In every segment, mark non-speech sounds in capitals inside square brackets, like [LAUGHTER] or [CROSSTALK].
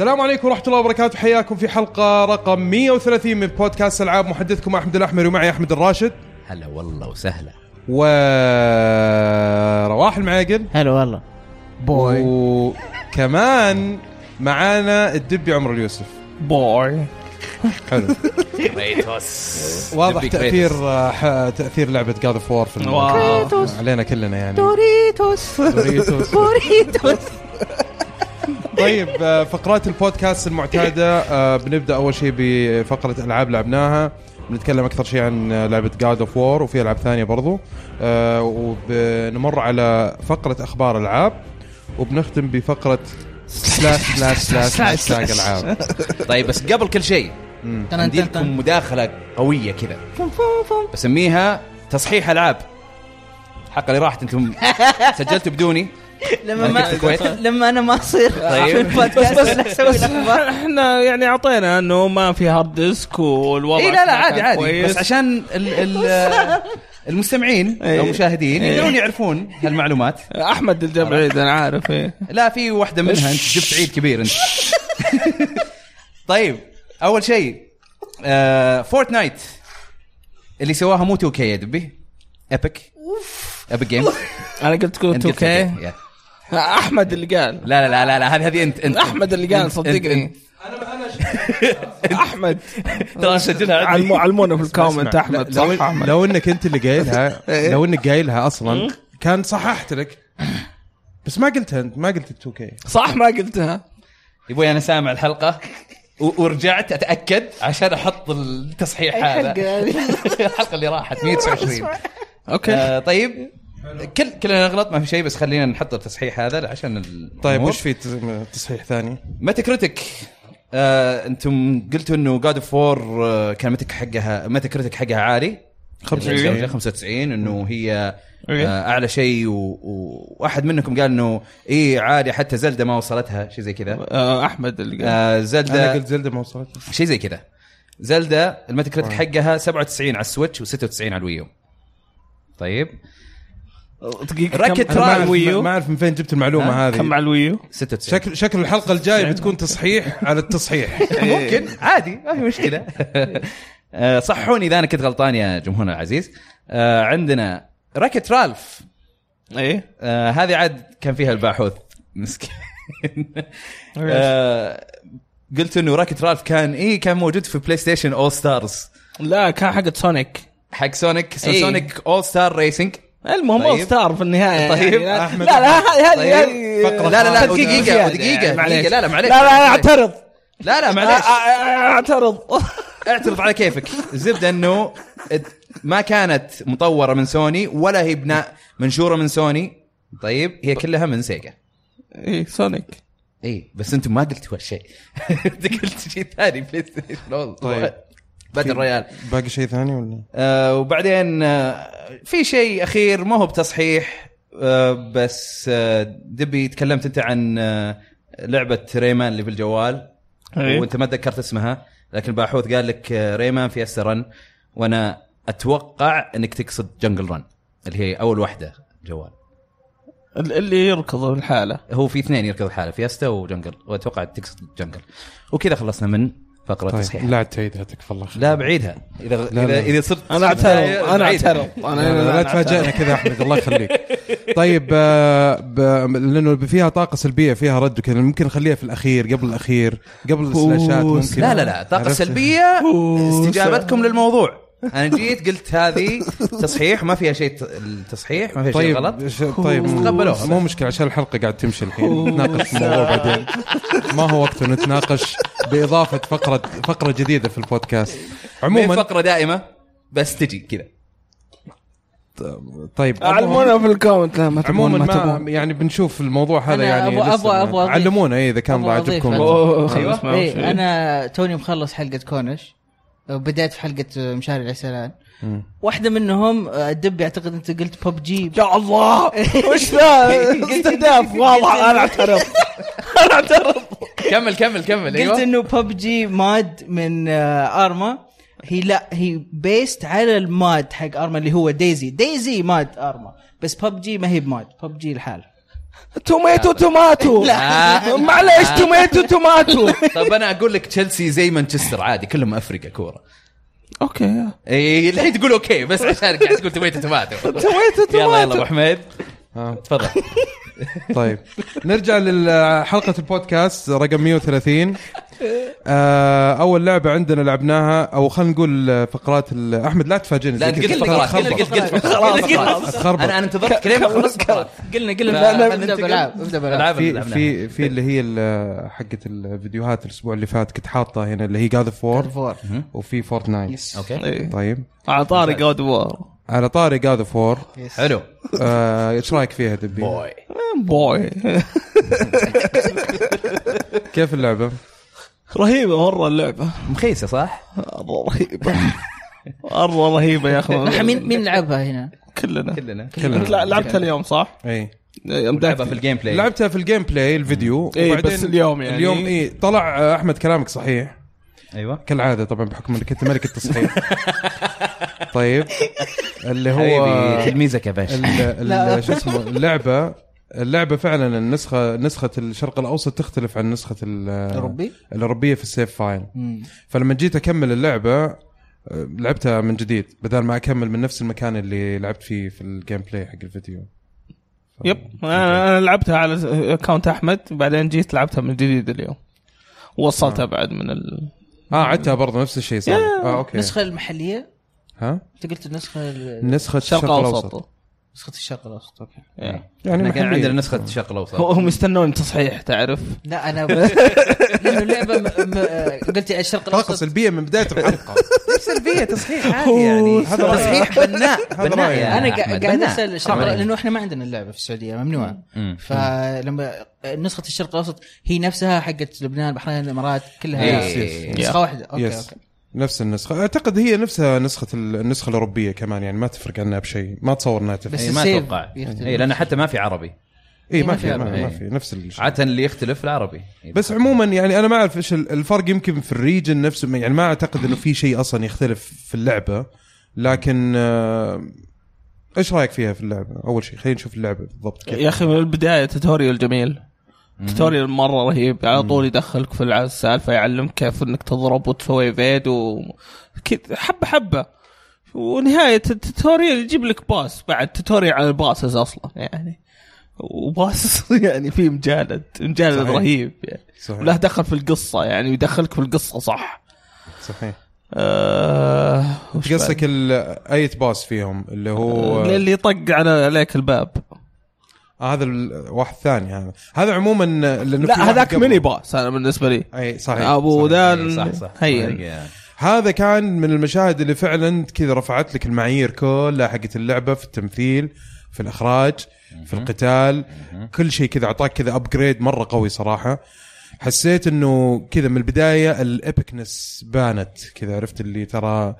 السلام عليكم ورحمة الله وبركاته. حياكم في حلقة رقم 130 من بودكاست ألعاب محدثكم أحمد الأحمري ومعي أحمد الراشد. هلا والله وسهلا. ورواح المعاقل. هلا والله. Boy. وكمان معانا الدبي عمر اليوسف. Boy. حلو. Kratos. واضح دبي تأثير آه، ح- تأثير لعبة God of War في. علينا كلنا يعني. Doritos. Doritos. Doritos. طيب آه، فقرات البودكاست المعتادة آه، بنبدأ أول شيء بفقرة ألعاب لعبناها. بنتكلم أكثر شيء عن لعبة God of War وفي ألعاب ثانية برضو. آه، وبنمر على فقرة أخبار ألعاب وبنختم بفقرة slash slash slash هاشتاج ألعاب. طيب بس قبل كل شيء. عندي لكم مداخلة قوية كذا. بسميها تصحيح ألعاب. الحلقة اللي راحت أنتم [LAUGHS] سجلتوا بدوني. لما ما لما أنا ما أصير طيب. البودكاست أسوي الأخبار. إحنا يعني أعطينا إنه ما في hard disk والوضع اي لا لا عادي عادي. كويس. بس عشان ال ال [LAUGHS] المستمعين أو إيه. المشاهدين إيه. يقدرون يعرفون هالمعلومات. أحمد الجاب عيد أنا عارف إيه. لا في واحدة منها أنت جبت عيد كبير أنت. طيب أول شيء آه Fortnite اللي سواها مو 2K يا دبي. Epic Epic Games أنا قلت تقول 2K أحمد اللي قال. لا لا لا لا, لا هذه هذه انت أنت. أحمد اللي قال صدقني. أحمد. [LAUGHS] ترى سجلها علمو علمونا في ال comment أحمد. لو, صح أحمد. لو إنك أنت اللي قايلها [LAUGHS] لو إنك قايلها أصلا كان صححت لك. بس ما قلتها أنت ما قلت 2K صح ما قلتها. يبوي أنا سامع الحلقة ورجعت أتأكد عشان أحط التصحيح هذا. [LAUGHS] الحلقة اللي راحت 129 أوكي. آه طيب. كل كلنا نغلط ما في شيء بس خلينا نحط التصحيح هذا عشان طيب. وش في تصحيح ثاني؟ Metacritic آه أنتم قلتوا إنه God of War آه كان Meta حقها Metacritic حقها عالي. 95. 95 إنه هي. آه أعلى شيء و- و- واحد منكم قال إنه اي عادي حتى Zelda ما وصلتها شيء زي كذا. آه، أحمد اللي قال. آه أنا Zelda قلت Zelda ما وصلت شيء زي كذا. Zelda ال Metacritic حقها 97 على ال Switch و96 على ال Wii U. طيب. كم- ما تراي اعرف ال Wii U. ما أعرف من فين جبت المعلومة ها؟ هذه. كم على ال Wii U 96 شكل شكل الحلقة الجاية بتكون تصحيح على التصحيح. [LAUGHS] ممكن. عادي ما في مشكلة. [LAUGHS] آه، صححوني إذا أنا كنت غلطان يا جمهورنا العزيز. آه، عندنا Wreck-It Ralph. إيه. آه، هذه عاد كان فيها الباحوث. مسكين. [LAUGHS] قلت إنه Wreck-It Ralph كان إيه كان موجود في PlayStation All-Stars لا كان حق Sonic. حق Sonic. إيه. Sonic All-Star Racing المهم طيب. طيب. Star في النهاية طيب، يعني لا أحمد. لا لا هذه طيب. هذه فقرة لا لا لا دقيقة يعني، معليش. دقيقة لا لا معليش لا لا أنا اعترض لا لا معليش اعترض اعترض على كيفك الزبده إنه ما كانت مطورة من سوني ولا هي بناء منشورة من سوني طيب هي كلها من Sega إيه Sonic إي بس أنتم ما قلتوا هالشيء [LAUGHS] أنت قلت شيء ثاني PlayStation طيب. بدل ريال باقي شيء ثاني ولا؟ آه وبعدين آه في شيء أخير ما هو بتصحيح آه بس آه دبي تكلمت أنت عن آه لعبة Rayman اللي بالجوال إيه. وأنت ما تذكرت اسمها لكن باحوث قال لك Rayman Fiesta Run وأنا أتوقع إنك تقصد Jungle Run اللي هي أول واحدة جوال. اللي يركض الحالة. هو في اثنين يركض الحالة Fiesta و Jungle وأتوقع تقصد Jungle وكذا خلصنا من فقرة طيب تصحيح لا تعيدها تكفى الله خير. لا بعيدها. إذا لا، إذا لا. إذا صرت أنا أعترض أنا. أعترض. لا, أنا لا, تفاجئنا كذا أحمد الله يخليك. [LAUGHS] طيب آه، ب... لأنه فيها طاقه سلبيه فيها رد وكذا ممكن نخليها في الأخير قبل الأخير قبل السلاشات ممكن. لا لا لا طاقة عرفت؟ سلبية استجابتكم للموضوع. أنا جيت قلت هذه تصحيح ما فيها شيء ت- التصحيح ما فيها شيء طيب غلط. ش- طيب تقبلوها. مو مشكلة عشان الحلقة قاعد تمشي الحين. نتناقش الموضوع بعدين. ما هو وقته نتناقش؟ بإضافة فقره فقرة جديدة في البودكاست. عموما فقرة دائمة؟ بس تجي كذا. طيب علمونا في ال comment لا ما تبون عموما ما ما يعني بنشوف الموضوع هذا أنا يعني أبغى- لسه أبغى- ما- أبغى أضيف. علمونا إيه إذا كان عجبكم إيه في. أنا توني مخلص حلقة كونش. وبدأت في حلقة مشاري العسلان. واحدة منهم الدب يعتقد أنت قلت بوب جي يا الله! [LAUGHS] وش ذا؟ استهداف. واضح أنا اعترض [LAUGHS] أنا اعترض كمل كمل كمل قلت أيوه. إنه بوب جي mod من آه، أرما. هي لا هي based على ال mod حق أرما اللي هو دايزي دايزي mod أرما. بس ببجي ما هي ب mod. ببجي الحال tomato tomato لا. [LAUGHS] معليش tomato tomato [LAUGHS] طب أنا أقول لك تشيلسي زي مانشستر عادي كلهم أفريقيا كورة. أوكي اي الحين تقول أوكي بس عشان قاعد تقول tomato tomato tomato يلا يلا أبو tomato حميد. تفضل. [LAUGHS] طيب. نرجع لحلقة البودكاست رقم 130 آه أول لعبة عندنا لعبناها أو خلينا نقول فقرات ال- أحمد لا تفاجئني لا انت. قلت فقرات قلت قلت خلاص،. أنا أنا انتظرت خلصت فقرات. قلنا قلنا لا، لا، ابدا. بالعاب ابدا بالعاب العاب في. في في اللي هي ال- حقت الفيديوهات الأسبوع اللي فات كنت حاطه هنا اللي هي جاد اوف وور four وفي فورتنايت أوكي. طيب. على طاري جود وور على طاري جاد اوف وور حلو. [LAUGHS] إيش رأيك فيها دبي؟ boy boy [LAUGHS] كيف اللعبة؟ رهيبة مرة اللعبة. مخيسة صح؟ مرة رهيبة. مرة رهيبة يا أخي. [LAUGHS] مين مين لعبها هنا؟ كلنا. كلنا. كلنا. أنت لعبتها اليوم صح؟ إي. لعبها في ال gameplay لعبتها في ال gameplay الفيديو. وبعدين بس اليوم يعني. اليوم إي طلع آه، أحمد كلامك صحيح. أيوه. كالعادة طبعا بحكم إنك أنت ملك التصحيح. [LAUGHS] طيب اللي هو تلميذك يا باشا. شو اسمه اللعبة اللعبة فعلا النسخة نسخة الشرق الأوسط تختلف عن نسخة ال- اوروبي؟ الأوروبية في ال save file. فلما جيت أكمل اللعبة آه، لعبتها من جديد بدل ما أكمل من نفس المكان اللي لعبت فيه في ال gameplay حق الفيديو. yep. أنا أنا لعبتها على account أحمد بعدين جيت لعبتها من جديد اليوم. وصلتها بعد من ال... آه عدتها برضه نفس الشيء صار آه أوكي. النسخه المحلية؟ ها؟ أنت قلت النسخه ال- نسخة الشرق الشرق الأوسط. نسخة الشرق الاوسط أوكي يعني يعني إحنا كان. عندنا نسخة الشرق الاوسط هم يستنون تصحيح تعرف لا أنا [LAUGHS] لأنه اللعبة م... م... آه، قلت الشرق طاقه الاوسط سلبيه من بداية الحلقة [LAUGHS] سلبيه تصحيح عادي يعني. تصحيح بناء هذا بناء. يا أنا قاعد. أسأل الشرق. لأنه إحنا ما عندنا اللعبة في السعودية ممنوعه مم. فلما نسخة الشرق الأوسط هي نفسها حقت لبنان البحرين الإمارات كلها إيه. نسخة واحدة أوكي. أوكي نفس النسخة. أعتقد هي نفسها نسخة ال- النسخة الأوروبية كمان يعني ما تفرق عنها بشيء. ما اتصور إنها تفرق. بس إيه، ما ال save أتوقع. يختلف. إي لأن حتى ما في عربي. إي ما ما في ما. ما إيه. في. نفس الشيء. عادة اللي يختلف العربي بس عموما يعني أنا ما أعرف إيش ال- الفرق يمكن في ال region نفسه. يعني ما أعتقد إنه في شيء أصلا يختلف في اللعبة. لكن آه، إيش رأيك فيها في اللعبة؟ أول شيء خلينا نشوف اللعبة بالضبط كيف. يا أخي من البداية tutorial جميل. tutorial مرة رهيب. على طول يدخلك في السالفة يعلمك كيف إنك تضرب وتسوي فيد و كذا حبة حبة. ونهاية ال tutorial يجيب لك boss بعد tutorial على ال bosses أصلا يعني. و boss [LAUGHS] يعني فيه مجالد مجالد صحيح. رهيب يعني. صحيح. وله دخل في القصة يعني يدخلك في القصة صح. صحيح. آه قصدك أي boss فيهم؟ اللي هو؟ اللي يطق على عليك الباب. هذا ال- واحد ثاني هذا هذا عموما لأنه في لا هذاك. mini boss أنا بالنسبة لي. أي صحيح أبو صحيح. ذا صح صح. هذا كان من المشاهد اللي فعلا كذا رفعت لك المعايير كلها حقت اللعبة في التمثيل في الإخراج في القتال. كل شيء كذا أعطاك كذا upgrade مرة قوي صراحة. حسيت إنه كذا من البداية الابكنس بانت كذا عرفت اللي ترى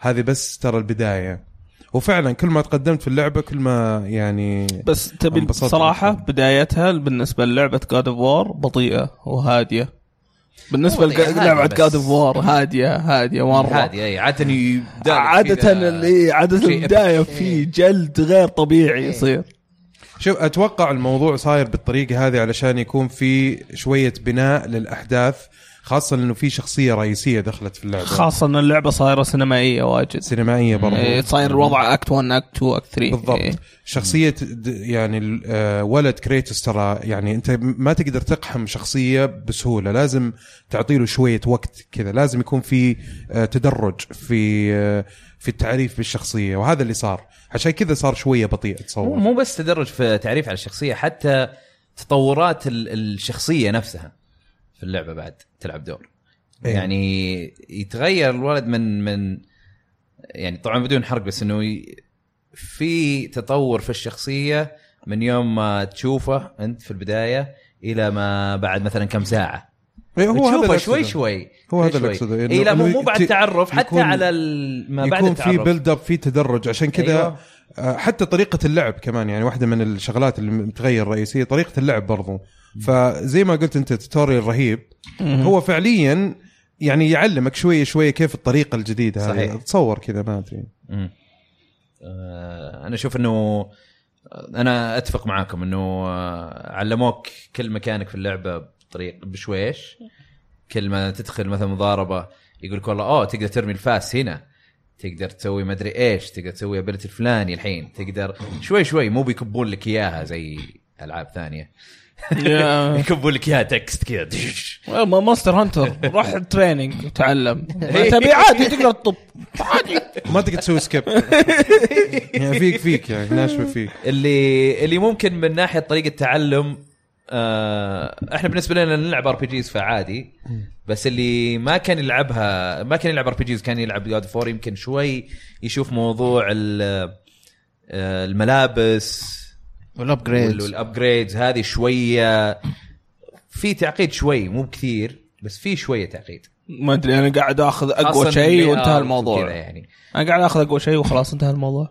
هذه بس ترى البداية. وفعلا كل ما تقدمت في اللعبة كل ما يعني بس تبي بصراحه أكثر. بدايتها بالنسبة للعبة جاد اوف وور بطيئة وهادية. بالنسبة للعبه هادية جاد. اوف وور هادية هادية مرة. هذه إي عادة كذا اللي عادة شيء البداية في جلد غير طبيعي يصير. شوف أتوقع الموضوع صاير بالطريقة هذه علشان يكون في شوية بناء للأحداث. خاصة انه في شخصية رئيسية دخلت في اللعبة. خاصة إن اللعبة صايرة سينمائية واجد. سينمائية برضو. إيه، صاير الوضع act 1 act 2 act 3 بالضبط. إيه. شخصية د- يعني آه، ولد كريتوس ترى يعني أنت ما تقدر تقحم شخصية بسهولة. لازم تعطي له شوية وقت كذا. لازم يكون في آه، تدرج في آه، في التعريف بالشخصية. وهذا اللي صار. عشان كذا صار شوية بطيء اتصور مو بس تدرج في تعريف على الشخصية حتى تطورات ال- الشخصية نفسها. في اللعبة بعد تلعب دور. إيه. يعني يتغير الولد من من يعني طبعا بدون حرق بس إنه في تطور في الشخصية من يوم ما تشوفه أنت في البداية إلى ما بعد مثلا كم ساعة. إيه، هو هذا شوي. شوي هو هذا اللي أقصده، إنه- اي لا مو بعد تعرف حتى يكون- على ما بعد يكون في بيلد اب في تدرج. عشان كذا أيوة. آه، حتى طريقة اللعب كمان يعني واحدة من الشغلات اللي متغير رئيسية طريقة اللعب برضو. فزي ما قلت انت tutorial رهيب. هو فعليا يعني يعلمك شوية شوية كيف الطريقة الجديدة هذه. صحيح. تصور كذا ما أدري. آه، أنا أشوف إنه أنا أتفق معاكم إنه آه، علموك كل مكانك في اللعبة بطريق بشويش. كل ما تدخل مثلا مضاربة يقول لك والله أوه تقدر ترمي الفاس هنا. تقدر تسوي مدري إيش. تقدر تسوي ability الفلاني الحين. تقدر شوي شوي مو بيكبون لك إياها زي ألعاب ثانية. يكبون لك إياها text كذا. Monster Hunter روح training وتعلم [LAUGHS] تبي عادي تقدر تطب. عادي. ما تقدر تسوي skip [LAUGHS] يعني فيك فيك يعني ناشفة فيك. اللي اللي ممكن من ناحية طريقة تعلم آه إحنا بالنسبة لنا نلعب RPGs فعادي. بس اللي ما كان يلعبها ما كان يلعب RPGs كان يلعب God of War يمكن شوي يشوف موضوع ال- آه، الملابس وال upgrade وال upgrades هذه شوية في تعقيد شوي مو بكثير بس في شوية تعقيد. ما أدري أنا قاعد آخذ أقوى شيء وانتهى آه الموضوع. يعني. أنا قاعد آخذ أقوى شيء وخلاص انتهى الموضوع.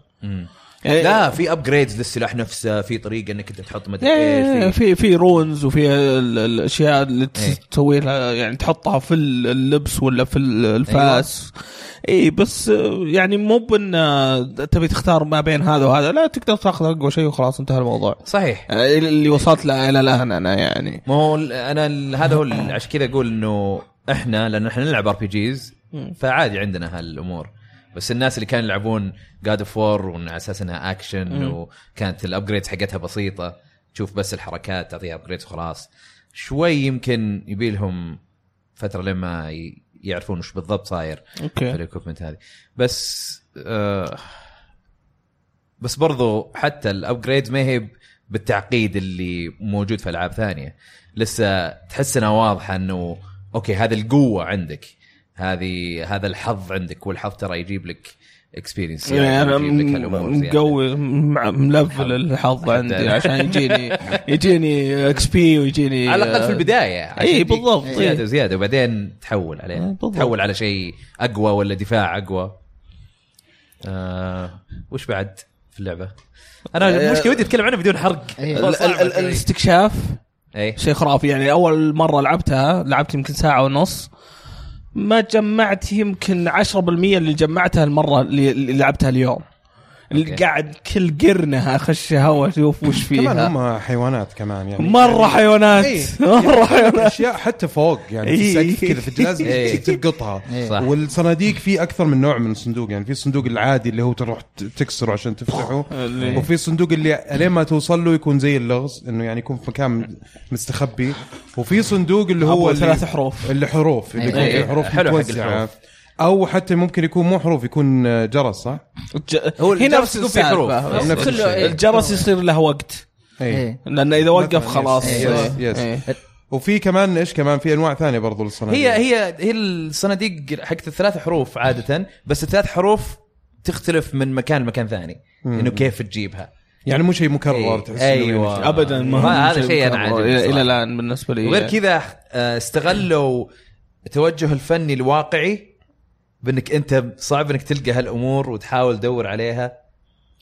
لا في upgrades للسلاح نفسه في طريقة إنك أنت تحط مدري إيه، إيش في في runes وفي ال- الأشياء اللي إيه. تسوي لها يعني تحطها في اللبس ولا في ال- الفاس. اي بس يعني مو بإن آه، تبي تختار ما بين هذا وهذا. لا تقدر تاخذ أقوى شيء وخلاص انتهى الموضوع. صحيح. آه، اللي وصلت له إلى الآن أنا يعني. ما هو أنا هذا هو عشان كذا أقول إنه إحنا لأن إحنا نلعب RPGs فعادي عندنا هالأمور. بس الناس اللي كانوا يلعبون God of War وعلى أساس إنها اكشن وكانت ال upgrades حقتها بسيطة تشوف بس الحركات تعطيها upgrades وخلاص. شوي يمكن يبي لهم فترة لما يعرفون وش بالضبط صاير في okay ال equipment هذه. بس آه بس برضو حتى ال upgrades ما هي بالتعقيد اللي موجود في ألعاب ثانية. لسه تحس إنها واضحة إنه okay هذه القوة عندك. هذه هذا الحظ عندك والحظ ترى يجيب لك experience يعني أنا مقوي ملفل الحظ عندي. عشان يجيني [LAUGHS] يجيني XP ويجيني على الأقل في البداية عشان اي بالضبط زياده إيه. زيادة وبعدين تحول عليه بالضبط. تحول على شيء أقوى ولا دفاع أقوى آه وش بعد في اللعبة؟ أنا آه، المشكلة ودي أتكلم عنها بدون حرق إيه. ال- ال- ال- الاستكشاف اي شيء خرافي يعني أول مرة لعبتها لعبت يمكن ساعة ونص ما جمعت يمكن 10% اللي جمعتها المرة اللي لعبتها اليوم. قاعد كل قرنه أخش هوا أشوف وش كمان فيها هم حيوانات كمان يعني. مرة حيوانات. إيه. [LAUGHS] مرة حيوانات. أشياء حتى فوق يعني في إيه. السقف كذا في الجهاز إيه. تلقطها. إيه. صح. والصناديق في أكثر من نوع من الصندوق يعني في الصندوق العادي اللي هو تروح تكسره عشان تفتحه وفي الصندوق اللي لين ما توصل له يكون زي اللغز إنه يعني يكون في مكان مستخبي. وفي صندوق اللي هو ثلاث حروف. اللي حروف اللي يكون إيه. فيه حروف حلو حق متوزعة. الحروف. أو حتى ممكن يكون مو حروف يكون جرس صح؟ هو هي الجرس نفس يكون فيه حروف. نفس الشيء. الجرس يصير له وقت إيه. لأنه إذا وقف مثلاً، خلاص يس، إيه. يس. إيه. وفي كمان إيش كمان في أنواع ثانية برضو للصناديق هي هي هي الصناديق حقت الثلاث حروف عادة بس الثلاث حروف تختلف من مكان لمكان ثاني إنه كيف تجيبها يعني مو شيء مكرر إيه. تحس. يعني شيء- ابدا ما هذا شيء أنا مكرر. عاجبني إلى. الآن بالنسبة لي وغير كذا آه، استغلوا التوجه الفني الواقعي بإنك أنت صعب إنك تلقى هالأمور وتحاول تدور عليها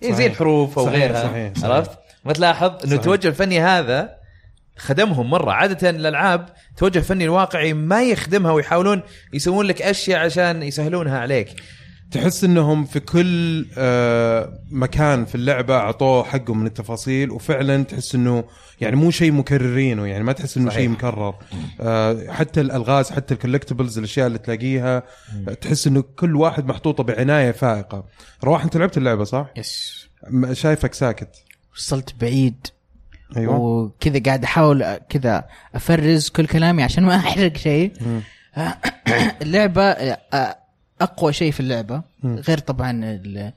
إيه زي. الحروف أو غيرها صحيح، صحيح. عرفت؟ ما تلاحظ إنه. التوجه الفني هذا خدمهم مرة عادة الألعاب التوجه الفني الواقعي ما يخدمها ويحاولون يسوون لك أشياء عشان يسهلونها عليك تحس إنهم في كل آه، مكان في اللعبة أعطوه حقه من التفاصيل وفعلا تحس إنه يعني مو شيء مكررينه يعني ما تحس إنه. شيء مكرر. آه، حتى الألغاز حتى ال collectibles الأشياء اللي تلاقيها تحس إنه كل واحد محطوطة بعناية فائقة. رواح أنت لعبت اللعبة صح؟ yes. شايفك ساكت. وصلت بعيد. أيوه. وكذا قاعد أحاول كذا أفرز كل كلامي عشان ما أحرق شيء. [COUGHS] اللعبة آه، أقوى شيء في اللعبة غير طبعا ال-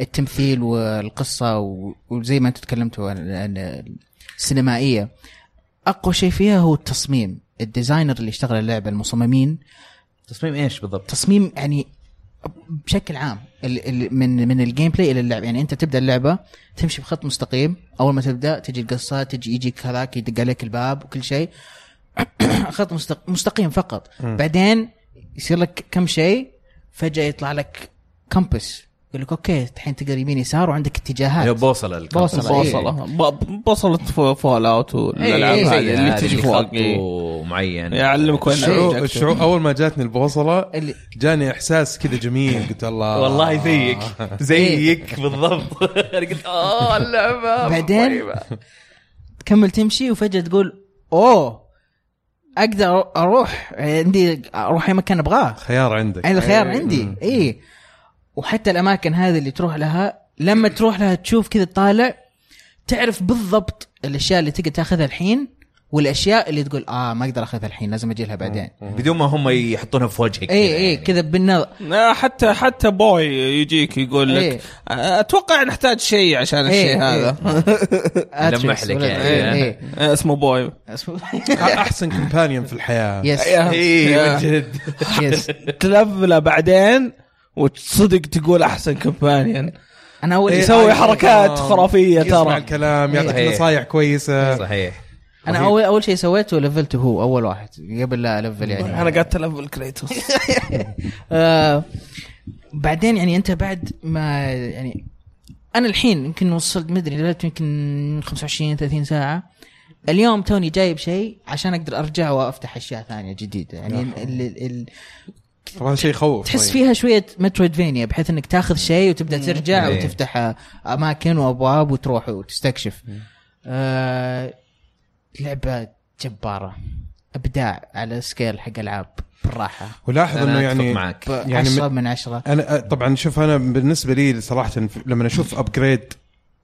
التمثيل والقصة وزي ما أنتم تكلمتوا عن السينمائية. أقوى شيء فيها هو التصميم. ال designer اللي اشتغل اللعبة المصممين. تصميم إيش بالضبط؟ تصميم يعني بشكل عام من من ال gameplay إلى اللعب يعني أنت تبدأ اللعبة تمشي بخط مستقيم. أول ما تبدأ تجي القصة تجي يجيك هذاك يدق عليك الباب وكل شيء. [COUGHS] خط مستق- مستقيم فقط. بعدين يصير لك كم شيء فجأة يطلع لك compass يقول لك okay الحين تقدر يمين يسار وعندك اتجاهات. هي بوصلة. بوصلة ب- بوصلة Fa- Fallout والالعاب إيه، هذه زي اللي هذه تجي فوق. إيه. معين. يعلمك وين الشعور أول ما جاتني البوصلة اللي جاني إحساس كذا جميل. قلت الله. والله زيك. [LAUGHS] زيك بالضبط. [LAUGHS] أنا قلت آه اللعبة. بعدين. تكمل تمشي وفجأة تقول أوه. أقدر أروح عندي أروح أي مكان أبغاه. خيار عندك. يعني الخيار عندي. اي وحتى الأماكن هذه اللي تروح لها لما تروح لها تشوف كذا طالع تعرف بالضبط الأشياء اللي تقدر تاخذها الحين والأشياء اللي تقول آه ما أقدر أخذها الحين لازم أجي لها بعدين. بدون ما هم يحطونها في وجهك اي كذا اي يعني. كذا بالنظر. حتى حتى Boy يجيك يقول إيه. لك أتوقع نحتاج شيء عشان إيه، الشيء هذا. [LAUGHS] يلمح لك يعني. اي اي آه، اسمه Boy. [LAUGHS] أحسن companion في الحياة. yes اي من جد yes تلفله بعدين وتصدق تقول أحسن companion أنا أول إيه، يسوي حركات آه، خرافية يسمع ترى. الكلام يعطيك. نصايح كويسة. صحيح. أنا اول أول شيء سويته لفلته هو أول واحد قبل لا الفل يعني. [LAUGHS] أنا قاعد الفل كريتوس آه بعدين يعني أنت بعد ما يعني أنا الحين يمكن وصلت مدري لعبت يمكن 25 30 ساعة. اليوم توني جايب شيء عشان أقدر أرجع وأفتح أشياء ثانية جديدة. يعني ال ال ال طبعا هذا شيء يخوف تحس. فيها شوية مترويدفينيا بحيث إنك تاخذ شيء وتبدأ ترجع إيه. وتفتح آه، أماكن وأبواب وتروح وتستكشف. آه لعبة جبارة. أبداع على scale حق ألعاب بالراحة. ولاحظ إنه يعني معك. يعني عشرة من- من عشرة. أنا طبعا شوف أنا بالنسبة لي صراحة لما أشوف upgrade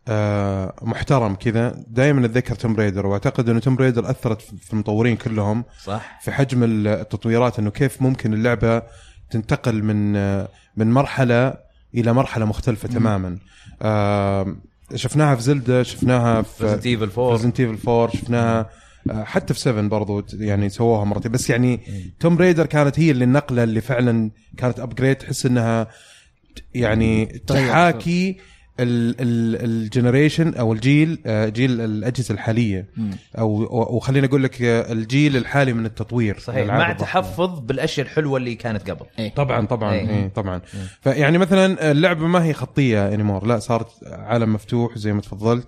آه محترم كذا دائما أتذكر Tomb Raider وأعتقد إنه Tomb Raider أثرت في المطورين كلهم صح. في حجم التطويرات إنه كيف ممكن اللعبة تنتقل من آه، من مرحلة إلى مرحلة مختلفة تماما. آه شفناها في Zelda شفناها في Resident Evil 4 Resident Evil 4 شفناها آه، حتى في 7 برضو يعني سووها مرتين بس يعني Tomb Raider كانت هي اللي النقلة اللي فعلا كانت upgrade تحس إنها يعني تحاكي ال generation أو الجيل آه، جيل الأجهزة الحالية. أو أو خليني أقول لك آه، الجيل الحالي من التطوير. صحيح. مع. تحفظ بالأشياء الحلوة اللي كانت قبل. إيه. طبعا طبعا إيه. إيه طبعا. فيعني مثلا اللعبة ما هي خطية anymore لا صارت عالم مفتوح زي ما تفضلت.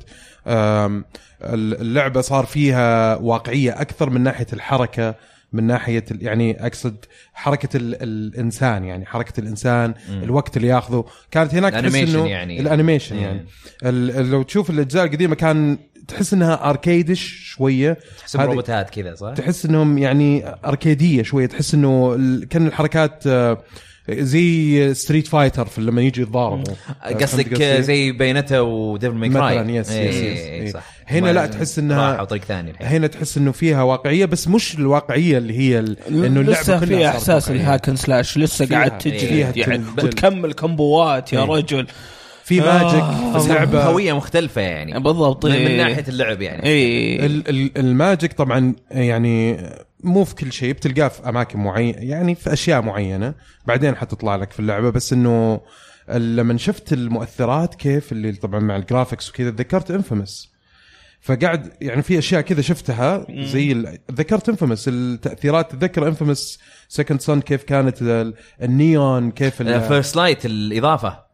اللعبة صار فيها واقعية أكثر من ناحية الحركة. من ناحية يعني أقصد حركة ال الإنسان يعني حركة الإنسان مم. الوقت اللي ياخذه كانت هناك تحس إنه يعني. ال animation مم. يعني ال- لو تشوف الأجزاء القديمة كان تحس إنها arcade-ish شوية هذه- روبوتات كذا صح؟ تحس إنهم يعني أركيدية شوية تحس إنه كان الحركات آه، زي Street Fighter في لما يجي يتضاربوا فهمت قصدك قصدي؟ زي Bayonetta و Devil May Cry مثلا yes yes yes إيه، إيه. صح. هنا لا تحس راحوا انها طريق ثاني الحين. هنا تحس إنه فيها واقعية بس مش الواقعية اللي هي ال- إنه اللعبة لسه كلها في صارت إحساس. ال hack and slash لسه فيها- قاعد فيها تجري يعني وتكمل كومبوات يا إيه. رجل. في آه، magic بس اللعبة. هوية مختلفة يعني. بالضبط من, إيه. من ناحية اللعب يعني. ال- ال magic طبعا يعني مو في كل شيء بتلقاه في أماكن معينة يعني في أشياء معينة. بعدين حتطلع لك في اللعبة. بس إنه لما شفت المؤثرات كيف اللي طبعا مع ال graphics وكذا تذكرت inFamous فقعد يعني في أشياء كذا شفتها زي ال- تذكرت inFamous التأثيرات تذكر inFamous Second Son كيف كانت ال- النيون كيف First Light الإضافة.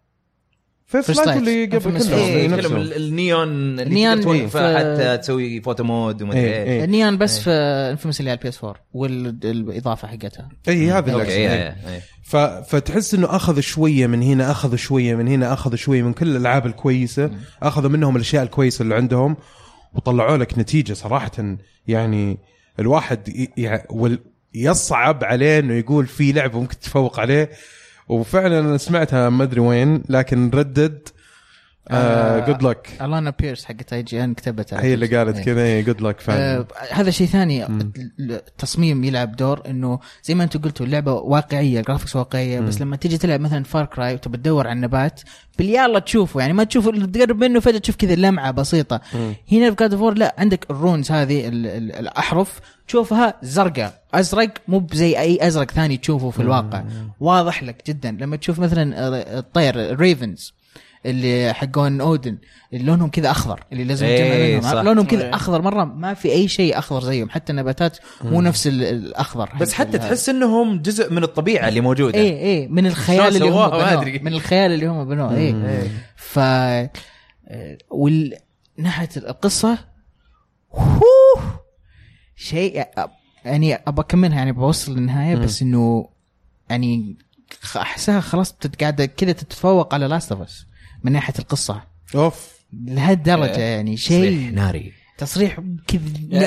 First Light. اللي قبل. كله إيه، إيه، نفسه. النيون اللي النيون في- حتى تسوي photo mode ومدري إيه، إيه إيه. النيون بس في inFamous اللي على ال PS 4 والإضافة حقتها اي هذه okay اللي إيه،. إيه، إيه. ف... فتحس إنه أخذ شوية من هنا أخذ شوية من هنا أخذ شوية من كل الألعاب الكويسة أخذوا منهم الأشياء الكويسة اللي عندهم وطلعوا لك نتيجة صراحة يعني الواحد ي... ي... يصعب عليه إنه يقول في لعبة ممكن تتفوق عليه وفعلا أنا سمعتها ما أدري وين لكن ردد God like Alanah Pearce حقت IGN كتبتها هي اللي قالت إيه. كذا God like فعلا. آه هذا شيء ثاني التصميم يلعب دور إنه زي ما أنتم قلتوا اللعبة واقعية graphics واقعية بس لما تيجي تلعب مثلا Far Cry وتبى تدور على النبات بالليل تشوفه يعني ما تشوف تقرب منه فجأة تشوف كذا لمعة بسيطة. هنا في God لا عندك ال runes هذه ال- ال- الأحرف تشوفها زرقاء. أزرق مو زي أي أزرق ثاني تشوفه في الواقع. واضح لك جدا. لما تشوف مثلا الطير الريفنز اللي حقون اودن اللي لونهم كذا أخضر اللي لازم إيه، تجمع منهم. لونهم إيه. كذا أخضر مرة ما في أي شيء أخضر زيهم. حتى النباتات مو نفس ال- الأخضر. بس حتى تحس إنهم جزء من الطبيعة اللي موجودة. إيه إيه من الخيال اللي هم بنوه. أدري. من الخيال اللي هم بنوه. إيه ف آه، وال ناحية القصة هوه شيء يعني ابى أكملها يعني بوصل للنهاية بس إنه يعني أحسها خلاص قاعدة كذا تتفوق على Last of Us من ناحية القصة. أوف. لهالدرجة يعني تصريح شيء ناري. تصريح كذا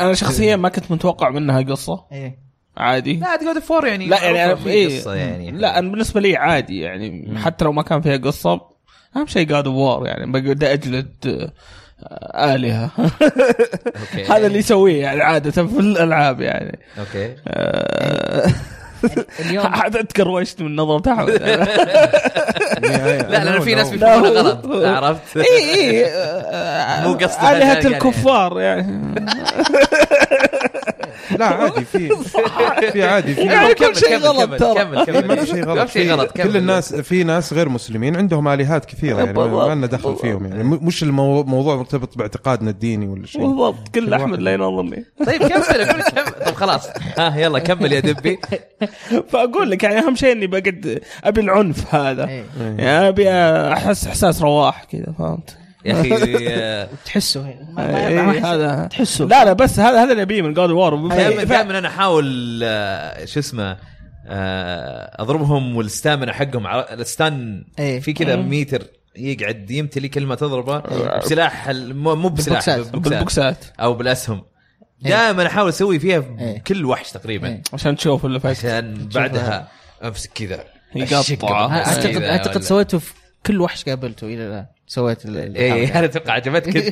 أنا شخصيا ما كنت متوقع منها قصة. إيه. عادي. لا God of War يعني. لا يعني أنا في إيه. قصة يعني. لا أنا بالنسبة لي عادي يعني. حتى لو ما كان فيها قصة أهم شيء God of War يعني. بقعد أجلد آلهة. [LAUGHS] هذا اللي يسويه يعني عادة في الألعاب يعني. okay. آه، [LAUGHS] اليوم. عاد تكروشت من نظرة احمد [LAUGHS] لا لأن في ناس بيفهمونها غلط عرفت؟ إي إي [LAUGHS] مو قصده آلهة يعني. الكفار يعني. لا عادي في في عادي في يعني كل شيء غلط ترى. كمل كمل. ما في شيء ما غلط في شيء غلط كل. الناس في ناس غير مسلمين عندهم آلهات كثيرة يعني ما- لنا دخل فيهم يعني. مش الموضوع مرتبط باعتقادنا الديني ولا شيء. بالضبط. كل أحمد. لا ينظرني طيب كمل. طب خلاص. ها يلا كمل يا دبي. [LAUGHS] فاقول لك يعني أهم شيء إني بقعد أبي العنف هذا. إيه. يعني أبي أحس إحساس رواح كذا فهمت؟ يا أخي [LAUGHS] تحسه. إيه، هذا تحسه. لا لا بس هذا هذا اللي أبيه من جاد وور دائما أنا أحاول آه، شو اسمه آه، أضربهم والستامنا حقهم. الستان إيه. في كذا. ميتر يقعد يمتلي كل ما تضربه بسلاح مو بسلاح بالبوكسات. أو بالأسهم. دائما أحاول أسوي فيها إيه. كل وحش تقريبا. إيه. عشان تشوف اللي فات عشان بعدها أمسك كذا. يقطع. آه. اعتقد أعتقد سويته في كل وحش قابلته إلى الآن. سويت إيه أنا أتوقع عجبتك. [LAUGHS]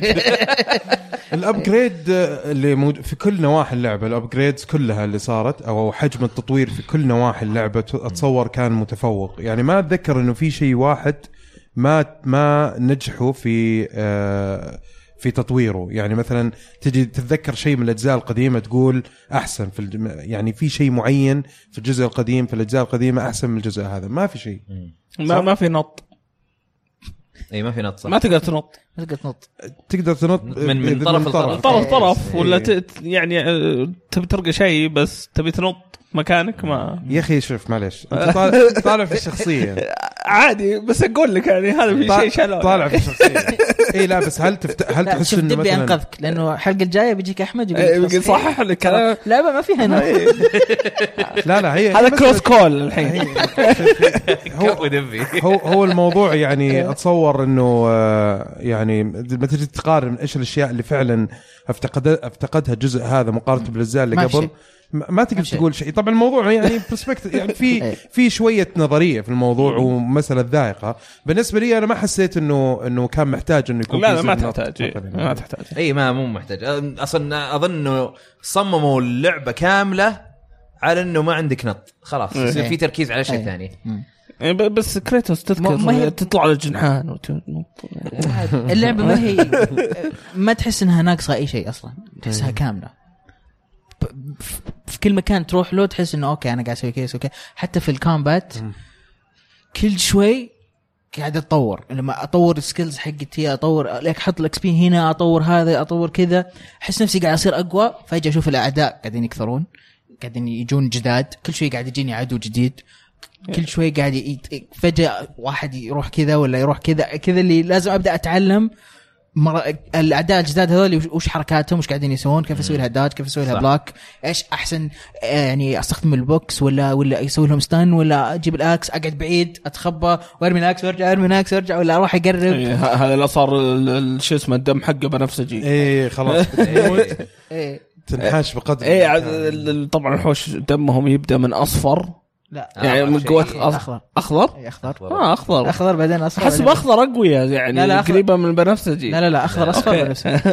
ال upgrade اللي موجود في كل نواحي اللعبة ال upgrades كلها اللي صارت أو حجم التطوير في كل نواحي اللعبة أتصور كان متفوق. يعني ما أتذكر إنه في شيء واحد ما ما نجحوا في آه، في تطويره. يعني مثلا تجي تتذكر شيء من الأجزاء القديمة تقول أحسن في الج... يعني في شيء معين في الجزء القديم في الأجزاء القديمة أحسن من الجزء هذا. ما في شيء. ما ما في نط. اي ما في نط صح. ما تقدر تنط. ما تقدر تنط. تقدر تنط من- من طرف لطرف. طرف. طرف ولا إيه. ت- يعني آه، تبي تلقى شيء بس تبي تنط. مكانك ما. يا أخي شوف معلش أنت [LAUGHS] طالع, طالع في الشخصيه عادي بس أقول لك يعني هذا في شيء شلون طالع في الشخصيه إي لا بس هل تفت... هل لا تحس شوف إنه دبي مثلا أنقذك لأنه الحلقة الجاية بيجيك أحمد يقول يقول صحح لك كلام. لعبه ما فيها نط لا لا هي هذا close call الحين. [LAUGHS] هو هو هو الموضوع يعني أتصور إنه آه، يعني لما تجي تقارن إيش الأشياء اللي فعلا افتقد افتقدها الجزء هذا مقارنة بالاجزاء اللي قبل. ما تقدر. تقول شيء. طبعا الموضوع يعني [LAUGHS] perspective يعني في إيه. في شوية نظرية في الموضوع ومسألة ذائقة. بالنسبة لي أنا ما حسيت انه إنه كان محتاج إنه يكون لا لا ما تحتاج. إيه،. ما تحتاج. اي ما مو محتاج. أصلا أظن إنه صمموا اللعبة كاملة على إنه ما عندك نط. خلاص إيه. يصير في تركيز على شيء. ثاني. بس Kratos تذكر ما- هي- تطلع على الجنحان وت- [LAUGHS] اللعبة ما هي [LAUGHS] ما تحس إنها ناقصة أي شيء أصلا. تحسها كاملة. في كل مكان تروح له تحس إنه okay أنا قاعد أسوي كذا أسوي كذا. حتى في ال combat كل شوي قاعد أتطور. لما أطور ال skills حقتي أطور لك أحط ال XP هنا أطور هذا أطور كذا أحس نفسي قاعد أصير أقوى. فجأة أشوف الأعداء قاعدين يكثرون قاعدين يجون جداد. كل شوي قاعد يجيني عدو جديد. كل شوي قاعد ي... فجأة واحد يروح كذا ولا يروح كذا كذا اللي لازم أبدأ أتعلم. مر... الاعداء الجداد هذول وش- حركاتهم؟ وش قاعدين يسوون؟ كيف أسوي لها dodge؟ كيف أسوي لها صح. block إيش أحسن؟ آه، يعني أستخدم البوكس ولا ولا أسوي لهم stun ولا أجيب ال axe؟ أقعد بعيد أتخبى وأرمي ال axe وأرجع أرمي ال axe وأرجع ولا أروح أقرب؟ إيه، هذا اللي صار ال- ال- شو اسمه الدم حقه بنفسجي إيه خلاص. [LAUGHS] إيه. تنحاش بقدر ال- طبعا الحوش دمهم يبدأ من أصفر. لا يعني من. قوة إيه، أخضر. أخضر؟ إيه، أخضر. آه أخضر. أخضر بعدين أصفر احسب بعدين- اخضر اقوياء يعني لا، لا، أخضر. قريبة من البنفسجي لا لا لا أخضر أصفر okay. بنفسجي. [LAUGHS]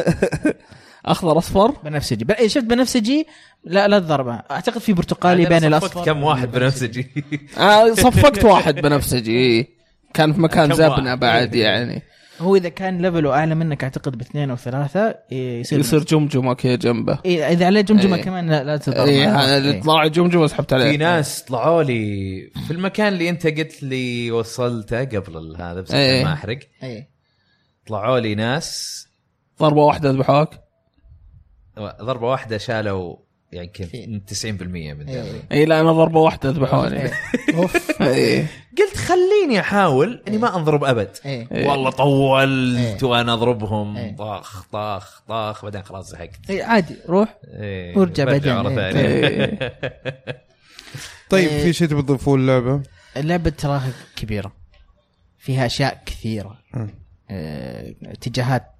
أخضر أصفر؟ بنفسجي. إيه، شفت بنفسجي؟ لا لا تضربه أعتقد في برتقالي بين صفقت الأصفر. كم واحد آه صفقت واحد بنفسجي. كان في مكان زبنة؟ بعد. يعني. هو إذا كان ليفله اعلى منك أعتقد باثنين أو ثلاثة إيه، يصير يصير جمجمة كذا جنبه إيه إذا عليه جمجمة إيه. كمان لا, لا تضر اي معه. هذا اللي إيه. طلع جمجمة سحبت عليه في ناس طلعوا لي في المكان اللي أنت قلت لي وصلته قبل هذا بس إيه. عشان ما أحرق إيه. طلعوا لي ناس ضربة واحدة ذبحوك ضربة واحدة شالوا يعني يمكن 90% من إيه. اي لا أنا ضربة واحدة ذبحوني إيه. [LAUGHS] أوف إيه. قلت خليني أحاول إني ما أنضرب أبد إيه. إيه. والله طولت إيه. وأنا أضربهم إيه. طاخ طاخ طاخ بعدين خلاص زهقت إيه، عادي روح إيه. وارجع بعدين. مرة إيه. ثانية [LAUGHS] طيب إيه. في شيء تبي تضيفوه اللعبه؟ اللعبة تراها كبيرة فيها أشياء كثيرة اتجاهات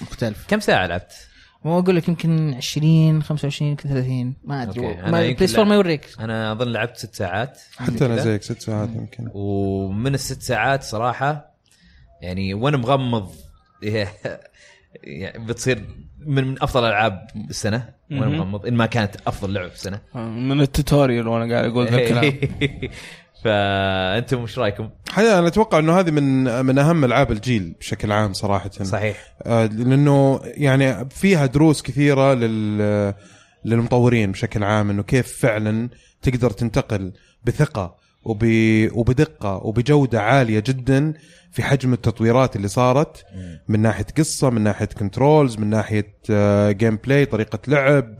مختلفة كم ساعة لعبت؟ مو أقول لك يمكن 20 25 يمكن 30 ما أدري ما PlayStation. ما يوريك أنا أظن لعبت ست ساعات حتى أنا. زيك ست ساعات يمكن ومن الست ساعات صراحة يعني وأنا مغمض [LAUGHS] يعني بتصير من من أفضل ألعاب السنة وأنا. مغمض إن ما كانت أفضل لعبه في السنة من ال tutorial وأنا قاعد أقول ذا [LAUGHS] الكلام [LAUGHS] فأنتم إيش رأيكم؟ حقيقة أنا أتوقع إنه هذه من من أهم ألعاب الجيل بشكل عام صراحة صحيح آه، لأنه يعني فيها دروس كثيرة لل للمطورين بشكل عام إنه كيف فعلا تقدر تنتقل بثقة وب... وبدقة وبجودة عالية جدا في حجم التطويرات اللي صارت. من ناحية قصة من ناحية controls من ناحية gameplay طريقة لعب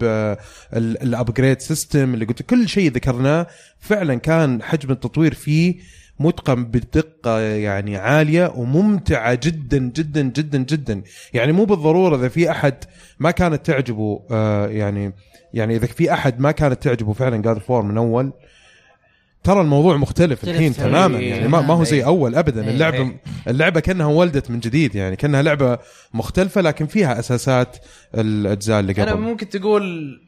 ال upgrade system اللي قلت كل شيء ذكرناه. فعلا كان حجم التطوير فيه متقن بدقة يعني عالية وممتعة جدا جدا جدا جدا. يعني مو بالضرورة إذا في أحد ما كانت تعجبه آه يعني يعني إذا في أحد ما كانت تعجبه فعلا God of War من أول ترى الموضوع مختلف الحين تماماً. تماما يعني ما, ما هو زي أول ابدا إيه. اللعبة اللعبة كأنها ولدت من جديد يعني كأنها لعبة مختلفة لكن فيها أساسات الأجزاء اللي أنا قبل ممكن تقول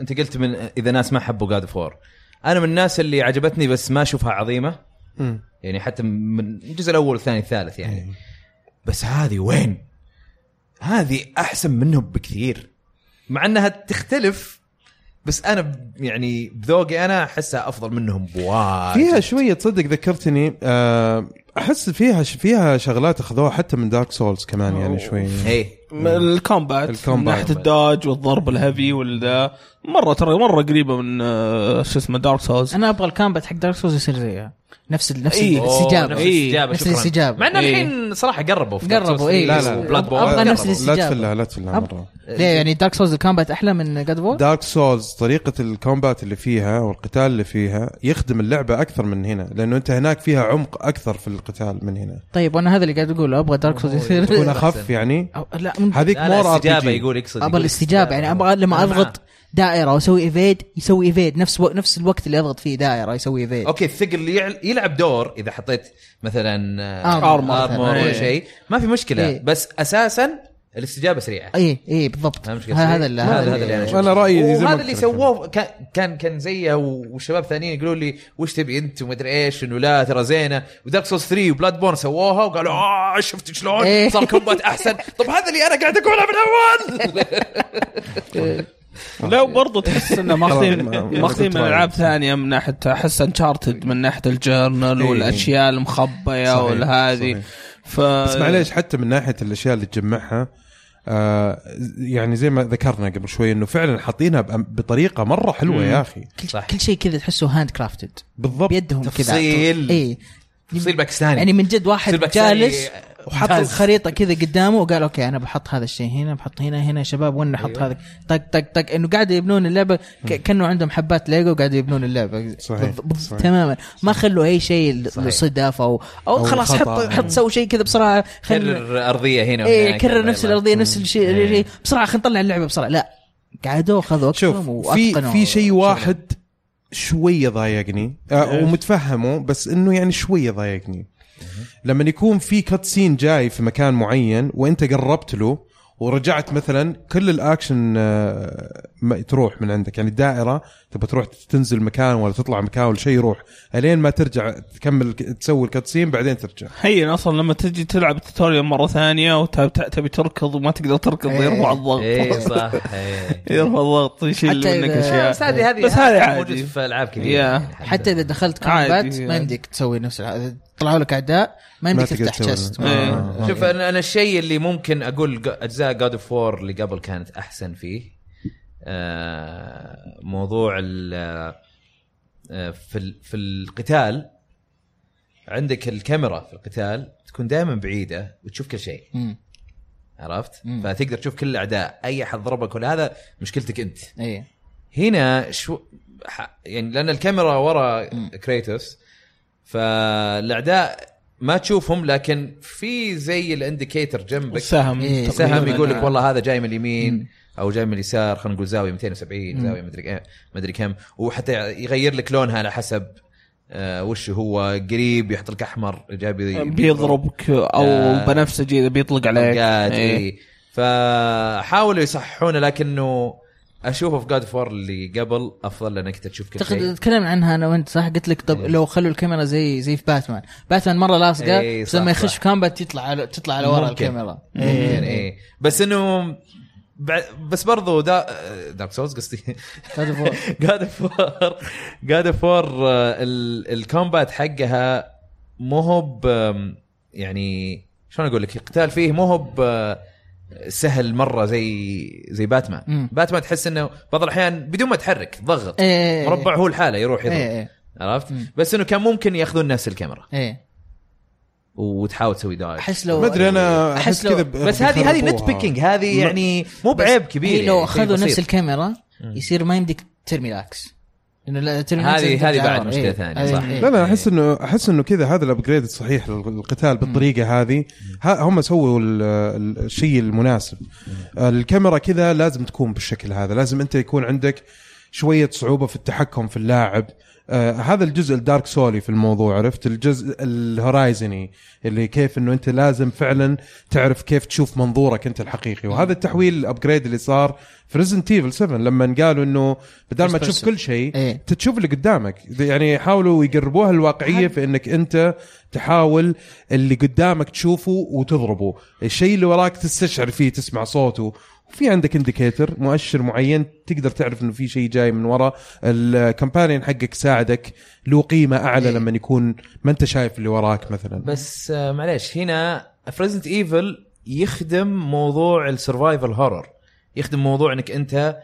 أنت قلت من إذا ناس ما حبوا جاد فور أنا من الناس اللي عجبتني بس ما أشوفها عظيمة. يعني حتى من الجزء الأول والثاني الثالث يعني إيه. بس هذه وين؟ هذه أحسن منهم بكثير مع إنها تختلف بس أنا يعني بذوقي أنا أحسها أفضل منهم بواجد فيها شوية تصدق ذكرتني آه، أحس فيها فيها شغلات أخذوها حتى من Dark Souls كمان يعني شوي. إيه من ال combat من ال combat. ناحية ال dodge والضرب ال heavy والذا. مرة ترى مرة قريبة من آه، شو اسمه دارك سولز أنا أبغى ال combat حق Dark Souls يصير زيها. نفس ال- نفس إيه. الاستجابة نفس إيه. الاستجابة نفس. مع ان إيه. الحين صراحة قربوا في قربوا، Dark Souls إيه. 3 لا، لا، أبغى نفس قربوا. الاستجابة. لا تفلها لا تفلها أب- مرة ليه يعني Dark Souls ال combat أحلى من God of War Dark Souls طريقة ال combat اللي فيها والقتال اللي فيها يخدم اللعبة أكثر من هنا لأنه أنت هناك فيها عمق أكثر في القتال من هنا طيب وأنا هذا اللي قاعد أقوله أبغى Dark Souls يصير تكون أخف يعني أو- لا هذيك more أر يقول يقصد أبغى الاستجابة يعني أبغى لما أضغط دائرة واسوي evade يسوي evade نفس و... نفس الوقت اللي اضغط فيه دائرة يسوي evade okay الثقل اللي يعل- يلعب دور إذا حطيت مثلا Armor. armor مثلاً. ولا إيه. شيء ما في مشكلة إيه. بس أساسا الاستجابة سريعة اي اي بالضبط؟ هذا اللي هذا- اللي. أنا رأيي زي ما وهذا اللي. سووه كان كان كان زيه والشباب ثانيين يقولوا لي وش تبي أنت ومدري إيش إنه لا ترى زينة و Dark Souls 3 و Bloodborne سووها وقالوا آه شفت شلون إيه. صار combat أحسن طب هذا اللي أنا قاعد أقوله من أول [LAUGHS] لا برضو تحس إنه [LAUGHS] ماخذين ما- ما ماخذين من ألعاب ثانية من ناحيه أحس Uncharted من ناحية ال journal إيه. والأشياء المخبية والهذه. ف بس معليش حتى من ناحية الأشياء اللي تجمعها آه يعني زي ما ذكرنا قبل شوي إنه فعلا حاطينها بطريقة مرة حلوة مم. يا أخي كل, صح. كل شيء كذا تحسه handcrafted بالضبط بيدهم كذا تفصيل. اي تفصيل باكستاني يعني من جد واحد جالس وحط. الخريطه كذا قدامه وقال okay أنا بحط هذا الشيء هنا بحط هنا هنا يا شباب وين أحط أيوة. هذا طق طق طق إنه قاعد يبنون اللعبة ك- كأنه عندهم حبات ليجو وقاعد يبنون اللعبة صحيح، صحيح. تماما ما خلوا أي شيء. لصدف أو أو أو خلاص حط. حط سوي شيء كذا بسرعة خل كرر أرضية هنا إيه. كرر نفس. الأرضية نفس الشيء. الشيء. بسرعة خلينا نطلع اللعبة بسرعة لا قعدوا خذوا شوف وقتهم في وأتقنوا في شيء. واحد شوية ضايقني آه ومتفهمه بس إنه يعني شوية ضايقني لما يكون في cutscene جاي في مكان معين وانت قربت له ورجعت مثلا كل الأكشن آه، ما تروح من عندك. يعني الدائرة تبغى تروح تنزل مكان ولا تطلع مكان ولا شيء يروح. إلين ما ترجع تكمل تسوي ال cutscene بعدين ترجع. هين أصلا لما تجي تلعب ال tutorial مرة ثانية وتبي تركض وما تقدر تركض إيه. يرفع الضغط. إيه صح. [LAUGHS] إيه. يرفع الضغط يشيل حتى منك إذا- أشياء. بس هذه هذه بس هذه موجود عادي. في ألعاب كثير حتى إذا دخلت combat ما يعني. يمديك تسوي نفس طلعوا لك اعداء ما يمديك تفتح. chest آه. شوف أنا أنا الشيء اللي ممكن أقول ج- أجزاء God of War اللي قبل كانت أحسن فيه آه، موضوع ال آه، في ال- في القتال عندك الكاميرا في القتال تكون دائما بعيدة وتشوف كل شيء عرفت؟ مم. فتقدر تشوف كل الأعداء أي أحد ضربك ولا هذا مشكلتك أنت اي هنا شو ح- يعني لأن الكاميرا ورا مم. كريتوس فالأعداء ما تشوفهم لكن في زي الإنديكيتر جنبك سهم إيه. سهم. يقول لك والله هذا جاي من اليمين أو جاي من اليسار خلينا نقول زاوية 270 زاوية مدري مدري كم وحتى يغير لك لونها على حسب آه وش هو قريب يحط لك أحمر جاي بيضربك أو آه. بنفسجي اذا بيطلق عليك إيه. إيه. فحاولوا يصححونه لكنه اشوفه في God of War اللي قبل أفضل لأنك تشوف كل شيء. تكلمنا عنها أنا وأنت صح؟ قلت لك طب إيه. لو خلوا الكاميرا زي زي في Batman. Batman مرة لاصقة إيه، بس صح، لما يخش. في combat يطلع على تطلع على ورا. الكاميرا. ممكن إيه. بس إنه بس برضو دا Dark Souls قصدي. Of War. God of War God of War ال combat حقها مو هو يعني شلون أقول لك؟ القتال فيه مو هو سهل مرة زي زي باتمان مم. باتمان تحس إنه بعض الأحيان بدون ما تحرك ضغط إيه مربع هو الحالة يروح يضرب إيه إيه عرفت مم. بس إنه كان ممكن يأخذون نفس الكاميرا إيه وتحاول تسوي داج أحس لو ما أدري أنا أحس كذا بس هذه هذه نت. بيكينج هذه. يعني مو بعيب كبير لو يعني أخذوا نفس. الكاميرا. يصير ما يمديك ترمي ترمي هذه- هذه بعد ورا. مشكلة إيه. ثانية، هذه- صح. إيه. لا لا أحس انه أحس إنه كذا هذا ال upgrade الصحيح للقتال بالطريقة هذه ها هم سووا ال- ال- الشيء المناسب الكاميرا كذا لازم تكون بالشكل هذا لازم أنت يكون عندك شوية صعوبة في التحكم في اللاعب آه هذا الجزء ال Dark Souls-ي في الموضوع عرفت؟ الجزء ال Horizon-ي اللي كيف إنه أنت لازم فعلا تعرف كيف تشوف منظورك أنت الحقيقي. وهذا التحويل ال upgrade اللي صار في Resident Evil 7 لما قالوا إنه بدل ما تشوف. كل شيء. انت تشوف اللي قدامك. يعني يحاولوا يقربوها الواقعية في إنك أنت تحاول اللي قدامك تشوفه وتضربه. الشيء اللي وراك تستشعر فيه تسمع صوته وفي عندك indicator مؤشر معين تقدر تعرف إنه في شيء جاي من ورا. ال companion حقك يساعدك له قيمة أعلى إيه. لما يكون ما أنت شايف اللي وراك مثلا. بس آه، معليش هنا ف Resident Evil يخدم موضوع ال survival horror يخدم موضوع إنك أنت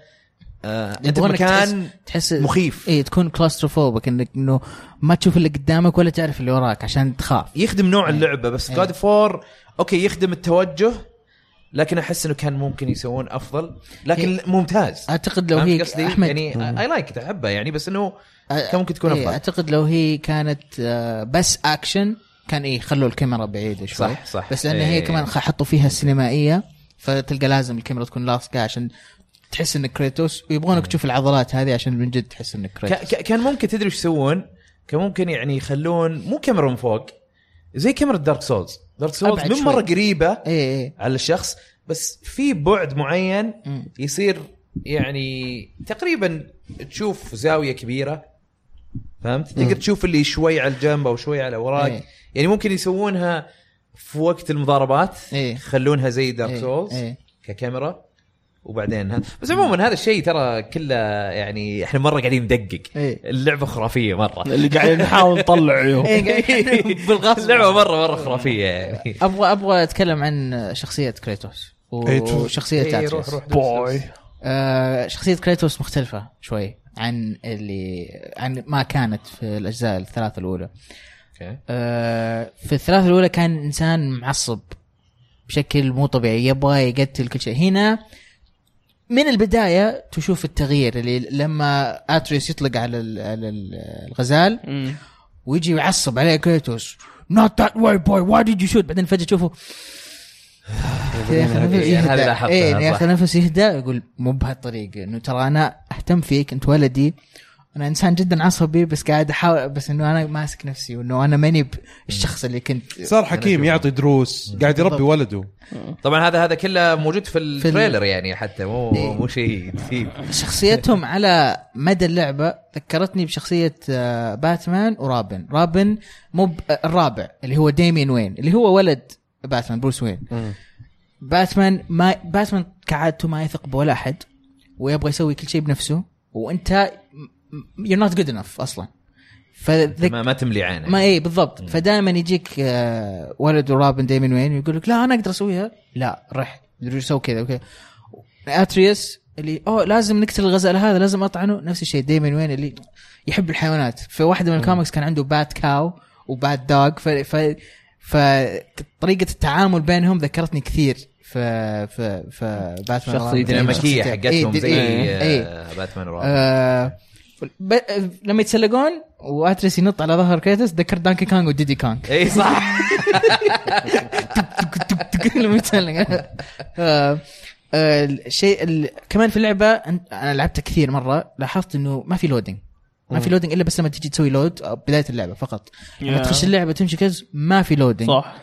آه أنت مكان تحس مخيف. اي تكون claustrophobic إنك إنه ما تشوف اللي قدامك ولا تعرف اللي وراك عشان تخاف. يخدم نوع اللعبة بس إيه. God of War okay يخدم التوجه لكن أحس إنه كان ممكن يسوون أفضل لكن ممتاز. أعتقد لو هي قصدي؟ أحمد يعني اي like احبها يعني بس إنه كان ممكن تكون إيه، أفضل. أعتقد لو هي كانت آه، بس أكشن كان إيه خلوا الكاميرا بعيدة شوي. صح صح. بس لأن هي إيه. كمان حطوا فيها السينمائية فتلقى لازم الكاميرا تكون لاصقة عشان تحس انك كريتوس ويبغونك تشوف العضلات هذه عشان من جد تحس انك كريتوس. كان ممكن تدري إيش يسوون؟ كان ممكن يعني يخلون مو كاميرا من فوق زي كاميرا دارك سولز دارك سولز من. مرة قريبة إيه إيه على الشخص بس في بعد معين. يصير يعني تقريبا تشوف زاوية كبيرة فهمت؟ تقدر تشوف اللي شوي على الجنب أو شوي على وراك إيه. يعني ممكن يسوونها في وقت المضاربات إيه. يخلونها زي دارك إيه، سولز إيه. ككاميرا وبعدين هذا بس عموما هذا الشيء ترى كله يعني إحنا مرة قاعدين ندقق. إيه. اللعبة خرافية مرة. اللي قاعدين نحاول نطلع. عيوب [LAUGHS] إيه، بالغصب. اللعبة مرة مرة خرافية يعني. أبغى أبغى أتكلم عن شخصية كريتوس إيه،. وشخصية إيه، روح روح. بوي. آه شخصية كريتوس مختلفة شوي عن اللي عن ما كانت في الأجزاء الثلاثة الأولى. آه في الثلاثة الأولى كان إنسان معصب بشكل مو طبيعي يبغى يقتل كل شيء. هنا من البداية تشوف التغيير اللي لما آتريس يطلق على ال- على ال- الغزال. ويجي يعصب عليه كريتوس not that way boy. Why did you shoot? بعدين فجأة تشوفه. لاحظتها، إيه صح. ياخذ نفس يهدى. يقول مو بهالطريقة. إنه ترى أنا أهتم فيك. أنت ولدي أنا إنسان جدا عصبي بس قاعد أحاول بس إنه أنا ماسك نفسي وإنه أنا ماني بالشخص اللي كنت. صار حكيم يعطي دروس قاعد يربي. ولده. طبعا هذا هذا كله موجود في التريلر يعني حتى مو إيه. مو شيء شخصيتهم على مدى اللعبة ذكرتني بشخصية آه، باتمان ورابن. رابن مو آه، الرابع اللي هو ديمين واين اللي هو ولد باتمان بروس واين. باتمان ما باتمان كعادته ما يثق بولا أحد ويبغى يسوي كل شيء بنفسه وأنت you're not good enough أصلا. فذك ما, ما تملي عينه ما إيه بالضبط. فدائما يجيك آه، ولد ورابن دايمن واين يقول لك لا أنا أقدر أسويها. لا رح. سوي كذا وكذا أتريوس اللي أوه لازم نقتل الغزال هذا لازم أطعنه. نفس الشيء ديمين واين اللي يحب الحيوانات. في واحدة من الكوميكس كان عنده Bat-Cow و Bat-Dog ف, ف فطريقه التعامل بينهم ذكرتني كثير. في في في باتمان. الديناميكيه شخصيتين. حقتهم إيه، زي إيه، إيه. آه، باتمان آه ب... لما يتسلقون وأتريوس ينط على ظهر كريتوس ذكر دونكي كونج وديدي كونج إي صح. [LAUGHS] لما يتسلق. آه، آه، الشيء ال... كمان في اللعبة أنا لعبتها كثير مرة لاحظت إنه ما في loading ما في loading إلا بس لما تجي تسوي load أو بداية اللعبة فقط. لما. تخش اللعبة تمشي كذا ما في loading صح.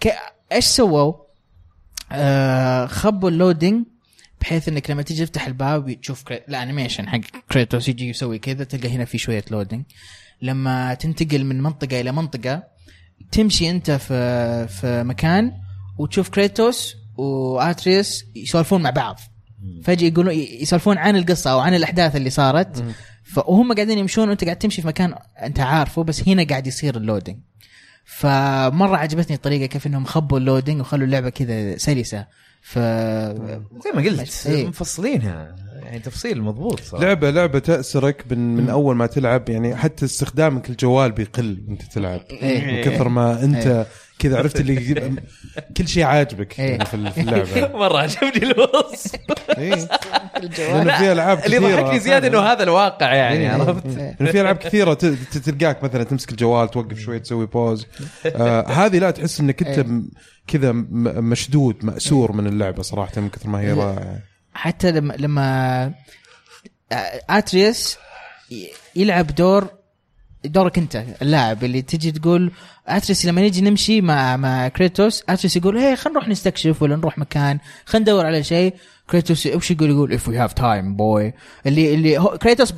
ك... إيش سووا؟ آه خبوا ال loading بحيث إنك لما تيجي تفتح الباب تشوف كري... ال animation حق كريتوس يجي يسوي كذا تلقى هنا في شوية loading لما تنتقل من منطقة إلى منطقة تمشي أنت في في مكان وتشوف كريتوس وأتريوس يسولفون مع بعض. فجأة يقولون يسولفون عن القصة أو عن الأحداث اللي صارت. فهم قاعدين يمشون وأنت قاعد تمشي في مكان أنت عارفه بس هنا قاعد يصير ال loading فمره عجبتني الطريقة كيف إنهم خبوا ال loading وخلوا اللعبة كذا سلسة. ف زي ما قلت إيه. مفصلينها. يعني تفصيل مضبوط صراحة. لعبة لعبة تأسرك من من أول ما تلعب. يعني حتى استخدامك الجوال بيقل وأنت تلعب إيه. من كثر ما أنت كذا عرفت اللي كل شيء عاجبك إيه. يعني في اللعبة. [LAUGHS] مرة عجبني الوصف. إيه. [LAUGHS] لأنه في ألعاب اللي كثيرة. ضحكني زيادة إنه هذا الواقع يعني إيه. عرفت؟ لأنه في ألعاب كثيرة ت- ت- تلقاك مثلا تمسك الجوال توقف شوي تسوي pause آه هذه لا تحس إنك أنت كذا مشدود مأسور من اللعبة صراحة من كثر ما هي رائعة. حتى لما لما أتريوس ي- يلعب دور دورك انت اللاعب اللي تجي تقول أتريوس لما نيجي نمشي مع مع كريتوس أتريوس يقول هي خلينا نروح نستكشف ولا نروح مكان خلينا ندور على شيء. كريتوس وش يقول؟ يقول if we have time boy. اللي اللي هو كريتوس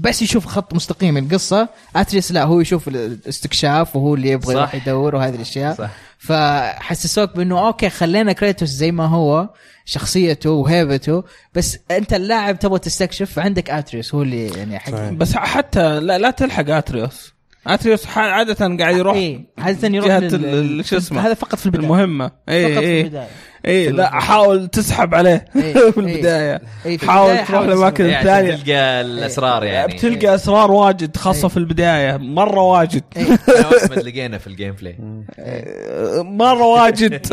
بس يشوف خط مستقيم القصة. أتريوس لا هو يشوف الاستكشاف وهو اللي يبغى. يروح يدور وهذه الأشياء. صح. فحسسوك بأنه okay خلينا كريتوس زي ما هو شخصيته وهيبته. بس أنت اللاعب تبغى تستكشف عندك اتريوس هو اللي يعني حق. بس حتى لا, لا تلحق اتريوس اتريوس عادة قاعد يروح إيه عادة يروح ال- شو اسمه؟ هذا فقط في البداية. المهمة. اي فقط في اي البداية. اي لا حاول تسحب عليه إيه، [LAUGHS] في البداية. إيه، في حاول تروح الاماكن يعني الثانية تلقى الأسرار يعني. بتلقى أسرار واجد خاصة إيه. في البداية. مرة واجد. [LAUGHS] أنا وأحمد لقينا في ال gameplay [LAUGHS] مرة واجد.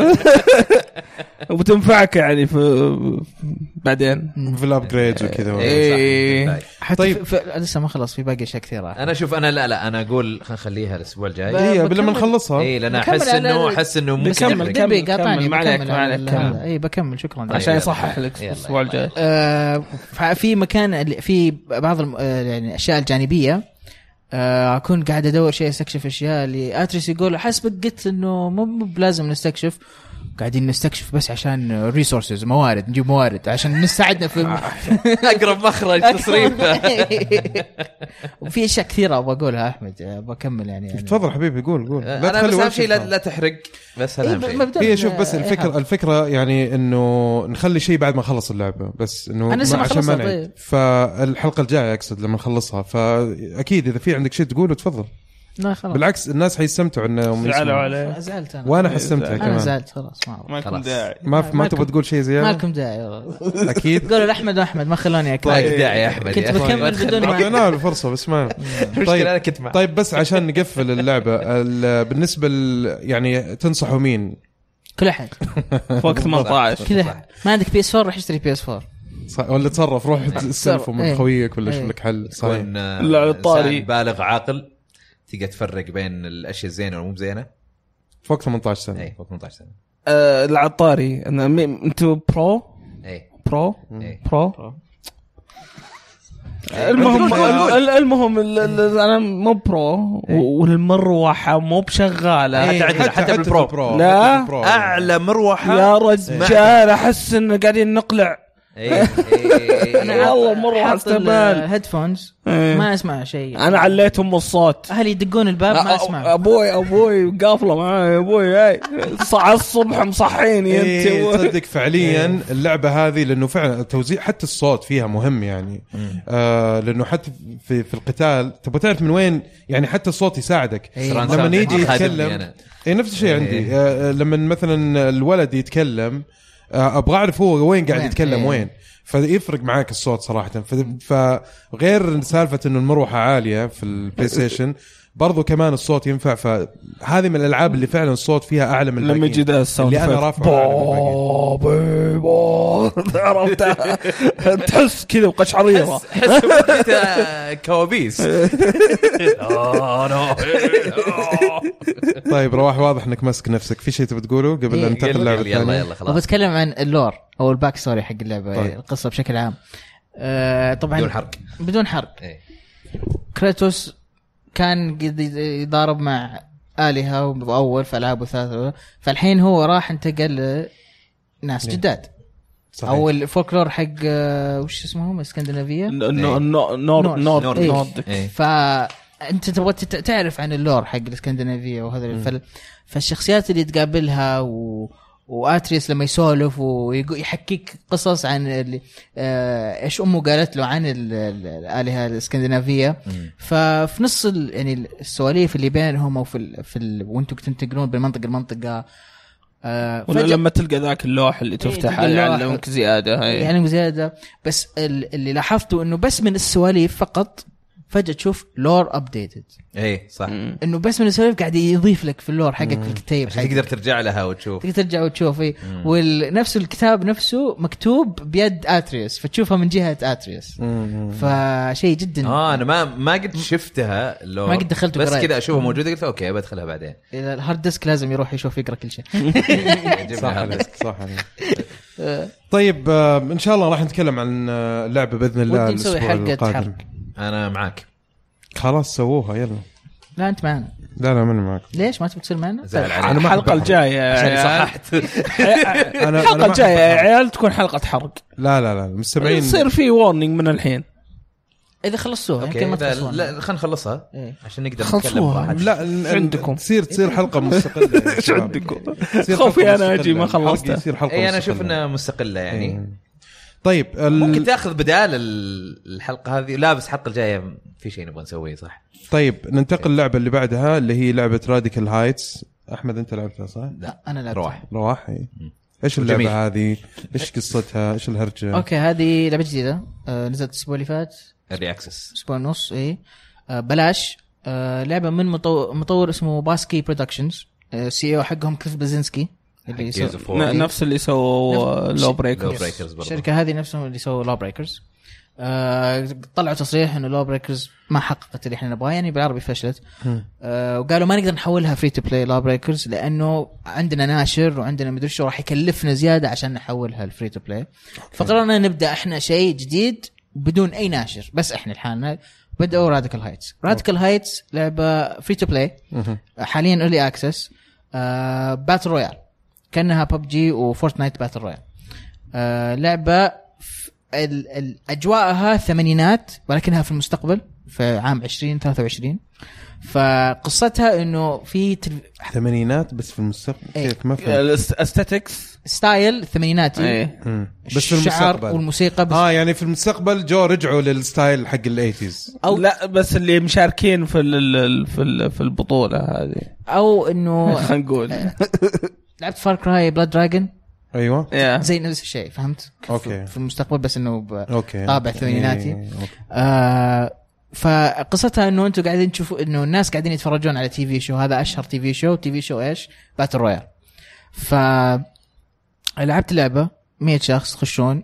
وبتنفعك يعني في بعدين. في ال upgrades وكذا. إيه،. إيه. حتى طيب. في لسه ما خلص في باقي أشياء كثيرة. أنا أشوف أنا لا لا أنا أقول خلينا نخليها الأسبوع الجاي. هي بكمل. لما نخلصها. اي لأن أحس انه أحس إنه ممكن بكمل، يفرق. كمل. دبي قاطعني ما عليك، ما عليك، على- كمل. اي بكمل شكرا. عشان. يصحح لك. الأسبوع الجاي آه، في مكان في بعض آه، يعني الاشياء الجانبية آه، أكون قاعد أدور شيء أستكشف أشياء اللي أتريوس يقول حسبك قلت إنه مو مو بلازم نستكشف قاعدين نستكشف بس عشان resources موارد نجيب موارد عشان نساعدنا في [LAUGHS] أقرب مخرج [LAUGHS] تصريف وفي أشياء كثيرة أبغى أقولها أحمد بكمل يعني, يعني تفضل حبيبي قول قول لا أنا بس أهم شيء لا. لا تحرق بس هذا إيه، اهم شيء هي شوف بس إيه، الفكرة. الفكرة يعني إنه نخلي شيء بعد ما نخلص اللعبة بس إنه ما عشان نعيد. طيب. فالحلقة الجاية أقصد لما نخلصها فأكيد إذا في عندك شيء تقوله تفضل لا خلاص. بالعكس الناس حيستمتعوا إنهم زعلوا. عليه زعلت أنا. وأنا حستمتع أنا أنا كمان. زعلت خلاص ما. ما خلاص. داعي. ما ما ما تبغى لكم- تقول شيء ما زياده لكم داعي والله. أكيد. قولوا لأحمد واحمد ما خلوني ما أكمل. لك داعي يا أحمد كنت. بكمل بدون ما اعطيناه الفرصة بس ما [LAUGHS] المشكلة أنا كنت معك. طيب بس عشان نقفل اللعبة ال- بالنسبة يعني تنصحوا مين؟ كل أحد. [LAUGHS] في وقت 18 كل أحد. ما عندك بي اس 4 روح اشتري بي اس 4 صح- ولا تصرف روح تستلفه من إيه. خويك ولا إيه. شوف لك حل صحيح. آه، لا، على الطاري. إنسان بالغ عاقل. تقدر تفرق بين الأشياء الزينة والمو بزينة؟ فوق 18 سنة. اي فوق 18 سنة. آه، العطاري. أنا مي- أنتوا برو؟ اي برو؟ اي برو؟ المهم قول. ال- المهم ال- ال- أنا مو برو. والمروحة مو بشغالة. إيه. حتى بال pro. لا. حتى في ال pro. أعلى مروحة. يا رجال أحس إن قاعدين نقلع إيه، إيه، أنا والله مرة حاط استهبال. ال headphones إيه. ما أسمع شيء. أنا عليت أم الصوت أهلي يدقون الباب ما أسمع. أبوي أبوي قافلة معاي أبوي هاي صع الصبح مصحيني أنت إيه تصدق فعليا اللعبة هذه لأنه فعلا توزيع حتى الصوت فيها مهم يعني. آه لأنه حتى في في القتال تبغى تعرف من وين يعني حتى الصوت يساعدك. إيه. لما يجي يتكلم. اي نفس الشيء إيه. عندي آه لما مثلا الولد يتكلم أبغى أعرف هو وين قاعد؟ يتكلم إيه. وين فيفرق معاك الصوت صراحة فغير سالفة إنه المروحة عالية في البلاي ستيشن برضو كمان الصوت ينفع فهذه من الألعاب اللي فعلا الصوت فيها أعلى من لما. يجي ذا ال sound اللي أنا. رافعه [LAUGHS] عرفتها تحس كذا بقشعريرة حس كوابيس [LAUGHS] آه،. [LAUGHS] طيب رواح واضح إنك ماسك نفسك في شيء تبي تقوله قبل إيه. أن ننتقل للعبة يلا يلا الثانية يلا خلاص وبتكلم عن ال lore أو ال backstory حق اللعبة طيب. القصة بشكل عام آه طبعا بدون حرق بدون حرق إيه. كريتوس كان قد يضارب مع آلهة وأول في ألعاب وثالثة فالحين هو راح انتقل لناس نعم. جداد صحيح. أو الفولكلور حق وش اسمهم اسكندنافية نور نور Nord. Nord إيه. Nord إيه. فانت تبغى تعرف عن ال lore حق الاسكندنافية وهذا الفل فالشخصيات اللي تقابلها و... وأتريوس لما يسولف ويحكيك قصص عن اللي آه إيش أمه قالت له عن ال- ال- الآلهة الإسكندنافية. ففي نص. يعني السواليف اللي بينهم أو في ال... في ال... وأنتم تنتقلون من منطقه لمنطقه آه ولا لما تلقى ذاك اللوح اللي تفتح تلقى اللوح. يعلمك زيادة هي. يعني زيادة بس ال- اللي لاحظته إنه بس من السواليف فقط فجأة تشوف lore updated إيه صح. مم. إنه بس من السواليف قاعد يضيف لك في ال lore حقك في الكتيب عشان حقك. تقدر ترجع لها وتشوف. تقدر ترجع وتشوف اي ونفس الكتاب نفسه مكتوب بيد اتريوس فتشوفها من جهة اتريوس. فشيء جدا. آه أنا ما ما قد شفتها لو ما قد دخلت بس. كذا أشوفها موجودة قلت أوكي بدخلها بعدين. ال hard disk لازم يروح يشوف يقرأ كل شيء. [LAUGHS] صح صح [LAUGHS] طيب آه، إن شاء الله راح نتكلم عن آه، اللعبه بإذن الله ودي نسوي القادم. حرق. أنا معاك خلاص سووها يلا لا أنت معنا لا لا ماني معك ليش ما تبي تصير معنا؟ زعل أنا عليك ما أحب [LAUGHS] الحلقة. الجايه يا عشان عيال. صححت أنا الحلقة الجاية يا عيال تكون حلقة حرق لا لا لا المستمعين يصير في warning من الحين إذا خلصتوها أوكي يمكن ما إذا- تخلصون لا خلينا نخلصها إيه. عشان نقدر خلصوها. نتكلم لا عندكم؟ تصير تصير حلقة [LAUGHS] مستقلة إيش. عندكم؟ تصير خوفي أنا أجي ما. خلصتها. يصير حلقة اي أنا أشوف مستقلة. إنها مستقلة يعني إيه. طيب ال- ممكن تاخذ بدال ال- الحلقة هذه لا بس الحلقة الجاية في شيء نبغى نسويه صح؟ طيب ننتقل للعبه اللي بعدها اللي هي لعبة راديكال هايتس أحمد أنت لعبتها صح؟ لا أنا لعبت روح رواح إيه. إيش اللعبة جميل. هذه؟ إيش قصتها؟ إيش الهرجة؟ أوكي هذه لعبة جديدة آه نزلت الأسبوع اللي فات early access أسبوع ونص اي آه بلاش آه لعبة من مطور, مطور اسمه Boss Key Productions CEO حقهم كليف بليزنسكي اللي. ن- نفس اللي سووا LawBreakers الشركة هذه نفسهم اللي سووا LawBreakers آه طلعوا تصريح إنه LawBreakers ما حققت اللي إحنا نبغاه يعني بالعربي فشلت. آه وقالوا ما نقدر نحولها free to play LawBreakers لأنه عندنا ناشر وعندنا مدري شو راح يكلفنا زيادة عشان نحولها ال free to play فقررنا نبدأ إحنا شيء جديد بدون أي ناشر بس إحنا لحالنا بدأوا راديكال هايتس راديكال هايتس لعبة free to play. حاليا early access battle royale كأنها ببجي وفورتنايت battle royale آه لعبة ال- ال- أجواءها ثمانينات ولكنها في المستقبل في عام 2023 فقصتها إنه في تلف... ثمانينات بس في المستقبل. كيف ما فهمت؟ ال aesthetics style ثمانيناتي. إيه. بس في الشعر المستقبل. والموسيقى بس. آه يعني في المستقبل جو رجعوا لل style حق ال eighties أو لا بس اللي مشاركين في ال- ال- في ال- في البطولة هذه. أو إنه [LAUGHS] خلينا نقول. لعبت Far Cry Blood Dragon أيوه. زي نفس الشيء فهمت؟ أوكي. في المستقبل بس إنه ب... أوكي. طابع ثمانيناتي. آه فقصتها إنه أنتم قاعدين تشوفوا إنه الناس قاعدين يتفرجون على TV show هذا أشهر TV show. TV show إيش؟ battle royale ف لعبت اللعبه 100 شخص يخشون.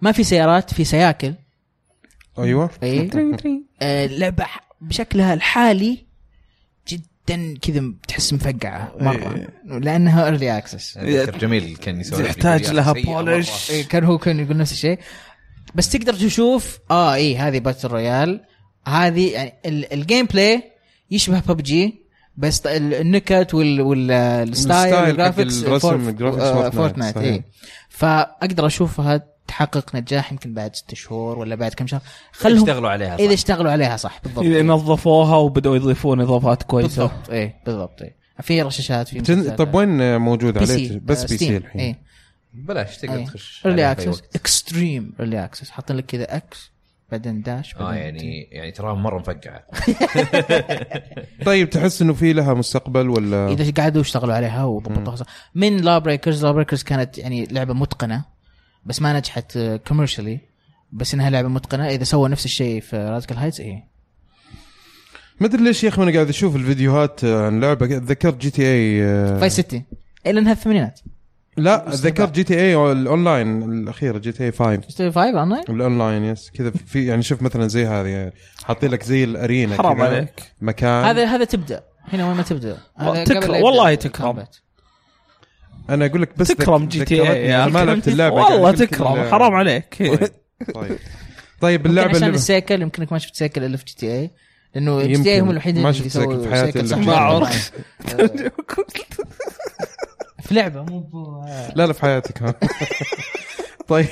ما في سيارات في سياكل. أيوه. اي [LAUGHS] آه، لعبة بشكلها الحالي جدا كذا تحس مفقعة مرة. لأنها early access جميل كان يسوي يحتاج لها polish. إيه، كان هو كان يقول نفس الشيء. بس تقدر تشوف آه اي هذه battle royale هذه يعني ال- ال gameplay يشبه ببجي بس النكت وال وال style وال graphics الرسم، ال graphics فورتنايت،. اي فأقدر أشوفها تحقق نجاح يمكن بعد ست شهور ولا بعد كم شهر. خلهم يشتغلوا عليها صح. إذا اشتغلوا عليها صح بالضبط. إذا نظفوها وبدأوا يضيفون إضافات كويسة. بالضبط اي بالضبط اي في رشاشات في تن... مسلسلات. طب وين موجود عليه؟ بس آه، PC. الحين. اي بلاش تقدر تخش early access. Extreme early access حاطين لك كذا إكس بعدين داش آه بعدين يعني يعني تراها مرة مفقعة. [LAUGHS] طيب تحس إنه في لها مستقبل ولا؟ إذا قعدوا يشتغلوا عليها وضبطوها صح. من LawBreakers LawBreakers كانت يعني لعبة متقنة. بس ما نجحت commercially بس إنها لعبة متقنة. إذا سووا نفس الشيء في Radical Heights إيه. ما أدري ليش يا أخي أنا قاعد أشوف الفيديوهات عن لعبة. تذكرت GTA Vice City إلا إنها الثمانينات. لا تذكرت GTA ال online الأخيرة GTA 5 ستوري 5 اونلاين الأونلاين يس كذا في يعني شوف مثلا زي هذه يعني حاطين لك زي الأرينا حرام عليك. مكان. هذا هذا تبدأ. هنا وين ما تبدأ. تكرم- يبدأ. والله. تكرم. أنا أقول لك بس تكرم جي تي اي ذكرتني، يا أنا ما أخي. لعبت اللعبة والله تكرم حرام عليك. طيب. طيب. طيب اللعبة عشان اللي السيكل يمكنك ما شفت سيكل إلا في جي تي اي لأنه جي. تي اي هم الوحيدين ما شفت سيكل في حياتي صح في [LAUGHS] ما. آه، [LAUGHS] في لعبة مو ب- لا لا في حياتك ها. [LAUGHS] طيب.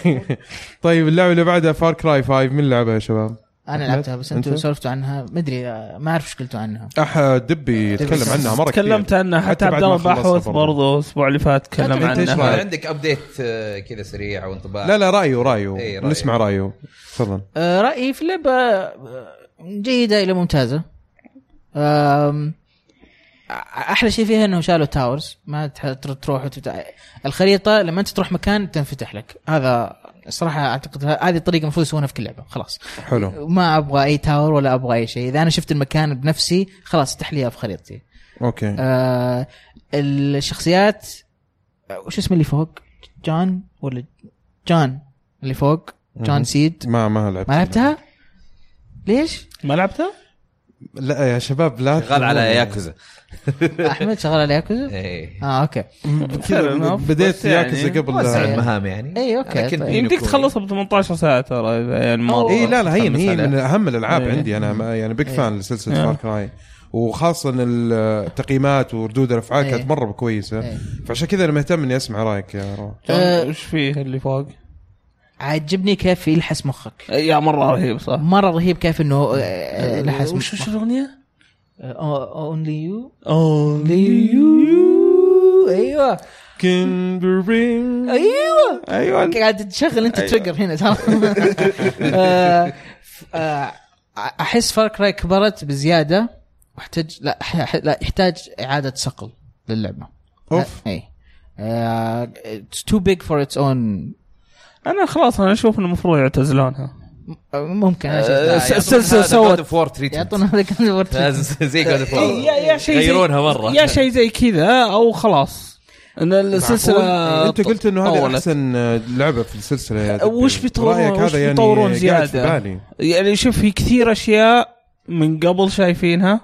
طيب اللعبة اللي بعدها Far Cry 5 مين لعبها يا شباب؟ أنا لعبتها بس أنتم؟ سولفتوا عنها. آه، ما أعرف إيش قلتوا عنها. احد دبي يتكلم عنها مرة كثير. تكلمت عنها حتى عبد الله برضو. برضو الأسبوع اللي فات تكلم عنها؟ عندك update آه، كذا سريع أو انطباع؟ لا لا رأيه رأيه. رأيه. نسمع رأيه. تفضل. آه، رأيي في اللعبة آه، جيدة إلى ممتازة. أحلى شيء فيها إنه شالوا towers ما تروح وتبدأ. الخريطة لما أنت تروح مكان تنفتح لك. هذا صراحة أعتقد هذه الطريقة المفروض يسوونها في كل لعبة. خلاص. حلو. ما أبغى أي tower ولا أبغى أي شيء. إذا أنا شفت المكان بنفسي خلاص افتح لي إياه في خريطتي. okay. آه الشخصيات وش اسمه اللي فوق؟ جون ولا جون اللي فوق؟ جون مهم. Seed؟ ما ما لعبت ما لعبتها؟ ليش؟ ما لعبتها؟ لا يا شباب لا شغال على ياكوزا [LAUGHS] أحمد شغال على ياكوزا إيه آه okay [LAUGHS] بديت يعني ياكوزا قبل وسع إيه. المهام يعني إيه، okay، لكن طيب. يمديك. تخلصها ب 18 ساعة ترى يعني مره اي لا لا هي هي. من أهم الألعاب إيه. عندي أنا ما- يعني big إيه. fan لسلسلة إيه. Far Cry وخاصة التقييمات وردود الافعال إيه. كانت مرة كويسه إيه. فعشان كذا أنا مهتم إني أسمع رأيك يا روح آه. وش فيه اللي فوق؟ عجبني كيف يلحس مخك. يا مرة رهيب صح. مرة رهيب كيف إنه آه، آه، لحس وش وش مخك الاغنيه؟ only you only أيوه. كندرين أيوه. أيوه. قاعد تشغل أنت trigger هنا ترى. [LAUGHS] آه، أحس Far Cry كبرت بزيادة واحتاج لا لا يحتاج إعادة صقل للعبة. أوف. اي تو بيج فور اتس اون أنا خلاص أنا أشوف إنه المفروض يعتزلونها ممكن. أنا آه، سوت- جود فور تريتمنت يعطونا هذا كان زي جود فور يا يا شيء زي يغيرونها مرة. يا شيء زي كذا أو خلاص. إن السلسلة أنت قلت إنه هذه. أحسن لعبة في السلسلة. وش بيطورون- وش يعني بيطورون؟ في بالي. يعني شوف في كثير أشياء من قبل شايفينها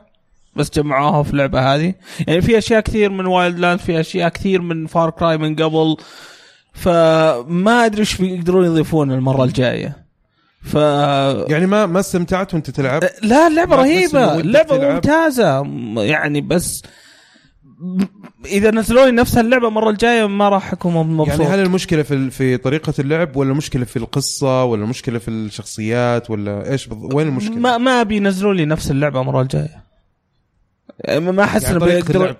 بس جمعوها في اللعبة هذه. يعني في أشياء كثير من Wildlands في أشياء كثير من Far Cry من قبل. فما أدري إيش بيقدرون يضيفون المرة الجاية. ف يعني ما ما استمتعت وأنت تلعب؟ لا اللعبة رهيبة. تلعب؟ ممتازة. يعني بس إذا نزلوا لي نفس اللعبة المره الجاية ما راح أكون مبسوط. يعني هل المشكلة في في طريقة اللعب ولا المشكلة في القصة ولا المشكلة في الشخصيات ولا إيش بض... وين المشكلة؟ ما ما ابي ينزلوا لي نفس اللعبة المره الجاية. ما أحس يعني إنه بيقدروا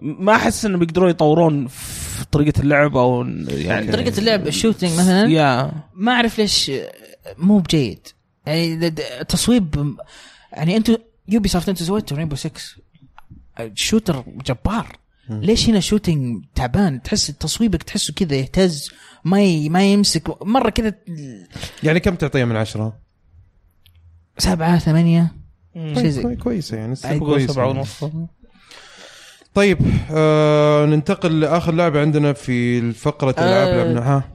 ما أحس إنه بيقدروا يطورون في طريقة اللعب أو يعني طريقة اللعب ال shooting مثلا يا ما أعرف ليش مو بجيد. يعني تصويب يعني أنتم Ubisoft أنتم سويتوا Rainbow 6 ال shooter جبار. ليش هنا shooting تعبان؟ تحس تصويبك تحسه كذا يهتز ما ي... ما يمسك. مرة كذا يعني كم تعطيها من عشرة؟ سبعة ثمانية. شيء زي كوي- كويسة يعني كويسة. سبعة ونص طيب آه ننتقل لآخر لعبه عندنا في فقره الألعاب آه. لعبناها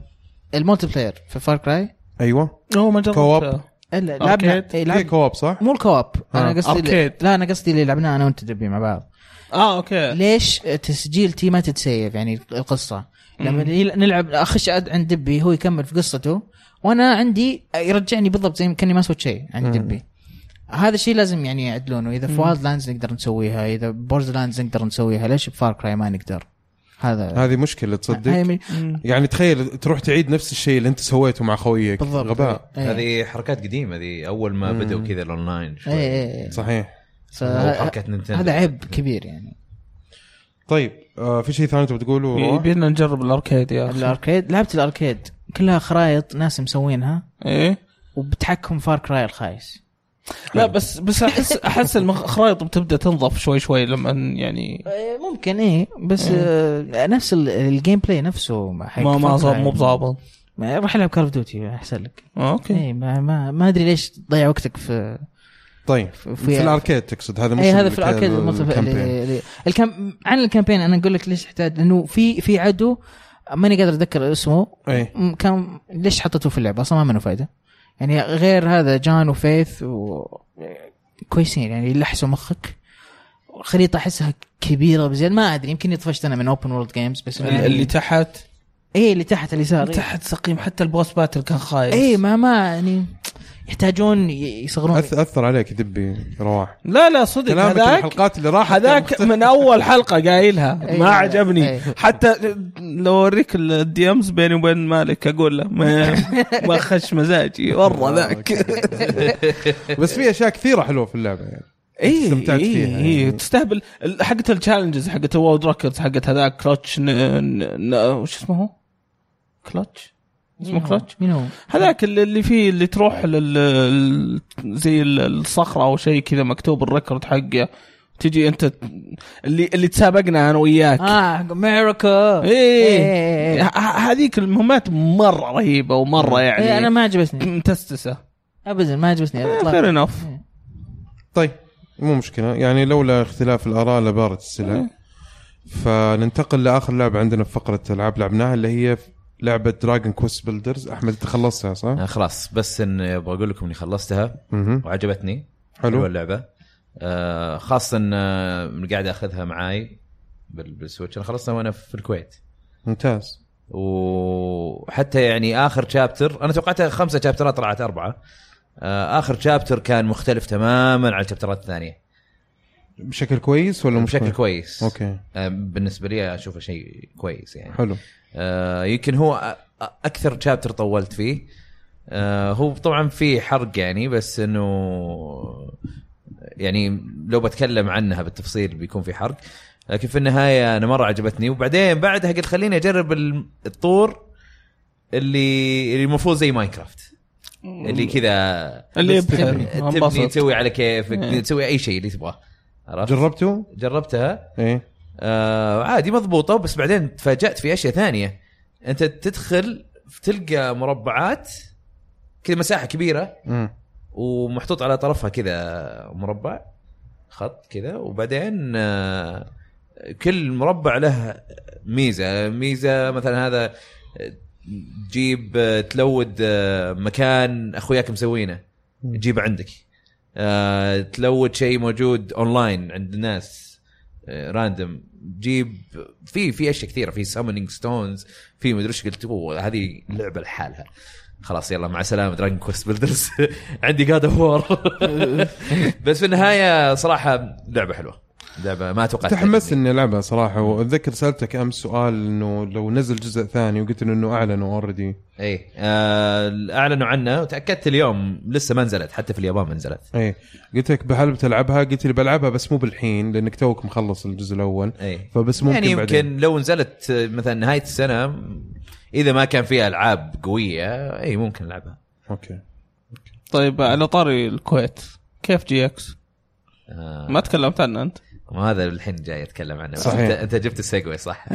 ال multiplayer في Far Cry أيوه هو ما co-op. جربته لا لعبنا. إيه، لعب... co-op صح؟ مو ال co-op أنا آه. قصدي arcade. لا أنا قصدي اللي لعبناه أنا وأنت دبي مع بعض آه okay ليش تسجيلتي ما تتسيف يعني القصة لما نلعب أخش عند دبي هو يكمل في قصته وأنا عندي يرجعني بالضبط زي كأني ما سويت شيء عند. دبي هذا الشيء لازم يعني يعدلونه. إذا في Wildlands نقدر نسويها إذا Borderlands نقدر نسويها ليش ب Far Cry ما نقدر؟ هذا هذه مشكلة تصدق؟ هاي من- يعني تخيل تروح تعيد نفس الشيء اللي انت سويته مع خويك. بالضبط. غباء. إيه. هذه حركات قديمة هذه أول ما مم. بدأوا كذا الأونلاين شوي. إيه إيه إيه. صحيح. حركات Nintendo. هذا عيب كبير يعني. طيب آه في شيء ثاني تبغى تقوله؟ روح؟ يبينا نجرب ال arcade يا أخي. ال arcade؟ لعبت ال arcade. كلها خرائط ناس مسوينها. إيه. وبتحكم Far Cry الخايس. لا بس بس احس [LAUGHS] أحس الخرائط بتبدأ تنضف شوي شوي لما يعني إيه، ممكن إيه بس آه نفس ال- ال gameplay نفسه ما ما Cry. مو بظابط. ما- روح ألعب Call of Duty أحسن لك. آه، okay. إيه ما ما, ما أدري ليش تضيع وقتك في طيب في, في, ال arcade تقصد هذا مش اي هذا في ال arcade ال campaign. الكام عن ال campaign أنا أقول لك ليش يحتاج لأنه في في عدو ماني قادر أتذكر اسمه. م- كان ليش حطيته في اللعبة؟ أصلا ما منه فايدة. يعني غير هذا جان وفيث و كويسين يعني يلحسوا مخك. خريطة أحسها كبيرة بزيادة. ما أدري يمكن طفشت أنا من open world games بس ال- اللي تحت؟ إيه اللي تحت اليسار إيه. تحت سقيم. حتى ال boss battle كان خايس. إيه ما ما يعني يحتاجون يصغرون. أث- أثر عليك دبي رواح. لا لا صدق. كلامك هذاك الحلقات اللي راحت هذاك من أول حلقة قايلها. إيه، [LAUGHS] ما عجبني. إيه. حتى لو أوريك ال DMs بيني وبين مالك أقول له ما, [LAUGHS] ما خش مزاجي مره ذاك. [LAUGHS] بس في أشياء كثيرة حلوة في اللعبة يعني. اي استمتعت اي فيها اي يعني. تستهبل. حقت ال challenges حقت world records حقت هذاك كلتش ن... ن... وش اسمه هو؟ كلتش اسمه كلتش مين هو؟ هذاك اللي اللي فيه اللي تروح لل زي ال- الصخرة أو شيء كذا مكتوب ال record حقه. تجي أنت اللي اللي تسابقنا أنا وياك. آه أمريكا. إيه. ه- هذيك المهمات مرة رهيبة ومرة يعني إيه أنا ما عجبتني. متستسة. ابدا ما عجبتني. fair enough طيب مو مشكلة. يعني لولا اختلاف الآراء لبارت السلع. فننتقل لآخر لعبة عندنا في فقرة ألعاب لعبناها اللي هي لعبة Dragon Quest Builders أحمد أنت خلصتها صح؟ آه خلاص بس إن أبغى أقول لكم إني خلصتها. وعجبتني. حلو. حلوة اللعبة. آه خاصة ان آه، قاعد أخذها معاي بال- بال Switch. أنا خلصتها وأنا في الكويت. ممتاز. وحتى يعني آخر chapter أنا توقعتها خمسة chapter ات طلعت أربعة. آه آخر chapter كان مختلف تماما عن ال chapter ات الثانية. بشكل كويس ولا مش بشكل كويس. أوكي. آه بالنسبة لي أشوفه شيء كويس يعني. حلو. آه يمكن هو أكثر chapter طولت فيه. آه هو طبعا في حرق يعني بس إنه يعني لو بتكلم عنها بالتفصيل بيكون في حرق. لكن في النهاية أنا مرة عجبتني. وبعدين بعدها قلت خليني أجرب ال- الطور اللي اللي المفروض زي Minecraft اللي كذا اللي تبني. تبني تسوي على كيفك. تسوي أي شيء اللي تبغاه. عرفت؟ جربته؟ جربتها. إيه. آه عادي مضبوطة. بس بعدين تفاجأت في أشياء ثانية. أنت تدخل تلقى مربعات كذا مساحة كبيرة امم ومحطوط على طرفها كذا مربع خط كذا. وبعدين آه، كل مربع له ميزة. ميزة مثلا هذا تجيب آه، تلود آه، مكان أخوياك مسوينه. تجيبه عندك. آه، ت load شيء موجود اونلاين عند الناس. random جيب في في أشياء كثيرة في summoning stones في مدري إيش قلت هذه لعبة لحالها. خلاص يلا مع السلامة Dragon Quest Builders عندي God of War بس في النهاية صراحة لعبة حلوة. لعبة ما توقعت تحمست. إني ألعبها صراحة وأتذكر سألتك أمس سؤال إنه لو نزل جزء ثاني وقلت له إنه أعلنوا already اي آه أعلنوا عنه وتأكدت اليوم لسه ما نزلت حتى في اليابان ما نزلت اي إيه. قلت لك بهل بتلعبها؟ قلت لي بلعبها بس مو بالحين لأنك توك مخلص الجزء الأول اي فبس ممكن يعني بعدين. يمكن لو نزلت مثلا نهاية السنة إذا ما كان فيها ألعاب قوية اي ممكن العبها أوكي طيب على طاري الكويت كيف GX؟ آه ما تكلمت عنه أنت وهذا الحين جاي اتكلم عنه. صحيح. انت, انت جبت ال segue صح؟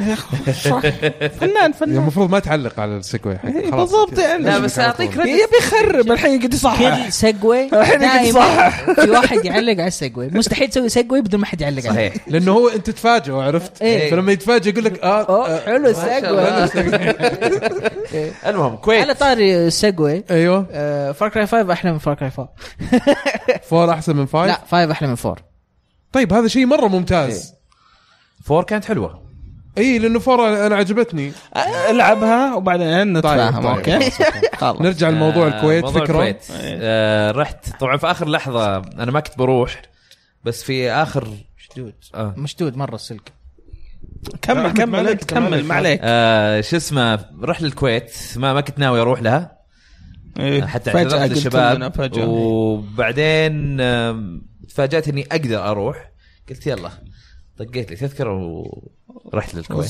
صح. [LAUGHS] فنان فنان. المفروض ما تعلق على ال segue حق إيه، بالضبط. يعني. لا بس أعطيك يبي يخرب. الحين قد يصحح. كل segue الحين يقعد دائما يصحح. في واحد يعلق على ال segue. مستحيل تسوي segue بدون ما حد يعلق عليه. صحيح. لأنه هو أنت تتفاجئ عرفت؟ إيه. فلما يتفاجئ يقول لك آه, أوه آه حلو السيجوي. [LAUGHS] المهم كويت على طاري ال segue أيوه. Far Cry 5 أحلى من Far Cry 4 four أحسن من five لا 5 أحلى من 4 طيب هذا شيء مرة ممتاز. four كانت حلوة. إي لأنه four أنا عجبتني. ألعبها وبعدين نتفاهم طيب، أوكي؟ خلاص. نرجع لموضوع آه، الكويت موضوع فكرة. الكويت. آه رحت طبعا في آخر لحظة أنا ما كنت بروح بس في آخر شدود آه. مشدود مرة السلك. كمل كمل كمل. ما عليك. آه شو اسمه رحت للكويت ما ما كنت ناوي أروح لها. إيه، حتى اعتذرت للشباب. وبعدين آم، تفاجأت اني أقدر أروح. قلت يلا طقيت لي تذكرة ورحت للكويت.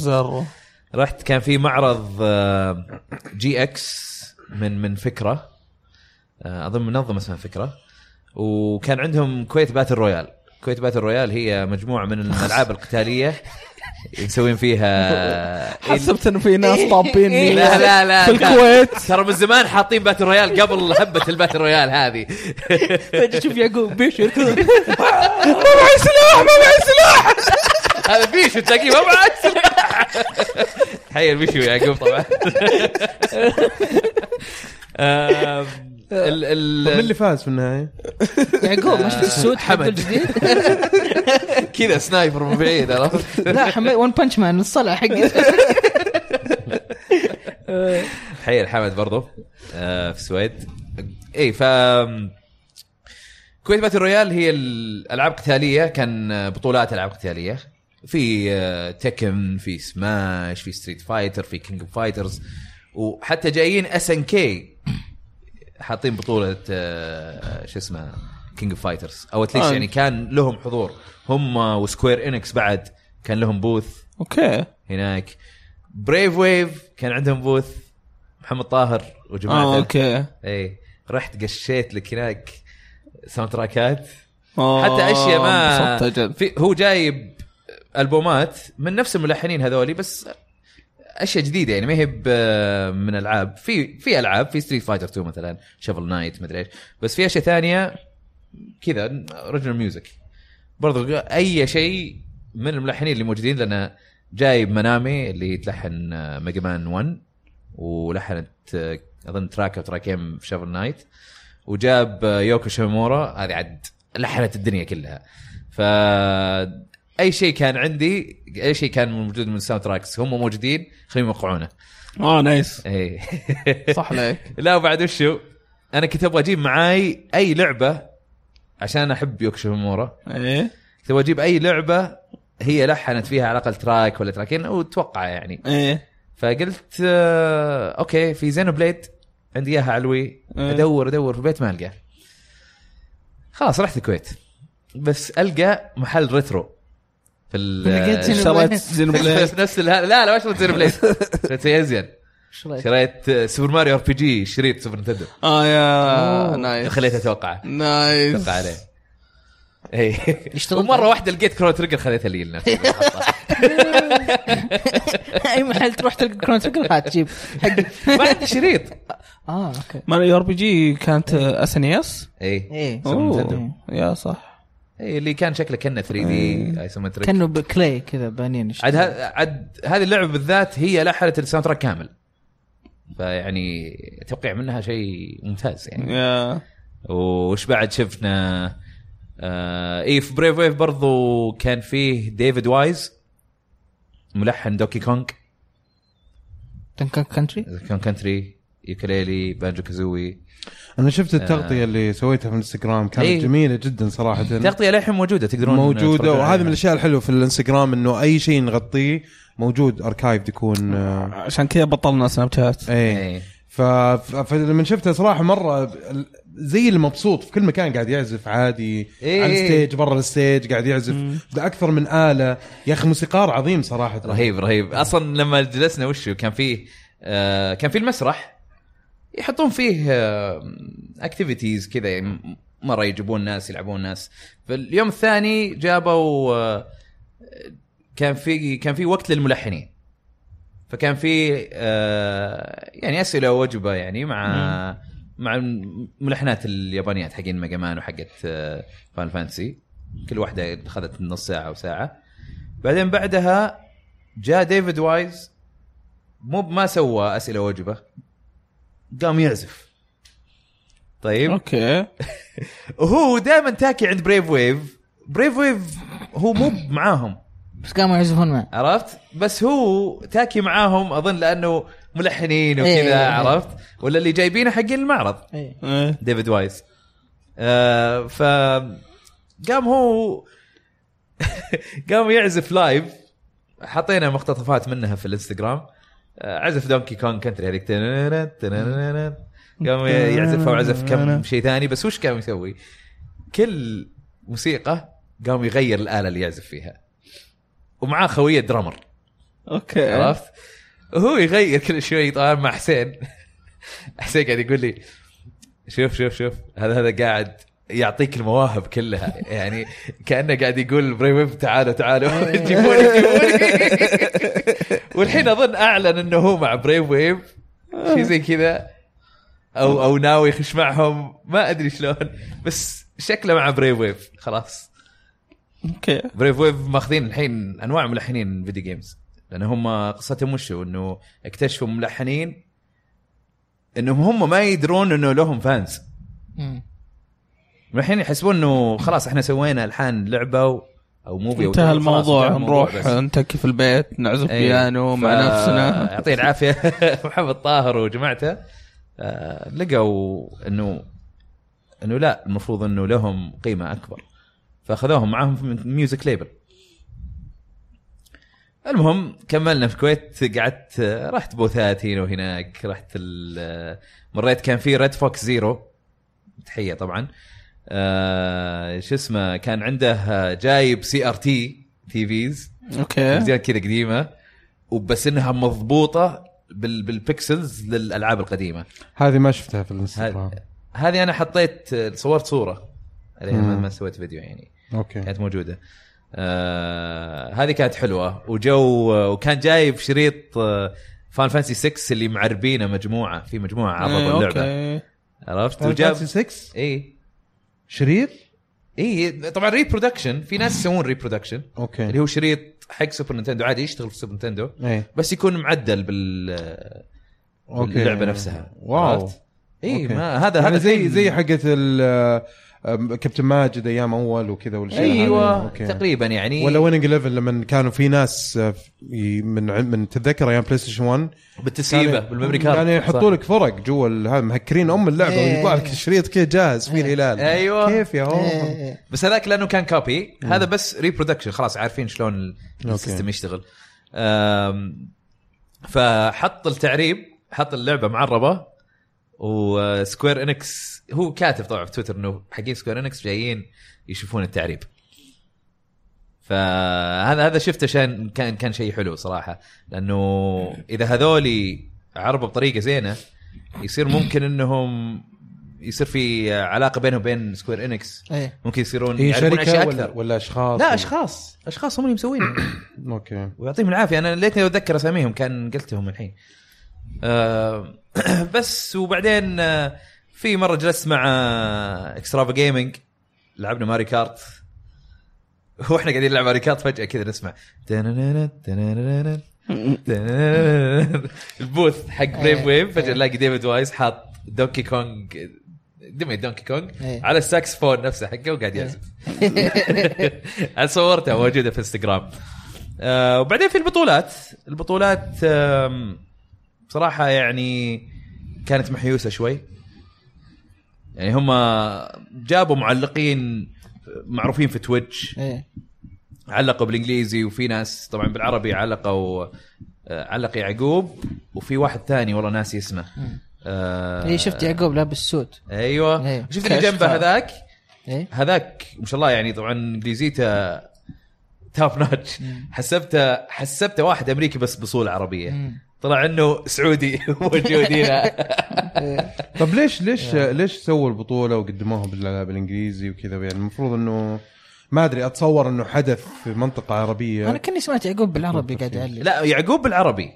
رحت كان في معرض آه، GX من من فكرة آه، أظن منظمة اسمها فكرة. وكان عندهم كويت Battle Royale. كويت Battle Royale هي مجموعة من الألعاب القتالية. [LAUGHS] مسوين فيها [LAUGHS] حسبت انه في ناس طابين لا لا لا في الكويت. ترى من زمان حاطين battle royale قبل هبه ال battle royale هذه. فجأة شوف يعقوب كذا [LAUGHS] ما معي سلاح ما معي سلاح. هذا بيشو تلاقيه ما معاه سلاح. تخيل بيشو يعقوب طبعا. [LAUGHS] ال ال طب مين اللي فاز في النهاية؟ يعقوب ما شفت السود [LAUGHS] حمد. الجديد؟ [LAUGHS] كذا sniper من بعيد عرفت؟ لا حمد One Punch Man الصلع حقي. [LAUGHS] تحية لحمد برضو آه، في السويد. اي ف كويت Battle Royale هي الألعاب قتالية كان بطولات ألعاب قتالية. في آه، Tekken في سماش في Street Fighter في King of Fighters. وحتى جايين SNK حاطين بطولة آه، شو اسمه King of Fighters أو at least آه. يعني كان لهم حضور. هم و Square Enix بعد كان لهم booth أوكي. هناك. Brave Wave كان عندهم booth محمد طاهر وجماعته. آه okay. اي رحت قشيت لك هناك soundtrack ات آه، حتى أشياء ما. في هو جايب ألبومات من نفس الملحنين هذولي بس أشياء جديدة يعني ما هي من ألعاب. في في ألعاب في Street Fighter 2 مثلا Shovel Knight مدري إيش. بس في أشياء ثانية كذا original music برضو أي شيء من الملحنين اللي موجودين لأن جايب Manami اللي تلحن Mega Man 1 ولحنت أظن track أو تراكين في Shovel Knight وجاب يوكو شيمورا هذه عاد لحنت الدنيا كلها. ف أي شيء كان عندي أي شيء كان موجود من ال soundtrack س هم موجودين خليهم يوقعونه آه nice اي صح عليك. [LAUGHS] لا وبعد وشو؟ أنا كنت أبغى أجيب معاي أي لعبة عشان أحب يوكو شيمورا إيه. كنت أبغى أجيب أي لعبة هي لحنت فيها على الأقل track ولا تراكين وتوقع يعني. إيه. فقلت آه okay في Xenoblade عندي إياها علوي. إيه. أدور أدور في البيت ما ألقى. خلاص رحت الكويت. بس ألقى محل retro في اشتريت في blade [LAUGHS] في نفس ال- لا لا ما اشتريت Xenoblade شريت شيء ازين؟ شريت Super Mario RPG شريط Super Nintendo آه yeah. nice. خليته أتوقع. nice. أتوقع عليه. اي يشتغل ومرة واحدة لقيت Chrono Trigger خذيتها لي لنفسي. [LAUGHS] [LAUGHS] أي محل تروح تلقى Chrono Trigger هات جيب. حقي ما عندي شريط آه okay. Mario RPG كانت SNES اي إيه. أوه. yeah صح. اي اللي كان شكله كأنه 3D isometric كأنه بكلي كذا بانين عاد عاد هذه اللعبة بالذات هي لحنت ال soundtrack كامل. فيعني توقيع منها شيء ممتاز يعني. وش بعد شفنا آه اي في Brave Wave برضو كان فيه David Wise ملحن Donkey Kong Donkey Kong Country Kong Country Yooka-Laylee Banjo-Kazooie. أنا شفت التغطية اللي سويتها في الانستغرام كانت إيه. جميلة جدا صراحة. تغطيه للحين موجودة تقدرون موجودة وهذه. من الأشياء الحلوة في الانستغرام إنه أي شيء نغطيه موجود archive يكون آه، عشان كذا بطلنا سناب شات. ف- فلما شفتها صراحة مرة زي المبسوط في كل مكان قاعد يعزف عادي إيه. على ال stage برا ال stage قاعد يعزف. باكثر من آلة. يا أخي موسيقار عظيم صراحة. رهيب رهيب. أصلا لما جلسنا وشو كان فيه آه كان فيه المسرح. يحطون فيه activities كذا يعني مرة يجيبون ناس يلعبون ناس. فاليوم الثاني جابوا آه كان في كان في وقت للملحنين. فكان في آه يعني أسئلة وأجوبة يعني مع مع الملحنات اليابانيات حقين Mega Man وحقت آه Final Fantasy كل واحدة اخذت نص ساعة أو ساعة. بعدين بعدها جاء David Wise مو ما سوى أسئلة وأجوبة قام يعزف. طيب. okay. [LAUGHS] وهو دائما تاكي عند Brave Wave Brave Wave هو مو معاهم. بس قاموا يعزفون معه. عرفت؟ بس هو تاكي معاهم أظن لأنه ملحنين إيه، وكذا إيه. عرفت؟ ولا اللي جايبينه حقين المعرض. إيه. إيه. David Wise آه ف قام هو [LAUGHS] قام يعزف live حطينا مقتطفات منها في الإنستغرام. عزف Donkey Kong Country هذيك. قام يعزفها وعزف كم شيء ثاني بس وش قام يسوي؟ كل موسيقى قام يغير الآلة اللي يعزف فيها ومعاه خوية drummer okay عرفت؟ وهو يغير كل شوي طبعا مع حسين [LAUGHS] حسين قاعد يقول لي شوف شوف شوف هذا هذا قاعد يعطيك المواهب كلها. يعني كأنه قاعد يقول Brave Wave تعالوا تعالوا. [LAUGHS] جيبوني جيبوني والحين أظن أعلن إنه هو مع Brave Wave شيء زي كذا. أو أو ناوي يخش معهم. ما أدري شلون. بس شكله مع Brave Wave خلاص. okay. Brave Wave ماخذين الحين أنواع ملحنين video games لأن هم قصتهم وشو إنه اكتشفوا ملحنين إنهم هم ما يدرون إنه لهم fans مم. الحين يحسبون إنه خلاص إحنا سوينا الحان لعبة و- أو movie انتهى الموضوع. نروح. نتكي في البيت نعزف إيه. بيانو مع ف- نفسنا. يعطيه العافية. [LAUGHS] محمد طاهر وجماعته. آه، لقوا انه إنه لا المفروض إنه لهم قيمة أكبر. فأخذوهم معاهم في music label المهم كملنا في الكويت قعدت آه، رحت booth ات هنا وهناك رحت آه، مريت كان في Red Fox Zero تحية طبعا. آه شو اسمه كان عنده آه، جايب CRT TVs okay. تلفزيون كذا قديمة. وبس إنها مضبوطة بال بال pixels للألعاب القديمة. هذه ما شفتها في الانستغرام. هذه أنا حطيت صورت صورة. عليها ما مم. ما سويت فيديو يعني. okay. كانت موجودة. آه هذه كانت حلوة. وجو وكان جايب شريط آه Final Fantasy 6 اللي معربينه مجموعة. في مجموعة عرضوا إيه، اللعبه okay. عرفت؟ وجاب وجاب 6 اي شريط؟ اي طبعا reproduction في ناس يسوون reproduction أوكي. اللي هو شريط حق سوبر نينتندو عادي يشتغل في سوبر نينتندو إيه. بس يكون معدل بال okay. باللعبة نفسها wow؟ اي. ما هذا هذا هذا زي زي حقت كابتن ماجد أيام أول وكذا والاشياء هذه. أيوه okay. تقريبا يعني ولا ويننج 11 لما كانوا في ناس آه، في- من من تتذكر أيام بلاي ستيشن 1 بالتسييبة كانوا- بال memory card كانوا يحطوا لك فرق جوا مهكرين أم اللعبة إيه. ويطلع لك الشريط كذا جاهز فيه الهلال أيوة. كيف يا هو إيه. بس هذاك لأنه كان copy هذا بس reproduction خلاص عارفين شلون. ال system يشتغل فحط التعريب حط اللعبة معربة و Square Enix هو كاتب طبعا في تويتر إنه حقين Square Enix جايين يشوفون التعريب. فهذا هذا شفته عشان كان كان شيء حلو صراحة. لأنه إذا هذولي عربوا بطريقة زينة يصير ممكن إنهم يصير في علاقة بينهم وبين Square Enix إيه. ممكن يصيرون هي شركة ولا, أكثر. ولا أشخاص لا أشخاص. أشخاص هم اللي مسوينها. [CLEARS THROAT] okay. ويعطيهم العافية. أنا ليتني أتذكر أساميهم كان قلتهم الحين. آه [CLEARS THROAT] بس وبعدين آه في مرة جلست مع اكسترافا gaming لعبنا Mario Kart [LAUGHS] وإحنا قاعدين نلعب Mario Kart فجأة كذا نسمع. [LAUGHS] ال booth حق Brave Wave فجأة نلاقي ديفيد وايز حاط دونكي كونغ دمية دونكي إيه. على الساكسفون نفسه حقه وقاعد يعزف. [LAUGHS] أنا صورتها موجودة في انستغرام آه وبعدين في البطولات. البطولات بصراحه يعني كانت محيوسة شوي. يعني هم جابوا معلقين معروفين في تويتش. إيه. علقوا بالإنجليزي وفي ناس طبعا بالعربي علقوا آه، علق يعقوب وفي واحد ثاني والله ناسي اسمه. آه إيه شفت يعقوب لابس suit. أيوه. إيه. شفت اللي. جنبه هذاك؟ إيه. هذاك ما شاء الله يعني طبعا إنجليزيته top notch حسبته حسبته واحد أمريكي بس بأصول عربية. طلع انه سعودي [LAUGHS] موجود هنا. [LAUGHS] طب ليش ليش ليش سووا البطولة وقدموها بال- بالانجليزي وكذا؟ يعني المفروض إنه ما أدري أتصور إنه حدث في منطقة عربية. أنا كني سمعت يعقوب بالعربي قاعد يعلق. لا يعقوب بالعربي.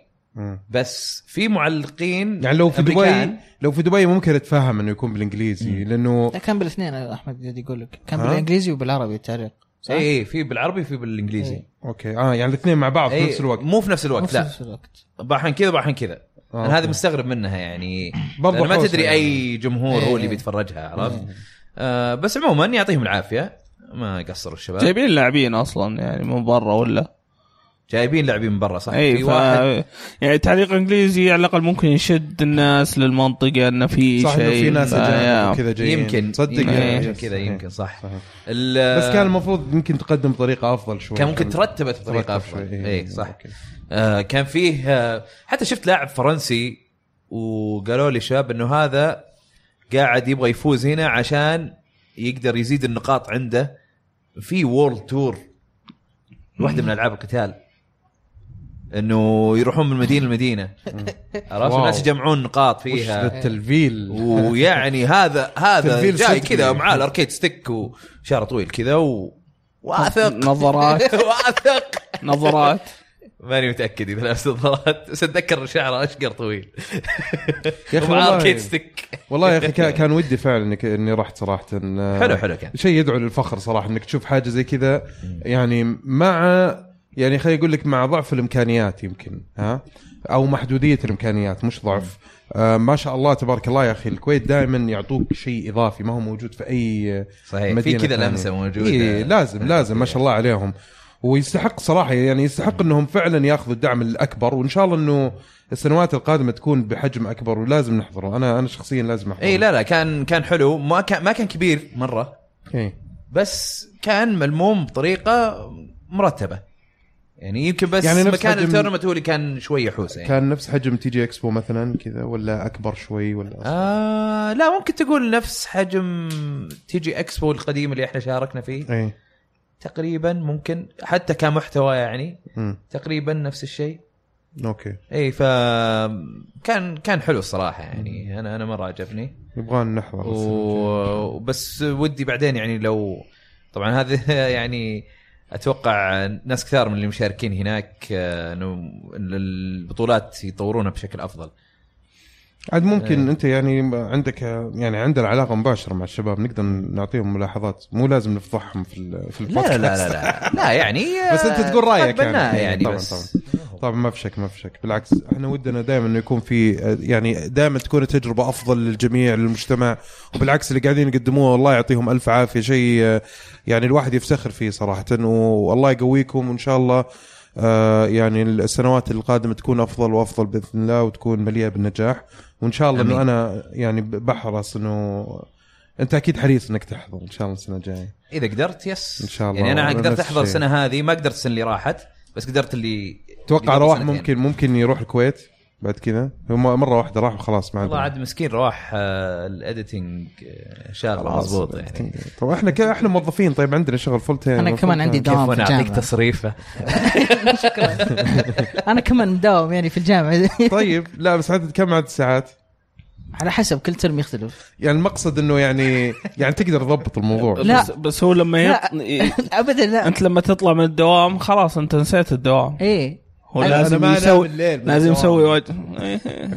بس في معلقين يعني لو في أمريكان. دبي لو في دبي ممكن اتفهم إنه يكون بالإنجليزي لأنه لا كان بالإثنين أحمد قاعد يقول لك. كان؟ بالإنجليزي وبالعربي التعليق. صح؟ اي اي في بالعربي وفي بالإنجليزي. إيه. okay. آه يعني الاثنين مع بعض في إي، نفس الوقت. مو في نفس مو الوقت في لا. نفس الوقت. بحن كذا بحن كذا. آه، أنا هذا. مستغرب منها يعني. برضو لأن ما تدري يعني. أي جمهور هو اللي إيه. بيتفرجها عرفت؟ آه بس عموما يعطيهم العافية. ما قصروا الشباب. جايبين لاعبين أصلا يعني من برا ولا؟ جايبين لاعبين من برا صح اي في ف... واحد يعني تعليق إنجليزي على الأقل ممكن يشد الناس للمنطقة إنه في صح إنه شيء في ناس إجانب يا. وكذا جايين يمكن تصدق يمكن يعني. كذا إيه. يمكن صح صحيح. بس كان المفروض يمكن تقدم بطريقة أفضل شوي كان ممكن ترتبت بطريقة ترتب أفضل شوي. اي صح okay. آه كان فيه آه حتى شفت لاعب فرنسي وقالوا لي شباب إنه هذا قاعد يبغى يفوز هنا عشان يقدر يزيد النقاط عنده في World Tour واحدة من ألعاب القتال إنه يروحون من مدينة لمدينة. [LAUGHS] عرفت. الناس يجمعون نقاط فيها. التلفيل؟ ويعني هذا هذا تلفيل جاي. كذا معاه ال arcade stick وشعره طويل كذا و... واثق. [LAUGHS] نظرات. [LAUGHS] واثق. نظرات. ماني متأكد إذا لابس نظارات بس أتذكر شعره أشقر طويل. يا أخي والله أركيد ستيك. والله يا أخي كان- كان ودي فعلا انك إني رحت صراحة حلو حلو كان. شيء يدعو للفخر صراحة إنك تشوف حاجة زي كذا. يعني مع يعني خليني أقول لك مع ضعف الإمكانيات يمكن ها؟ أو محدودية الإمكانيات مش ضعف. آه ما شاء الله تبارك الله يا أخي الكويت دائما يعطوك شيء إضافي ما هو موجود في أي صحيح في كذا. لمسة موجودة. إيه لازم [LAUGHS] لازم ما شاء الله عليهم. ويستحق صراحة يعني يستحق إنهم فعلا ياخذوا الدعم الأكبر وإن شاء الله إنه السنوات القادمة تكون بحجم أكبر ولازم نحضره. أنا أنا شخصيا لازم أحضره. اي لا لا كان كان حلو. ما كان ما كان كبير مرة إيه. بس كان ملموم بطريقة مرتبة. يعني يمكن بس يعني نفس مكان حجم- ال tournament هو اللي كان شوية حوسة يعني. كان نفس حجم TG Expo مثلا كذا ولا أكبر شوي ولا؟ آه لا ممكن تقول نفس حجم TG Expo القديم اللي إحنا شاركنا فيه. إي. تقريبا ممكن حتى كمحتوى يعني امم تقريبا نفس الشيء. okay. إي ف كان كان حلو الصراحة يعني. أنا أنا مرة عجبني. يبغى نحضر و- وبس ودي بعدين يعني لو طبعا هذه [LAUGHS] يعني أتوقع ناس كثار من اللي مشاركين هناك آه، إنه البطولات يطورونها بشكل أفضل. عاد ممكن. أنت يعني عندك يعني عندنا علاقه مباشرة مع الشباب نقدر نعطيهم ملاحظات. مو لازم نفضحهم في في لا لا البودكاست لا لا لا, لا يعني [LAUGHS] بس أنت تقول رأيك يعني. يعني يعني طبعا بس. طبعا. ما في شك ما في شك. بالعكس إحنا ودنا دائما إنه يكون في يعني دائما تكون التجربه أفضل للجميع للمجتمع. وبالعكس اللي قاعدين يقدموه الله يعطيهم ألف عافية. شيء يعني الواحد يفتخر فيه صراحة. والله يقويكم وان شاء الله. آه، يعني السنوات القادمة تكون أفضل وأفضل بإذن الله وتكون مليئة بالنجاح. وإن شاء الله إنه. أنا يعني بحرص إنه أنت أكيد حريص إنك تحضر إن شاء الله السنة الجاية. إذا قدرت yes. إن شاء الله. يعني أنا قدرت أحضر. السنة هذه ما قدرت السنة اللي راحت. بس قدرت اللي توقع رواح سنتين. ممكن ممكن يروح الكويت بعد كذا هو مرة واحدة راح وخلاص ما والله عاد مسكين آه، شاغله خلاص. مضبوط يعني طب إحنا ك... إحنا موظفين طيب عندنا شغل full time أنا كمان عندي كيف دوام في وأنا أعطيك الجامعة تصريفة [LAUGHS] أنا كمان مداوم يعني في الجامعة طيب لا بس عدد كم عدد الساعات؟ على حسب كل ترم يختلف. يعني المقصد إنه يعني يعني تقدر تضبط الموضوع. لا. بس, بس هو لما يط... ابدا لا. أنت لما تطلع من الدوام خلاص أنت نسيت الدوام. إيه. هو لازم يسوي الليل لازم. يسوي وجه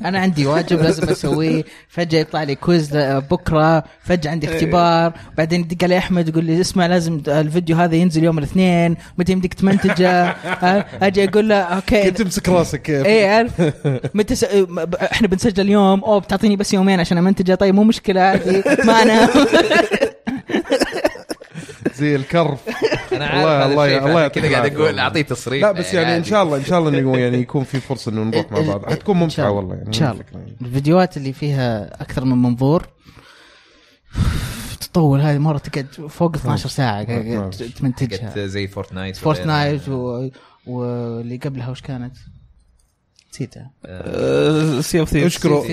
أنا عندي واجب لازم أسويه. فجأة يطلع لي quiz بكرة. فجأة عندي اختبار. بعدين يدق علي أحمد يقول لي اسمع لازم الفيديو هذا ينزل يوم الاثنين. متى يمديك تمنتجه؟ [LAUGHS] ها؟ أجي أقول له okay. كنت تمسك راسك إيه عارف متى س... م- إحنا بنسجل اليوم. أوه بتعطيني بس يومين عشان أمنتجه. طيب مو مشكلة عادي. [LAUGHS] ما أنام. [LAUGHS] زي الكرف. أنا الله- عارف الله- الله الله كذا قاعد أقول. أعطيه تصريف لا بس يعني إن عادي. شاء الله إن شاء الله انه [LAUGHS] يعني يكون في فرصة إنه نروح مع بعض حتكون ممتعة الله. والله يعني إن شاء الله يعني. الفيديوهات اللي فيها أكثر من منظور تطول هذه مرة تقعد فوق 12 ساعة نعم. تمنتجها زي فورتنايت فورتنايت و... واللي قبلها وش كانت؟ نسيتها Sea of Thieves اشكروا.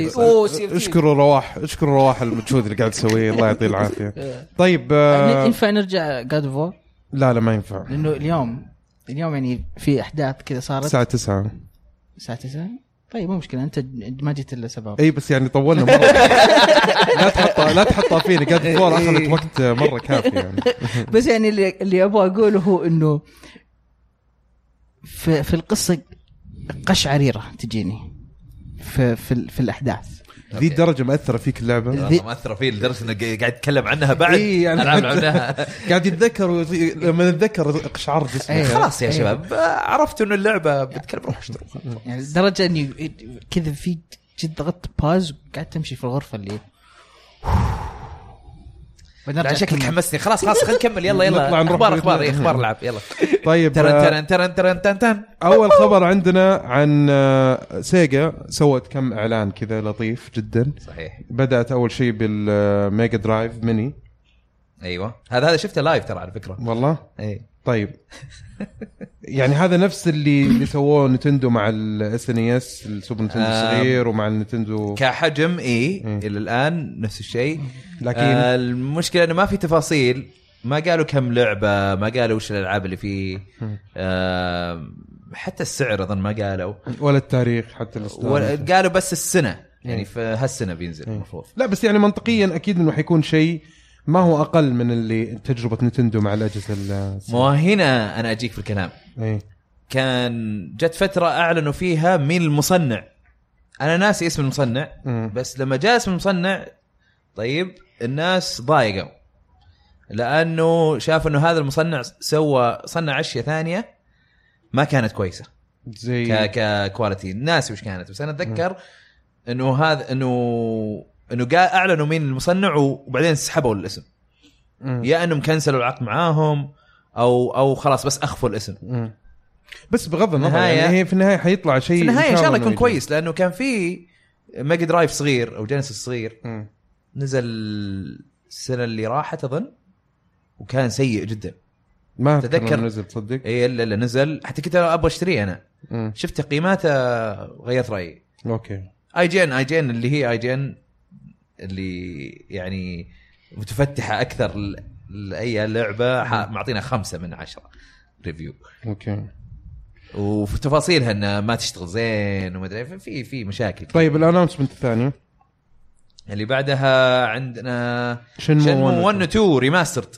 اشكروا رواح اشكروا رواح المجهود اللي قاعد تسويه الله يعطيه العافية [LAUGHS] طيب آه، ينفع نرجع God of لا لا ما ينفع. لأنه اليوم اليوم يعني في أحداث كذا صارت. الساعة 9 الساعة 9 طيب مو مشكلة أنت ما جيت إلا سبب. إي بس يعني طولنا مرة. [LAUGHS] لا تحطها لا تحطها فيني. God of War أخذت وقت مرة كافي يعني. [LAUGHS] بس يعني اللي, اللي أبغى أقوله هو إنه في, في القصة قشعريرة تجيني. في في, في الأحداث. ذي الدرجه مأثرة فيك اللعبة ذي- مأثرة فيه لدرجة انه قاعد يتكلم عنها بعد إيه، يعني ألعاب حتى- لعبناها. [LAUGHS] قاعد يتذكر ويطي- لما نتذكر قشعر جسمه أيوه. خلاص يا أيوه. شباب آه، عرفت إنه اللعبة بتكلم روح اشتري يعني لدرجة إني كذا في جد ضغطت باز وقعدت تمشي في الغرفة اللي نرجع شكلك. حمسني خلاص خلاص خلينا نكمل. يلا نطلع يلا نروح أخبار. أخبار أخبار العاب. يلا. طيب ترن آه، ترن ترن ترن ترن ترن أول خبر عندنا عن آه، Sega سوت كم إعلان كذا لطيف جدا. صحيح. بدأت أول شيء بال Mega Drive Mini أيوه. هذا هذا شفته live ترى على فكرة. والله؟ اي طيب. يعني هذا نفس اللي اللي سووه Nintendo مع ال SNES ال Super Nintendo. الصغير ومع ال Nintendo كحجم إي مم. إلى الآن نفس الشيء. لكن آه المشكلة إنه ما في تفاصيل. ما قالوا كم لعبة ما قالوا وش الألعاب اللي فيه. آه حتى السعر أظن ما قالوا. ولا التاريخ حتى ولا- قالوا بس السنة. يعني في هالسنه بينزل المفروض. لا بس يعني منطقيا أكيد إنه حيكون شيء ما هو أقل من اللي تجربة نتندو مع الأجهزة ال- مو هنا أنا أجيك في الكلام. إي. كان جت فترة أعلنوا فيها مين المصنع. أنا ناسي اسم المصنع مم. بس لما جاء اسم المصنع طيب الناس ضايقوا. لأنه شافوا إنه هذا المصنع سوى صنع أشياء ثانية ما كانت كويسة. زي ك ككواليتي ناسي وش كانت بس أنا أتذكر إنه هذا إنه إنه قال أعلنوا مين المصنع وبعدين سحبوا الاسم. مم. يا أنهم كنسلوا العقد معاهم أو أو خلاص بس أخفوا الاسم. مم. بس بغض النظر يعني هي في النهاية حيطلع شيء في النهاية إن شاء الله يكون. كويس لأنه كان في Mega Drive صغير أو Genesis صغير. مم. نزل السنة اللي راحت أظن وكان سيء جدا. ما تذكر- تذكر نزل تصدق؟ اي الا الا نزل. حتى كنت أبغى أشتريه أنا. مم. شفت تقييماته غيرت رأيي. okay. IGN اي جي ان اللي هي اي جي ان اللي يعني متفتحة أكثر لأي لعبة معطينا خمسة من عشرة review okay. وفي تفاصيلها انها ما تشتغل زين وما أدري في في مشاكل طيب ال announcement الثاني. اللي بعدها عندنا Shenmue Shenmue 1 و 2 remastered.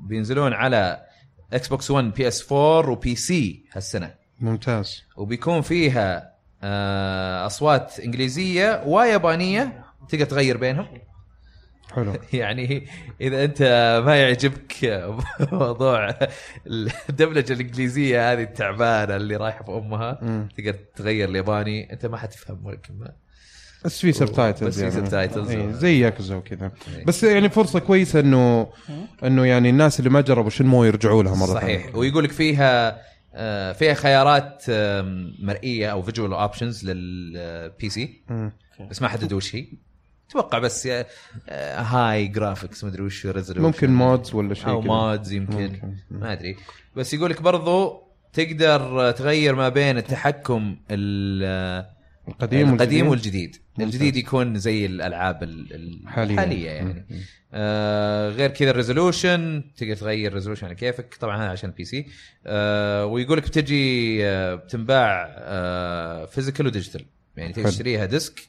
بينزلون على Xbox 1 PS 4 و PC هالسنة. ممتاز. وبيكون فيها آه، أصوات إنجليزية ويابانيه تقدر تغير بينهم حلو [LAUGHS] يعني إذا أنت ما يعجبك [LAUGHS] موضوع الدبلجة الإنجليزية هذه التعبانة اللي رايحة في أمها مم. تقدر تغير الياباني أنت ما حتفهم ولكن ما بس في subtitles بس في subtitles. إيه، زي ياكوزا وكذا إيه. بس يعني فرصة كويسة إنه إنه يعني الناس اللي ما جربوا Shenmue يرجعوا لها مرة صحيح ثانية. ويقول لك فيها آه، فيها خيارات مرئية أو visual options لل PC. بس ما حددوا وش هي أتوقع بس آه، آه، high graphics مدري وش resolution ممكن mods ولا شيء أو. mods يمكن ممكن. ما أدري بس يقول لك برضو تقدر تغير ما بين التحكم ال- القديم القديم والجديد. ممتاز. الجديد يكون زي الألعاب حاليا. الحاليه يعني مم. آه غير كذا ال resolution تقدر تغير ال resolution على كيفك طبعا هذا عشان ال PC آه ويقول لك بتجي آه بتنباع آه physical و digital يعني تقدر. تشتريها disc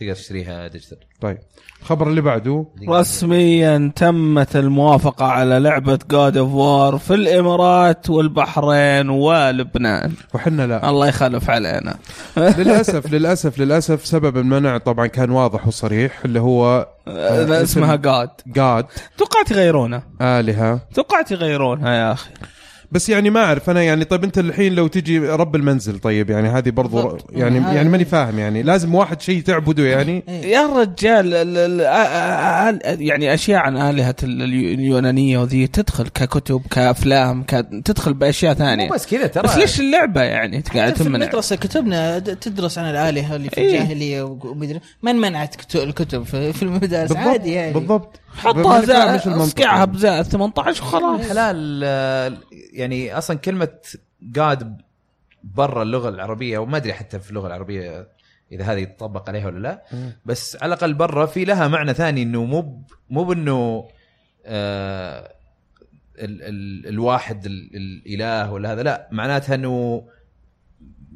تقدر تشتريها digital. طيب. الخبر اللي بعده. رسميا تمت الموافقة على لعبة God of War في الإمارات والبحرين ولبنان وحنا لا. الله يخلف علينا. للأسف للأسف للأسف سبب المنع طبعا كان واضح وصريح اللي هو لا، اسمها God God توقعت يغيرونها آلهة. توقعت يغيرونها يا أخي. بس يعني ما أعرف أنا يعني طيب أنت الحين لو تجي رب المنزل طيب يعني هذه برضو بالضبط. يعني هذا- يعني ماني فاهم يعني لازم واحد شيء تعبده يعني. يا رجال يعني أشياء عن آلهة ال- اليو- اليونانية وذي تدخل ككتب كأفلام ك... تدخل بأشياء ثانية. بس كذا ترى. بس ليش اللعبة يعني؟ قاعد في تمنع المدرسة كتبنا تدرس عن الآلهة اللي في إيه. الجاهلية ومدري من منعت كت- الكتب في في المدارس؟ عادي يعني. بالضبط. حطها زائد اسقعها. بزائد 18 وخلاص حلال آه، يعني أصلا كلمة god برا اللغة العربية وما أدري حتى في اللغة العربية إذا هذه يتطبق عليها ولا لا بس على الأقل برا في لها معنى ثاني إنه مو مو بإنه آه ال ال الواحد ال الإله ولا هذا لا معناتها إنه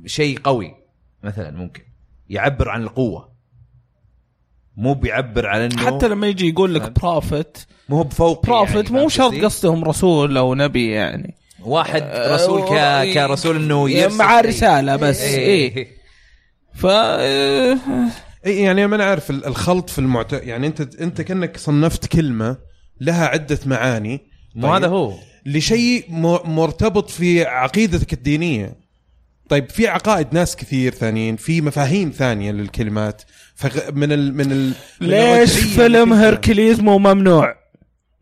شيء قوي مثلا ممكن يعبر عن القوة. مو بيعبر عن إنه حتى لما يجي يقول لك. prophet مو هو بفوق prophet يعني، مو شرط؟ قصدهم رسول أو نبي يعني واحد رسول ك... آه، كرسول إنه يرسل مع. رسالة بس إيه. إيه ف آه، إي يعني ما أنا عارف ال- الخلط في المعت يعني انت أنت كأنك صنفت كلمة لها عدة معاني مو هذا هو لشيء مرتبط في عقيدتك الدينية طيب في عقائد ناس كثير ثانيين في مفاهيم ثانية للكلمات فغ... من ال... من ال... من ليش فيلم. هيركليز مو ممنوع؟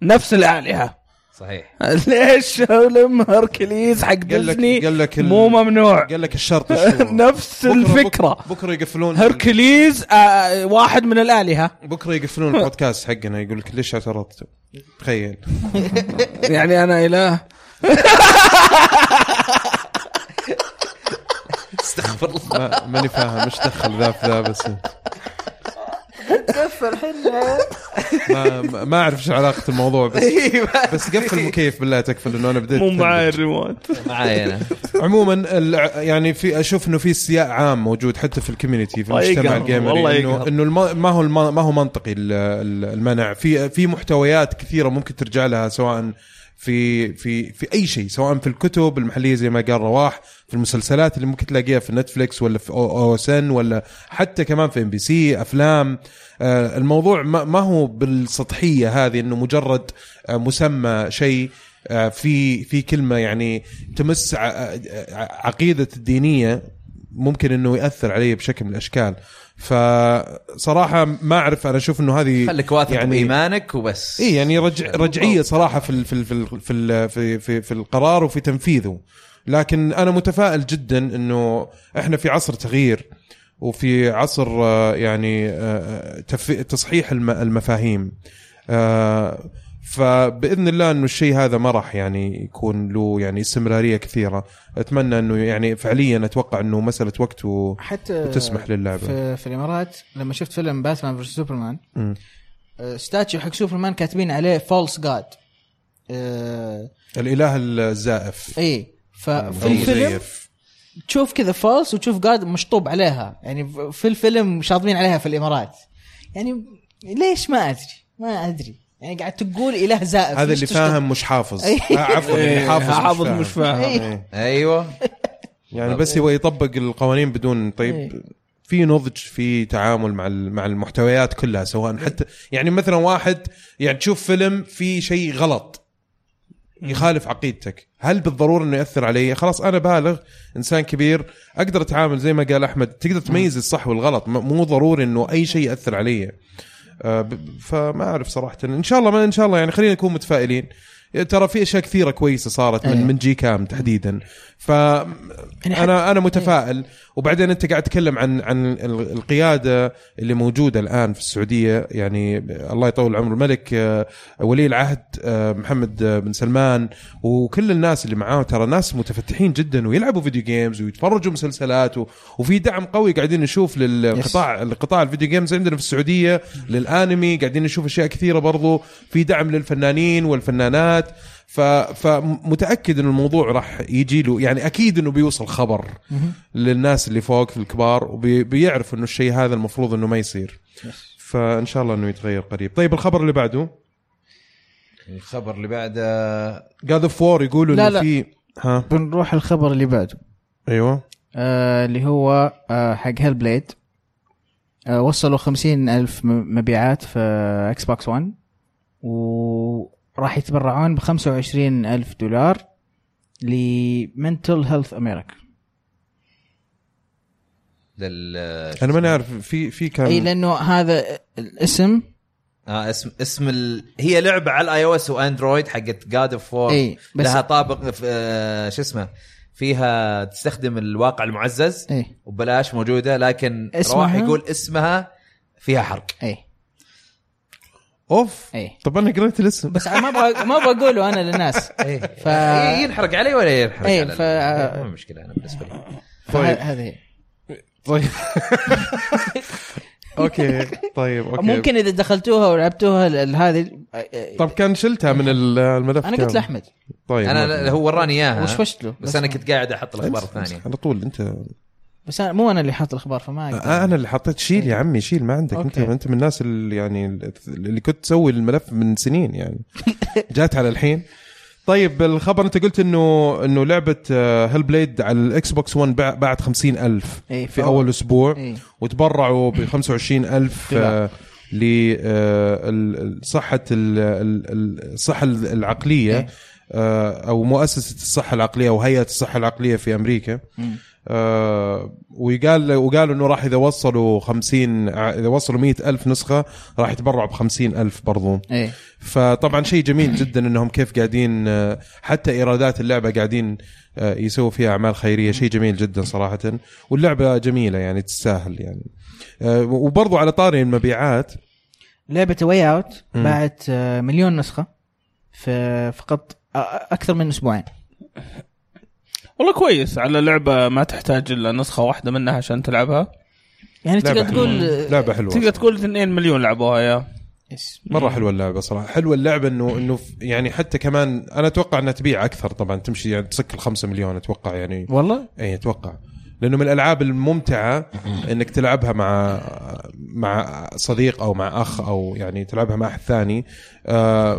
نفس الآلهة. صحيح. [LAUGHS] ليش فيلم Hercules حق ديزني قال لك ال- مو ممنوع؟ قال لك الشرط [LAUGHS] نفس بكرة- الفكرة. بك- بكرة يقفلون Hercules آه واحد من الآلهة. بكرة يقفلون البودكاست حقنا يقول لك ليش اعترضتوا تخيل. [LAUGHS] يعني أنا إله. استغفر الله. ما- ماني فاهم إيش دخل ذا في ذا بس. ما ما- ما أعرف إيش علاقة الموضوع بس [LAUGHS] بس قفل المكيف بالله تكفل إنه أنا بديت مو. معاي الريموت معاي أنا. عموما ال- يعني في أشوف إنه في سياق عام موجود حتى في ال community في المجتمع الجيمري انه. إنه ما هو ما هو منطقي ال- ال- المنع. في في محتويات كثيرة ممكن ترجع لها سواء في في في أي شيء سواء في الكتب المحلية زي ما قال رواح في المسلسلات اللي ممكن تلاقيها في Netflix ولا في OSN ولا حتى كمان في MBC أفلام. آه، الموضوع ما هو بالسطحية هذه إنه مجرد آه، مسمى شيء آه، في في كلمة يعني تمس عقيدة الدينية ممكن إنه يأثر علي بشكل من الأشكال. فصراحة ما أعرف أنا أشوف إنه هذه خليك واثق يعني- بإيمانك وبس. إي يعني رجع رجعية صراحة في ال في ال في ال في ال في, في, في القرار وفي تنفيذه. لكن أنا متفائل جدا إنه إحنا في عصر تغيير وفي عصر آه، يعني آه، تف- تصحيح الم- المفاهيم. آه، فبإذن الله إنه الشيء هذا ما راح يعني يكون له يعني استمرارية كثيرة. أتمنى إنه يعني فعليا أتوقع إنه مسألة وقت و... حتى وتسمح للعبة. في, في الإمارات لما شفت فيلم Batman versus Superman مم. آه، statue حق سوبرمان كاتبين عليه false god الإله الزائف. إي ففي أو الفيلم. تشوف كذا فولس وتشوف جاد مشطوب عليها. يعني في الفيلم شاطبين عليها في الإمارات. يعني ليش ما أدري؟ ما أدري. يعني قاعد تقول إله زائف هذا اللي؟ فاهم مش حافظ. آه، [LAUGHS] عفوا اللي حافظ حافظ مش مش فاهم. إيه. أيوه يعني بس هو يطبق القوانين بدون. طيب في نضج في تعامل مع ال- مع المحتويات كلها سواء حتى يعني مثلا واحد يعني تشوف فيلم في شيء غلط يخالف عقيدتك هل بالضرورة إنه يأثر علي خلاص أنا بالغ إنسان كبير أقدر أتعامل زي ما قال أحمد تقدر تميز الصح والغلط مو ضروري إنه أي شيء يأثر علي فما أعرف صراحة. إن شاء الله ما إن شاء الله يعني خلينا نكون متفائلين. ترى في أشياء كثيرة كويسة صارت من أيه. من جي كام تحديدا. ف أنا أنا متفائل. وبعدين أنت قاعد تتكلم عن عن ال- القيادة اللي موجودة الآن في السعودية. يعني الله يطول عمر الملك آه، ولي العهد آه، محمد آه، بن سلمان وكل الناس اللي معاه ترى ناس متفتحين جدا ويلعبوا video games ويتفرجوا مسلسلات وفي دعم قوي قاعدين نشوف للقطاع القطاع ال video games عندنا في السعودية للأنمي قاعدين نشوف أشياء كثيرة برضو. في دعم للفنانين والفنانات. ف فمتاكد ان الموضوع راح يجي له. يعني أكيد إنه بيوصل خبر للناس اللي فوق في الكبار وبيعرفوا إنه الشيء هذا المفروض إنه ما يصير. فإن شاء الله إنه يتغير قريب. طيب الخبر اللي بعده؟ الخبر اللي بعده God of War يقولوا إنه لا. في ها؟ بنروح الخبر اللي بعده. أيوه. آه اللي هو آه حق Hellblade آه وصلوا خمسين ألف مبيعات في Xbox One وراح يتبرعون ب 25 ألف دولار ل Mental Health America لل أنا ماني عارف في في كان إي لأنه هذا الاسم آه اسم اسم ال... هي لعبة على ال iOS و Android حقت God of War إي، بس- لها طابق في- آه شو اسمه؟ فيها تستخدم الواقع المعزز إي. وبلاش موجودة لكن اسمها؟ رواح يقول اسمها فيها حرق. إي. أوف. اي طب أنا قريت الاسم. بس ما أبغى ما أبغى أقوله أنا للناس. [LAUGHS] ف... ف- ينحرق علي ولا ينحرق إي، على ف- ما مشكلة أنا بالنسبة لي. فهذه هي طيب. [LAUGHS] okay. طيب okay. ممكن إذا دخلتوها ولعبتوها هذه. طب كان شلتها من ال- الملف أنا. قلت لأحمد. طيب أنا هو وراني إياها. وشفشت له بس أنا كنت قاعد أحط الأخبار الثانية. على طول أنت بس أنا مو أنا اللي حاط الأخبار فما أقدر آه أنا اللي حطيت شيل يا عمي شيل ما عندك انت okay. أنت من الناس اللي يعني اللي كنت تسوي الملف من سنين يعني [LAUGHS] جات على الحين طيب الخبر أنت قلت انه إنه لعبة Hellblade على ال Xbox One باع- باعت 50 ألف إيه، في أول أسبوع إيه. وتبرعوا ب 25 ألف دولار. لصحه الصحة العقلية إيه. آه، أو مؤسسة الصحة العقلية أو هيئة الصحة العقلية في أمريكا. آه ويقال وقالوا إنه راح اذا وصلوا 50 ع- اذا وصلوا 100 ألف نسخة راح يتبرعوا ب 50 ألف برضو. إيه. فطبعا شيء جميل جدا إنهم كيف قاعدين آه، حتى إيرادات اللعبة قاعدين آه، يسووا فيها أعمال خيرية. شيء جميل جدا صراحة. واللعبة جميلة يعني تستاهل يعني. وبرضو على طاري المبيعات. لعبة A Way Out. باعت مليون نسخة في فقط أكثر من أسبوعين. والله كويس على لعبة ما تحتاج إلا نسخة واحدة منها عشان تلعبها. يعني تقدر تقول لعبة حلوة. تقدر تقول 2 مليون لعبوها يا. يس. مرة حلوة اللعبة صراحة. حلوة اللعبة انه إنه يعني حتى كمان أنا أتوقع إنها تبيع أكثر طبعا تمشي يعني تسكر 5 مليون أتوقع يعني. والله؟ اي أتوقع. لأنه من الألعاب الممتعة إنك تلعبها مع مع صديق أو مع أخ أو يعني تلعبها مع أحد ثاني. آه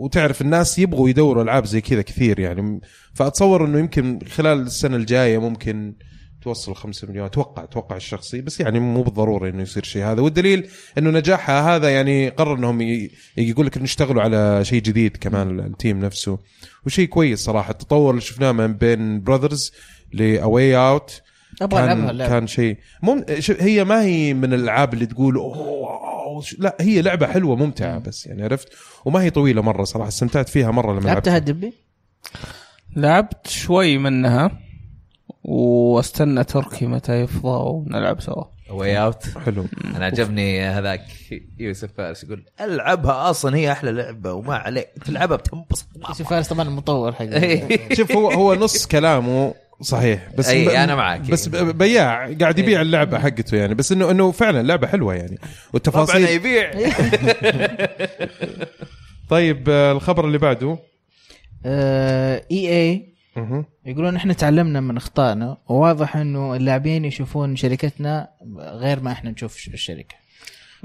وتعرف الناس يبغوا يدوروا ألعاب زي كذا كثير يعني. فأتصور إنه يمكن خلال السنة الجاية ممكن توصل 5 مليون. أتوقع أتوقع الشخصي. بس يعني مو بالضروره إنه يصير شيء هذا. والدليل إنه نجاحها هذا يعني قرر إنهم يقول لك إنه يشتغلوا على شيء جديد كمان ال team نفسه. وشيء كويس صراحة. التطور اللي شفناه من بين Brothers ل A Way Out أبغى ألعبها كان اللعبة. كان شيء مم... هي ما هي من الألعاب اللي تقول ش- لا هي لعبة حلوة ممتعة بس يعني عرفت؟ وما هي طويلة مرة صراحة استمتعت فيها مرة لما لعبتها دبي؟ لعبت شوي منها واستنى تركي متى يفضى ونلعب سوا. Way Out حلو. أنا عجبني هذاك يوسف فارس يقول ألعبها أصلا هي أحلى لعبة وما عليك تلعبها بتنبسط. يوسف فارس طبعا المطور حق. [LAUGHS] شوف هو هو نص كلامه صحيح. بس أي، أنا معك. بس ب- بياع قاعد يبيع اللعبة حقته يعني. بس إنه إنه فعلا لعبة حلوة يعني. طبعا والتفاصيل يبيع. [LAUGHS] طيب آه، الخبر اللي بعده؟ إي اي مهم. يقولون إحنا تعلمنا من أخطائنا وواضح إنه اللاعبين يشوفون شركتنا غير ما إحنا نشوف الشركة.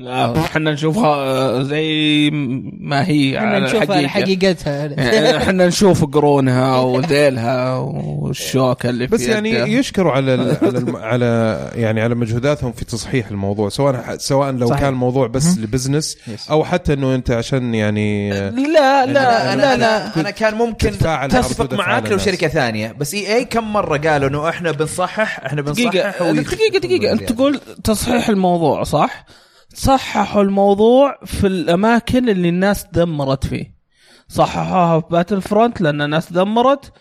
لا إحنا نشوفها آه، زي ما هي إحنا على نشوف على الحقيقة حقيقتها [LAUGHS] يعني إحنا نشوف قرونها وذيلها والشوكة اللي بس في يعني يدها. يشكروا على ال [LAUGHS] على على يعني على مجهوداتهم في تصحيح الموضوع سواء سواء لو صحيح. كان الموضوع بس لبزنس. أو حتى إنه أنت عشان يعني لا لا لا أنا لا, أنا, أنا كان ممكن أفعال معاك لو. شركة ثانية بس اي اي كم مرة قالوا إنه إحنا بنصحح إحنا بنصحح دقيقة ويخ- دقيقة دقيقة أنت زيادة. تقول تصحيح الموضوع صح؟ صححوا الموضوع في الأماكن اللي الناس دمرت فيه صححوها في باتل فرونت لأن الناس دمرت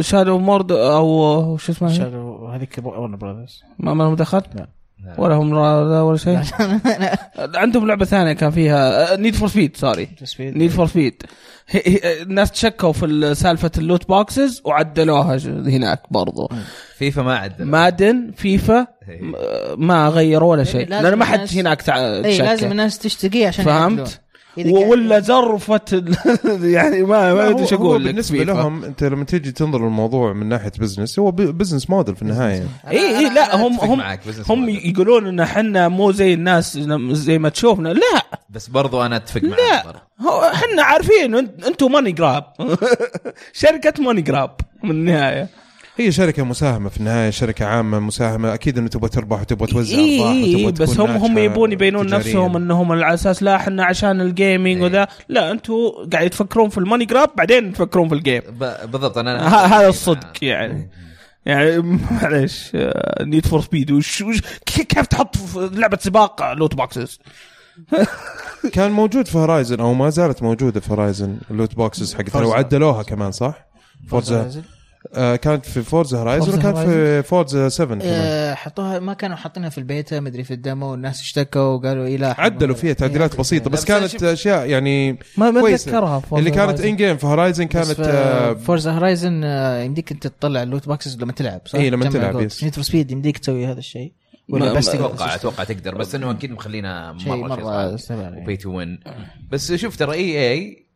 شادو مورد أو شو اسمه؟ شادو هذيك ورن براذرز ما ما دخل؟ لا. ولا هم ولا شيء عندهم لعبة ثانية كان فيها Need for Speed sorry Need for Speed الناس تشكوا في سالفة ال loot boxes وعدلوها هناك برضو فيفا ما عدل Madden FIFA إيه. م- ما غيروا ولا شيء لازم لأن ما حد هناك. اي تشكى. لازم الناس تشتكي عشان. فهمت؟ ولا زرفت ال... [LAUGHS] يعني ما ما أدري إيش أقول بالنسبة. لهم أنت لما تيجي تنظر للموضوع من ناحية business هو business model في النهاية. اي اي أنا- لا أنا هم هم هم. يقولون إن إحنا مو زي الناس زي ما تشوفنا. لا. بس برضو أنا أتفق معك لا إحنا عارفين أنتم money grab شركة money grab من النهاية. هي شركة مساهمة في النهاية شركة عامة مساهمة. أكيد إنه تبغى تربح وتبغى توزع اي أرباح اي وتبغى إي بس هم هم يبون يبينون. نفسهم إنهم على أساس لا إحنا عشان ال gaming إيه. وذا. لا أنتم قاعد تفكرون في ال money grab بعدين تفكرون في ال game ب- بالضبط أنا هذا الصدق يعني. يعني معليش Need for Speed وش وش كي- كيف تحط في لعبة سباق loot boxes [LAUGHS] كان موجود في Horizon أو ما زالت موجودة في Horizon ال loot boxes حقتها. لو Forza. عدلوها كمان صح؟ Forza آه كانت في Forza Horizon وكانت في Forza 7 كمان آه، حطوها ما كانوا حاطينها في البيتا مدري في ال demo والناس اشتكوا وقالوا إيه لا عدلوا فيها تعديلات بسيطة بس بس كانت أشياء يعني ما. اتذكرها اللي كانت Horizon. in game في Horizon كانت آه Forza Horizon يمديك أنت تطلع ال loot boxes لما تلعب صح؟ إيه، لما تلعب، yes. Need for Speed يمديك تسوي هذا الشيء ولا بس أتوقع. أتوقع تقدر بس إنه أكيد مخلينا مرة مرة استبعد و pay to win بس شوف ترى إي إي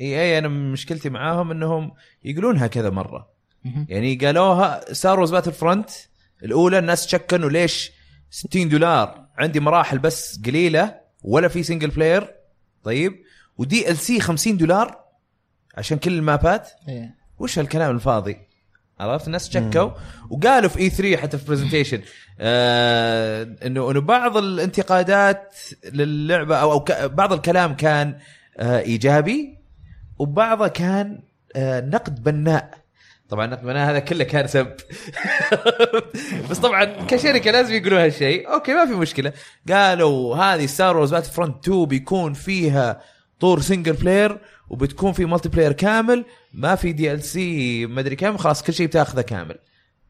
إي إي أنا مشكلتي معاهم إنهم يقولونها كذا مرة. يعني قالوها Star Wars Battlefront الأولى الناس تشكوا ليش 60 دولار عندي مراحل بس قليلة ولا في single player طيب. ودي DLC 50 دولار عشان كل ال maps ات. إيه. وش هالكلام الفاضي؟ عرفت؟ الناس شكوا وقالوا في E3 حتى في presentation آه إنه إنه بعض الانتقادات للعبة أو, أو بعض الكلام كان آه إيجابي وبعضه كان آه نقد بناء. طبعا نتمنى هذا كله كان سب. [LAUGHS] بس طبعا كشركه لازم يقولون هالشيء. أوكي ما في مشكلة. قالوا هذه ستار وورز Battlefront 2 بيكون فيها طور single player وبتكون في multiplayer كامل. ما في DLC ما أدري كم. خلاص كل شيء بتاخذه كامل.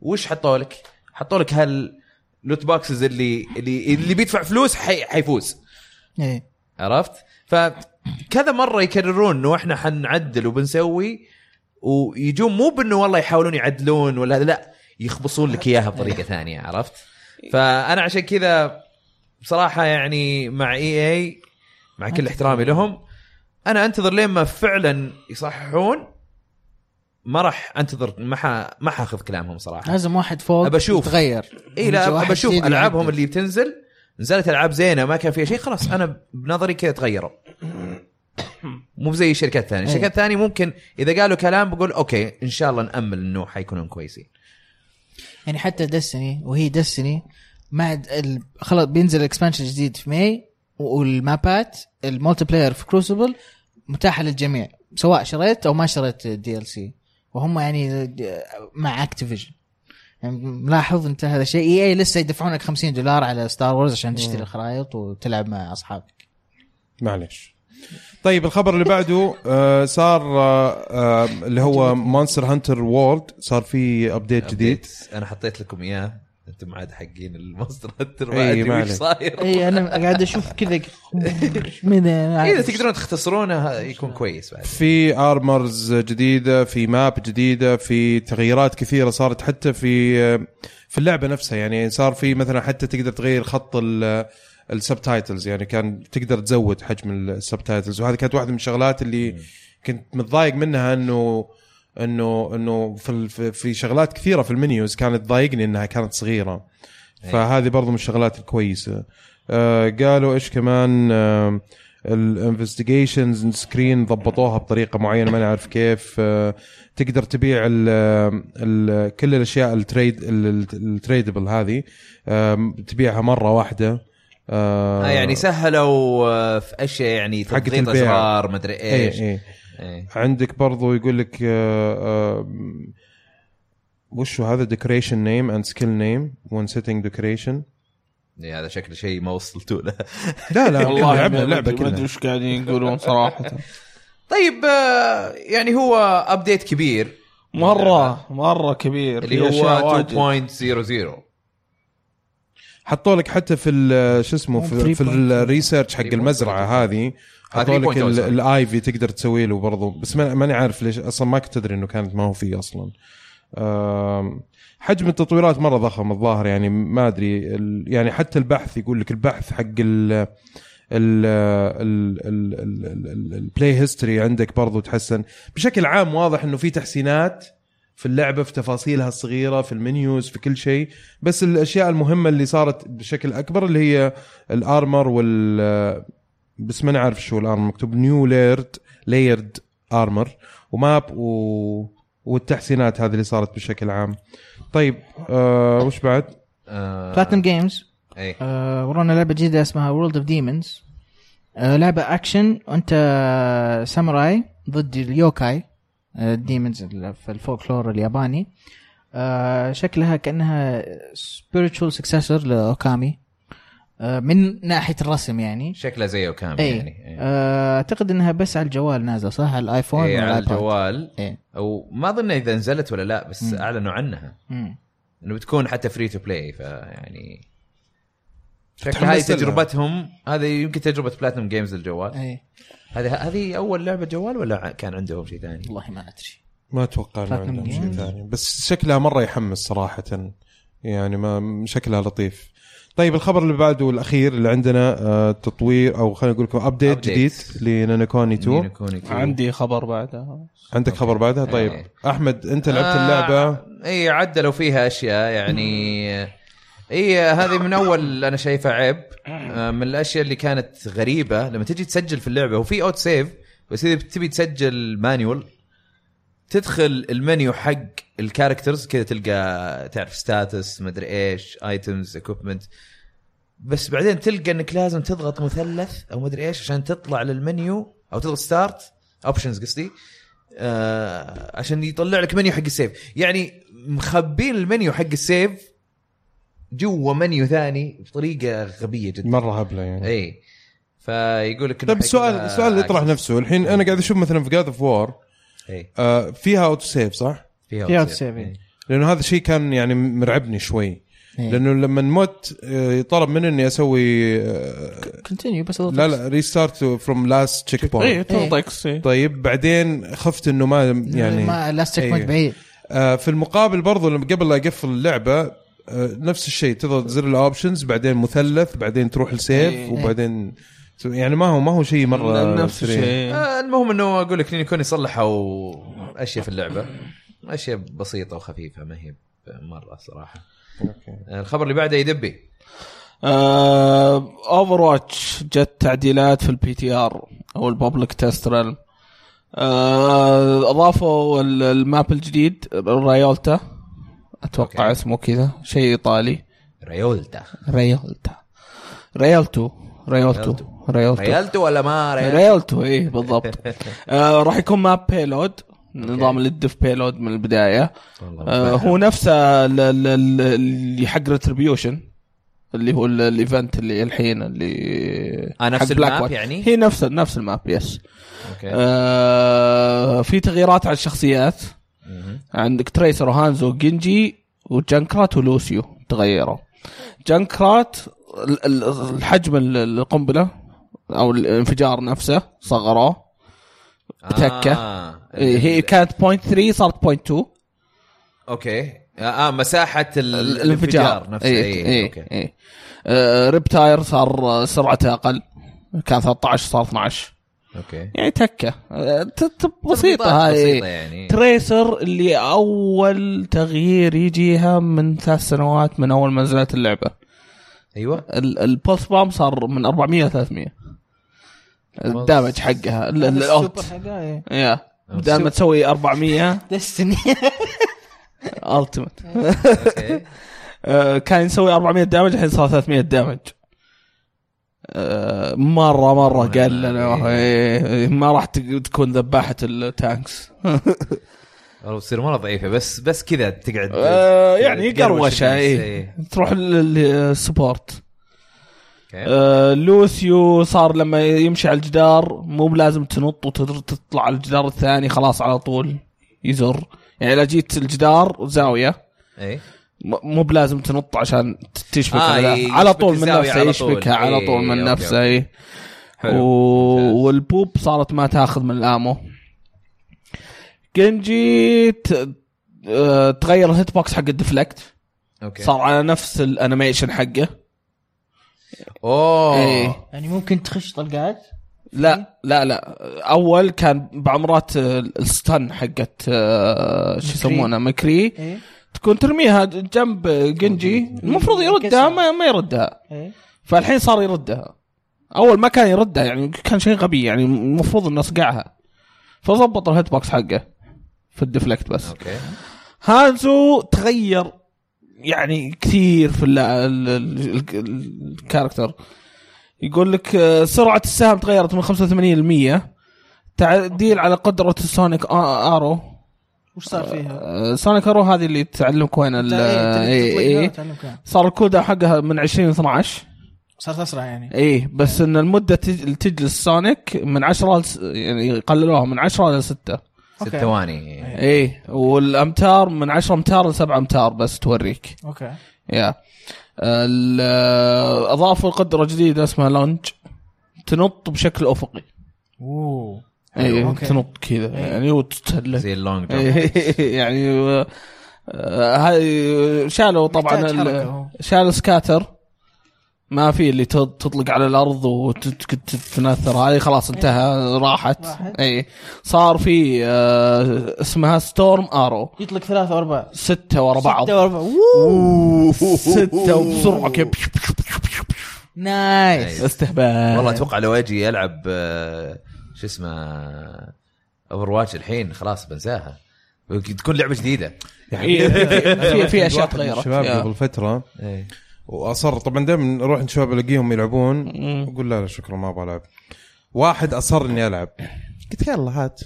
وش حطوا لك؟ حطوا لك هال loot boxes اللي اللي اللي بيدفع فلوس حي حيفوز. إيه. عرفت؟ فكذا مرة يكررون إنه إحنا حنعدل وبنسوي ويجون مو بأنه والله يحاولون يعدلون ولا لا يخبصون لك إياها بطريقة ثانية عرفت؟ فأنا عشان كذا بصراحة يعني مع إي إي مع كل احترامي لهم أنا أنتظر لين ما فعلا يصححون ما راح أنتظر ما ح... ما حاخذ كلامهم صراحة لازم واحد فوق أبى أشوف. يتغير إي لا أبى أشوف ألعابهم. اللي بتنزل نزلت ألعاب زينة ما كان فيها شيء خلاص أنا بنظري كذا تغيروا مو زي الشركات الثانية الشركات الثانية ممكن إذا قالوا كلام بقول أوكي إن شاء الله نأمل إنه حيكونون كويسين. يعني حتى Destiny وهي Destiny مع ال... خلاص بينزل expansion جديد في May وال maps ات ال multiplayer في Crucible متاحة للجميع سواء شريت أو ما شريت DLC وهم يعني مع Activision يعني ملاحظ أنت هذا الشيء إي إي لسه يدفعونك 50 دولار على ستار وورز عشان تشتري الخرائط وتلعب مع أصحابك. معليش. طيب الخبر اللي بعده آه صار آه آه اللي هو Monster Hunter World صار في update جديد. أنا حطيت لكم إياه. أنتم عاد حقين المونستر هانتر ما أدري عليك. صاير. إي أنا قاعد أشوف كذا. من إذا تقدرون تختصرونه يكون كويس بعد. في armors جديدة في map جديدة في تغييرات كثيرة صارت حتى في في اللعبة نفسها. يعني صار في مثلا حتى تقدر تغير خط ال subtitles يعني كان تقدر تزود حجم ال subtitles. وهذه كانت واحدة من الشغلات اللي كنت متضايق منها إنه إنه إنه في في- شغلات كثيرة في ال menus كانت تضايقني إنها كانت صغيرة. فهذه برضو من الشغلات الكويسة. آه قالوا إيش كمان آه ال investigations screen ضبطوها بطريقة معينة ما نعرف كيف. آه تقدر تبيع ال ال كل الأشياء ال trade ال- ال tradable هذه. آه تبيعها مرة واحدة. آه آه يعني سهلوا آه، في أشياء يعني تضغيط. ازرار مدري إيه إيش. إيه. إيه. عندك برضو يقول لك آه آه وش هو هذا decoration name and skill name when setting decoration إيه، هذا شكله شيء ما وصلتوا له. لا لا [LAUGHS] والله لعبنا اللعبه أدري- ما أدري وش قاعدين يقولون صراحة. طيب آه، يعني هو update كبير. مرة مرة كبير. اللي هو واجد. 2.00 حطوا لك حتى في ال- شو اسمه في, في 3.0. الريسيرش حق 3.0. المزرعة هذه حطوا لك 3.0 ال- صار. الايفي تقدر تسوي له برضو بس ما- ماني عارف ليش أصلا ما كنت أدري إنه كانت ما هو فيه أصلا حجم التطويرات مرة ضخم الظاهر يعني ما أدري يعني حتى البحث يقول لك البحث حق ال ال play history عندك برضو تحسن بشكل عام واضح إنه في تحسينات في اللعبة في تفاصيلها الصغيرة في ال menus في كل شيء. بس الأشياء المهمة اللي صارت بشكل أكبر اللي هي ال armor وال بس ما نعرف شو ال armor مكتوب new layered layered armor و map و... والتحسينات هذه اللي صارت بشكل عام. طيب آه وش بعد؟ آه، Platinum Games إيه. آه، ورونا لعبة جديدة اسمها World of Demons لعبة أكشن وأنت ساموراي ضد اليوكاي. ال demons في الفولكلور الياباني. آه، شكلها كأنها spiritual successor لأوكامي. آه، من ناحية الرسم يعني. شكله زيه كامل اي يعني. إيه. آه، أعتقد إنها بس على الجوال نازلة صح؟ على الآيفون إيه، على الجوال. إيه. أو ما أظن إذا نزلت ولا لا بس أعلنوا عنها. مم. إنه بتكون حتى free to play فيعني شكل تحمست هذه لها. تجربتهم. هذه يمكن تجربة Platinum Games للجوال. إيه. هذه هذه أول لعبة جوال ولا كان عندهم شيء ثاني؟ والله ما أدري ما أتوقع إنه عندهم شيء. ثاني بس شكلها مرة يحمس صراحة يعني ما شكلها لطيف طيب الخبر اللي بعده الأخير اللي عندنا آه تطوير أو خلينا نقول لكم update. جديد لنانوكوني 2 نينو كوني تو. عندي خبر بعدها عندك خبر بعدها طيب إيه. أحمد أنت لعبت اللعبة آه اي عدلوا فيها أشياء يعني اي هذه من أول أنا شايفها عيب. آه من الأشياء اللي كانت غريبة. لما تجي تسجل في اللعبة وفي auto save بس إذا تبي تسجل manual تدخل المنيو حق ال characters كذا تلقى تعرف stats مدري إيش items equipment بس بعدين تلقى إنك لازم تضغط مثلث أو مدري إيش عشان تطلع للمنيو أو تضغط start options قصدي. آه عشان يطلع لك منيو حق ال save يعني مخبين المنيو حق ال save جوا منيو ثاني بطريقة غبية جدا. مرة هبلة يعني. إي. فيقول لك طيب السؤال السؤال اللي يطرح نفسه. الحين أنا قاعد أشوف مثلا في God of War إي. فيها auto save صح؟ فيها auto save،. لأنه هذا الشيء كان يعني مرعبني شوي. إيه. لأنه لما مت آه، طلب مني إني أسوي آه، continue بس لا لا restart from last check إي point إيه. طيب بعدين خفت إنه ما يعني ما last check. point بعيد. آه، في المقابل برضو لما قبل لا اقفل اللعبة آه، نفس الشيء تضغط زر ال options بعدين مثلث بعدين تروح ال save إيه. وبعدين يعني ما هو ما هو شيء مرة نفس. الشيء آه المهم إنه أقول لك يكون يصلحوا أشياء في اللعبة أشياء بسيطة وخفيفة ما هي مرة صراحة أوكي. آه، الخبر اللي بعده يدبي Overwatch جت تعديلات في ال PTR أو ال public test realm أضافوا ال- ال map الجديد رايولتا أتوقع أوكي. اسمه كذا. شيء إيطالي. ريولتا. رايولتا Rialto. Rialto. Rialto Rialto ولا ما Rialto؟ Rialto إيه [LAUGHS] بالضبط. آه راح يكون map payload. نظام الدف payload من البداية. آه. هو نفسه ال- ال- ال- اللي حق Retribution اللي هو ال- ال event اللي الحين اللي آه، نفس ال map. يعني؟ هي نفس نفس ال map yes okay. آه في تغييرات على الشخصيات. عندك تريسر وهانزو وجينجي وجنكرات ولوسيو تغيروا. ال- الحجم ال- القنبلة أو الانفجار نفسه صغروه. تكة. آه. إيه، هي كانت point 3 صارت point 2 okay. آه مساحة ال- الانفجار نفسه. اي اي اي okay. اي آه RIP-Tire صار آه، سرعته أقل. كان 13 صار 12 okay. يعني تكه ت- ت- بسيطة هاي. يعني. Tracer اللي أول تغيير يجيها من ثلاث سنوات من أول ما نزلت اللعبة. أيوه. ال- ال pulse bomb صار من 400 ل 300 ال damage حقها. ال- ال- ال ult. حقها إيه. يا. بدل ما تسوي 400 دستني ultimate okay. [LAUGHS] كان يسوي 400 damage الحين صار 300 damage. مره مرة قال لنا إيه، ما راح تك- تكون ذباحة ال tanks. والله تصير مرة ضعيفة بس بس كذا تقعد آه، يعني قروشه اي إيه. تروح لل support آه، Lucio صار لما يمشي على الجدار مو بلازم تنط وتطلع على الجدار الثاني خلاص على طول يزر. يعني اذا جيت الجدار زاوية. اي م- مو بلازم تنط عشان تشبك آه، على- على طول من نفسه على يشبكها طول. على طول إيه، من okay، نفسه. إي. حلو و... والبوب صارت ما تاخذ من ال ammo. Genji ت... آه، تغير ال hit box حق ال deflect. okay. صار على نفس ال animation حقه. أوه. إيه. يعني ممكن تخش طلقات؟ لا لا لا. أول كان بعض مرات آه، ال stun حقت آه، شو McCree. يسمونها McCree. إيه تكون ترميها جنب Genji المفروض يردها ما, ما يردها. إيه. فالحين صار يردها. أول ما كان يردها يعني كان شيء غبي يعني المفروض إنه صقعها. فضبط ال hit box حقه في ال deflect بس. okay. Hanzo تغير يعني كثير في ال- ال- ال- ال- ال character. يقول لك آه، سرعة السهم تغيرت من 85 ل 100 تعديل على قدرة ال sonic arrow. وش صار فيها؟ آه، sonic arrow هذه اللي تعلمك وين ال إيه، إيه، إيه. كلام. صار ال cooldown حقها من 20 ل 12 صارت أسرع يعني. إيه بس إن المدة اللي تجلس sonic من 10 لس... يعني يقللوها من 10 ل 6 ست. ثواني. إيه. والأمتار من 10 أمتار ل 7 أمتار بس توريك. okay. يا. ال- أضافوا قدرة جديدة اسمها lunge. تنط بشكل أفقي. أوه. okay. تنط كذا. يعني وتتسلق زي ال lunge إيه، [LAUGHS] يعني آه، هاي شالوا طبعا. شالوا scatter. ما في اللي تط- تطلق على الأرض وتتنثر هذه خلاص انتهى راحت. راحت. اي صار في آه، اسمها storm arrow. يطلق ثلاثة وأربعة. ستة ورا بعض ستة وأربعة. ووو. ستة وبسرعة كذا nice استهبال والله أتوقع لو أجي العب آه، شو اسمه Overwatch الحين خلاص بنساها. تكون لعبة جديدة. [LAUGHS] في- في أشياء تغيرت. الشباب يا. قبل فترة إيه. واصر طبعا دائما أروح عند شباب ألاقيهم يلعبون. أقول لا لا شكرا ما أبغى ألعب. واحد أصر إني ألعب. قلت يلا هات.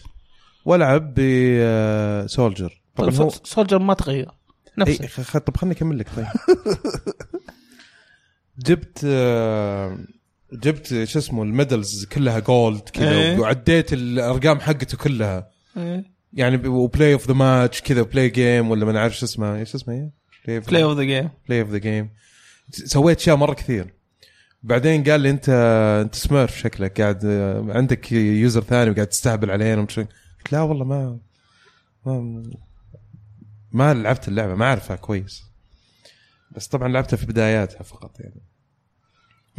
وألعب ب Soldier طبعا هو Soldier ما تغير. نفسه خ- خ- طب خلني أكمل لك طيب. [LAUGHS] جبت آه، جبت شو اسمه ال medals كلها gold كذا إيه. وعديت الأرقام حقته كلها. إيه. يعني و play of the match كذا play game ولا ما نعرف شو اسمها إيش اسمها هي؟ play of the game play of the game سويت اشياء مرة كثير. بعدين قال لي انت أنت smurf شكلك قاعد عندك user ثاني وقاعد تستهبل علينا قلت لا والله ما ما ما لعبت اللعبة ما أعرفها كويس. بس طبعا لعبتها في بداياتها فقط يعني.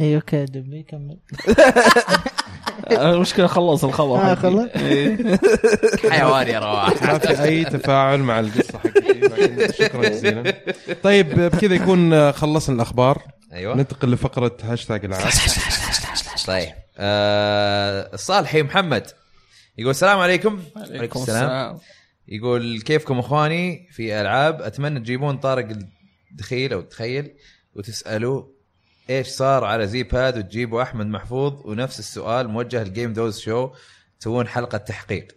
اي okay دبلي كمل. [LAUGHS] المشكلة خلص الخبر آه،. خلص. إيه. [LAUGHS] حيوان يا رواح. ما في أي تفاعل مع القصة حقتي شكرا جزيلا. طيب بكذا يكون خلصنا الأخبار. أيوه. ننتقل لفقرة هاشتاج العاب [LAUGHS] طيب آه صالحي محمد. يقول السلام عليكم. عليكم السلام. يقول كيفكم إخواني في ألعاب؟ أتمنى تجيبون طارق الدخيل أو تخيل وتسألوا إيش صار على زي باد وتجيبوا أحمد محفوظ؟ ونفس السؤال موجه ل Game Dose Show تسوون حلقة تحقيق.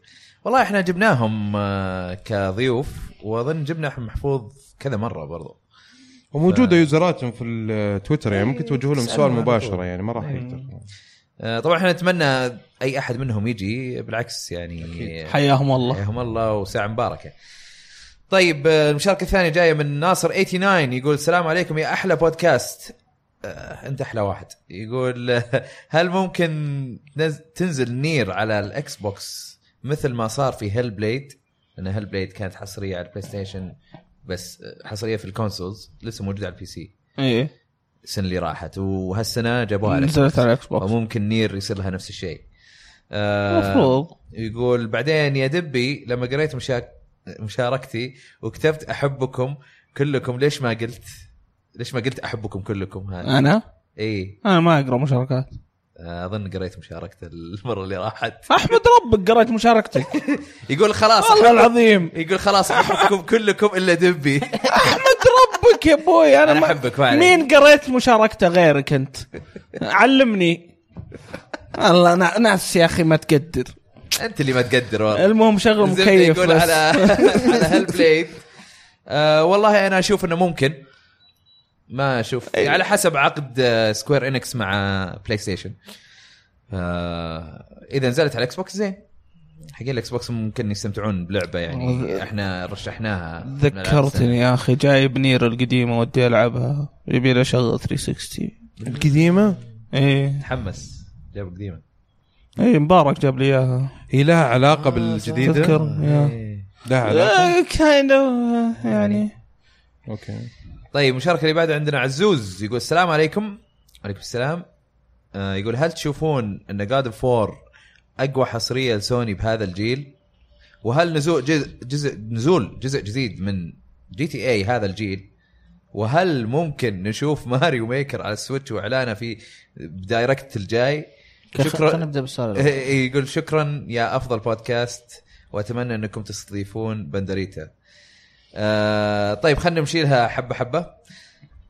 والله إحنا جبناهم آه، كضيوف وأظن جبنا أحمد محفوظ كذا مرة برضو. وموجودة يوزراتهم في التويتر يعني ممكن توجهوا لهم سؤال مباشره. يعني ما راح إيه. يقدر آه، طبعا إحنا نتمنى أي أحد منهم يجي بالعكس يعني حياهم الله. حياهم الله وساعة مباركة. طيب آه، المشاركة الثانية جاية من ناصر 89 يقول السلام عليكم يا أحلى بودكاست. آه، أنت أحلى واحد. يقول آه، [LAUGHS] هل ممكن نز- تنزل Nier على ال Xbox مثل ما صار في Hellblade لأن Hellblade كانت حصرية على ال PlayStation بس آه، حصرية في ال consoles لسه موجودة على ال PC إيه. السنة اللي راحت وهالسنة جابوها على نزلت على ال Xbox وممكن Nier يصير لها نفس الشيء. آه، المفروض يقول بعدين يا دبي لما قريت. مشاركتي وكتبت أحبكم كلكم ليش ما قلت؟ ليش ما قلت أحبكم كلكم هذا أنا؟ اي أنا ما أقرأ مشاركات. أظن قريت مشاركته المرة اللي راحت. [LAUGHS] أحمد ربك قريت مشاركتك. يقول خلاص والله العظيم. يقول خلاص أحبكم كلكم إلا دبي. [LAUGHS] أحمد ربك يا أبوي أنا أنا ما- أحبك فعلا. مين قريت مشاركته غيرك أنت؟ علمني. والله نا- ناس يا أخي ما تقدر. أنت اللي ما تقدر والله. المهم شغل مكيف يقول بس [LAUGHS] على على Hellblade. آه والله أنا أشوف إنه ممكن. ما أشوف أي. على حسب عقد آه، Square Enix مع PlayStation آه إذا نزلت على ال Xbox زين. حقين ال Xbox ممكن يستمتعون بلعبة يعني إحنا رشحناها. ذكرتني يا أخي جايب Nier القديمة ودي ألعبها. يبي له شغل 360 القديمة؟ إيه. تحمس. جاب قديمة. إيه مبارك جاب لي إياها. هي لها علاقة بالجديدة؟ تذكر إيه. لها علاقة؟ kind يعني. okay. طيب المشاركه اللي بعدها عندنا عزوز يقول السلام عليكم وعليكم السلام آه يقول هل تشوفون أن God of War أقوى حصرية لسوني بهذا الجيل؟ وهل نزول جزء, جزء نزول جزء جديد من GTA هذا الجيل وهل ممكن نشوف [LAUGHS] Mario Maker على ال Switch وإعلانه في Direct الجاي؟ شكرا نبدأ بالسؤال. [LAUGHS] يقول شكرا يا أفضل بودكاست وأتمنى أنكم تستضيفون بندريتا. آه طيب خلينا نمشي حبة حبة.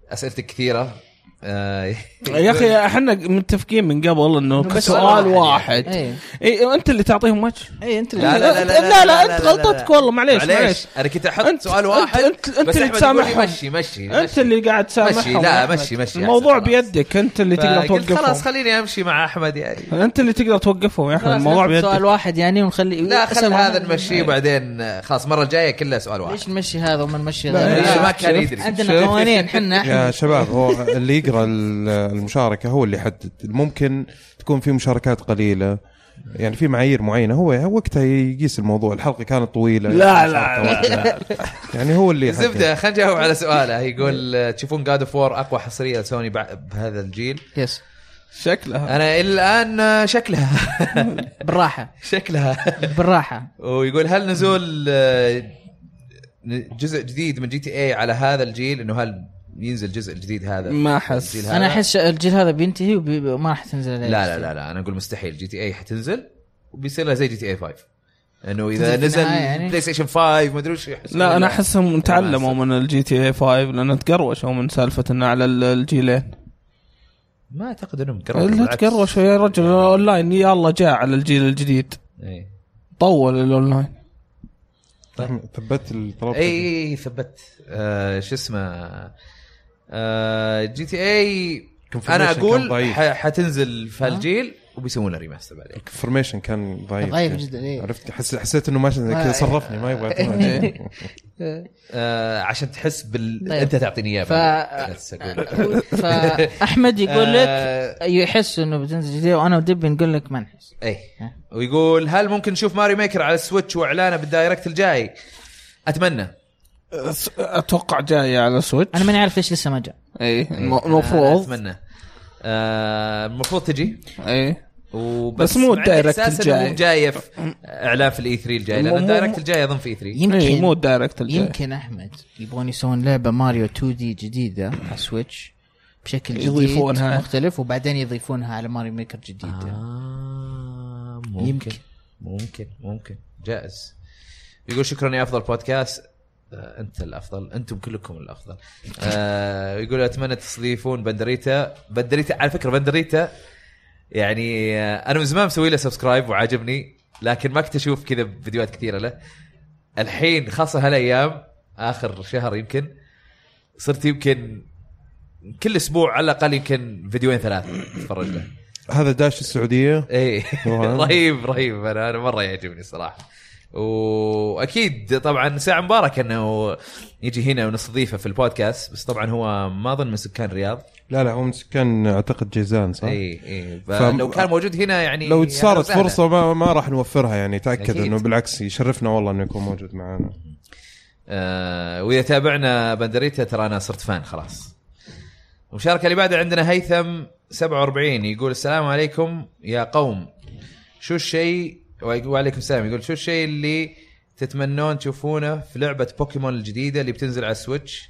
أسئلتك كثيرة. آه يا أخي إحنا متفقين من قبل إنه بس سؤال واحد اي اي أنت اللي تعطيهم وجه اي أنت لا اللي لا لا لا لا لا أنت غلطتك والله معليش معليش. أنا كنت أحط سؤال واحد أنت- أنت بس اللي تسامحهم. مشي مشي أنت اللي قاعد تسامحهم. مشي، لا،. مشي- مشي، الموضوع. بيدك. أنت اللي تقدر فقلت خلاص خليني أمشي مع أحمد يعني. أنت اللي تقدر توقفهم يا أخي خلاص الموضوع ناخذ سؤال بيدك واحد يعني ونخلي لا خل هذا. نمشيه وبعدين آه، خلاص المرة الجاية كلها سؤال واحد. ليش نمشي هذا وما نمشي هذا؟ ما كان. يدري. عندنا قوانين إحنا يا شباب هو اللي يقرا ال- المشاركة هو اللي يحدد. ممكن تكون في مشاركات قليلة. يعني في معايير معينة. هو وقتها يقيس الموضوع. الحلقة كانت طويلة. لا لا لا, لا. يعني هو اللي. الزبده خلينا نجاوب على سؤاله. يقول تشوفون God of War أقوى حصرية لسوني بهذا الجيل؟ yes شكلها. أنا إلى الآن شكلها. [LAUGHS] بالراحة. شكلها. بالراحة. ويقول هل نزول آه، جزء جديد من GTA على هذا الجيل؟ إنه هل ينزل جزء جديد هذا ما أحس. الجيل هذا؟ أنا أحس الجيل هذا بينتهي وما راح تنزل لا لا لا لا أنا أقول مستحيل GTA حتنزل وبيصير لها زي GTA 5 انه إذا في نزل يعني؟ PlayStation 5 ما أدري وش لا أنا. أحسهم تعلموا من ال GTA 5 لأن تقروشوا من سالفة إنه على ال- الجيلين ما أعتقد إنهم قربوا لا. تقروشوا يا رجل اونلاين يلا جاء على الجيل الجديد إيه. طول الأونلاين ثبت الطلب اي اي اي ثبت آه شو اسمه GTA أنا أقول حتنزل في هالجيل وبيسوون لها remaster بعدين. ال confirmation كان ضعيف. ضعيف جدا، إيه. عرفت؟ حس حسيت إنه ماشي زي كذا ما- صرفني ما يبغى يعطوني. [LAUGHS] آه عشان تحس بال طيب. أنت تعطيني اياه ف-. فاحمد [LAUGHS] يقول لك آه، يحس إنه بتنزل جديد وأنا ودبي نقول لك ما نحس إيه. ويقول هل ممكن نشوف Mario Maker على ال Switch وإعلانه بال Direct الجاي؟ أتمنى. أتوقع جاية على Switch أنا ماني عارف ليش لسه ما جاء. اي الم- آه، المفروض أتمنى. آه، المفروض تجي. اي وبس بس مو ال Direct الجاي. مو جاية في اعلان في ال E3 الجاي. لأن ال Direct الجاي أظن في E3 يمكن مو ال Direct الجاي. يمكن أحمد يبغون يسوون لعبة ماريو 2 دي جديدة على Switch بشكل جديد يضيفونها. مختلف وبعدين يضيفونها على Mario Maker جديد آه ممكن. يمكن. ممكن ممكن. جائز. يقول شكرا يا أفضل بودكاست انت الافضل أنتم كلكم الافضل. آه يقول اتمنى تستضيفون بندريتا. بندريتا على فكرة بندريتا يعني آه، أنا من زمان مسوي له subscribe وعاجبني لكن ما كنت أشوف كذا فيديوهات كثيرة له. الحين خاصة هالايام آخر شهر يمكن صرت يمكن كل أسبوع على الأقل يمكن فيديوين ثلاثة أتفرج له. هذا داش السعودية؟ إيه. والله. [LAUGHS] رهيب رهيب. أنا أنا مرة يعجبني صراحة وأكيد طبعا ساعة مبارك إنه يجي هنا ونستضيفه في البودكاست بس طبعا هو ما اظن من سكان الرياض لا لا هو من سكان أعتقد جيزان صح؟ اي اي فم- لو كان موجود هنا يعني لو أهلا صارت وسهلا. فرصة ما, ما راح نوفرها يعني تأكد. إنه بالعكس يشرفنا والله إنه يكون موجود معنا آه وإذا تابعنا بندريتا ترى أنا صرت fan خلاص المشاركه اللي بعدها عندنا هيثم 47 يقول السلام عليكم يا قوم شو الشيء وعليكم السلام. يقول شو الشيء اللي تتمنون تشوفونه في لعبة بوكيمون الجديدة اللي بتنزل على ال Switch؟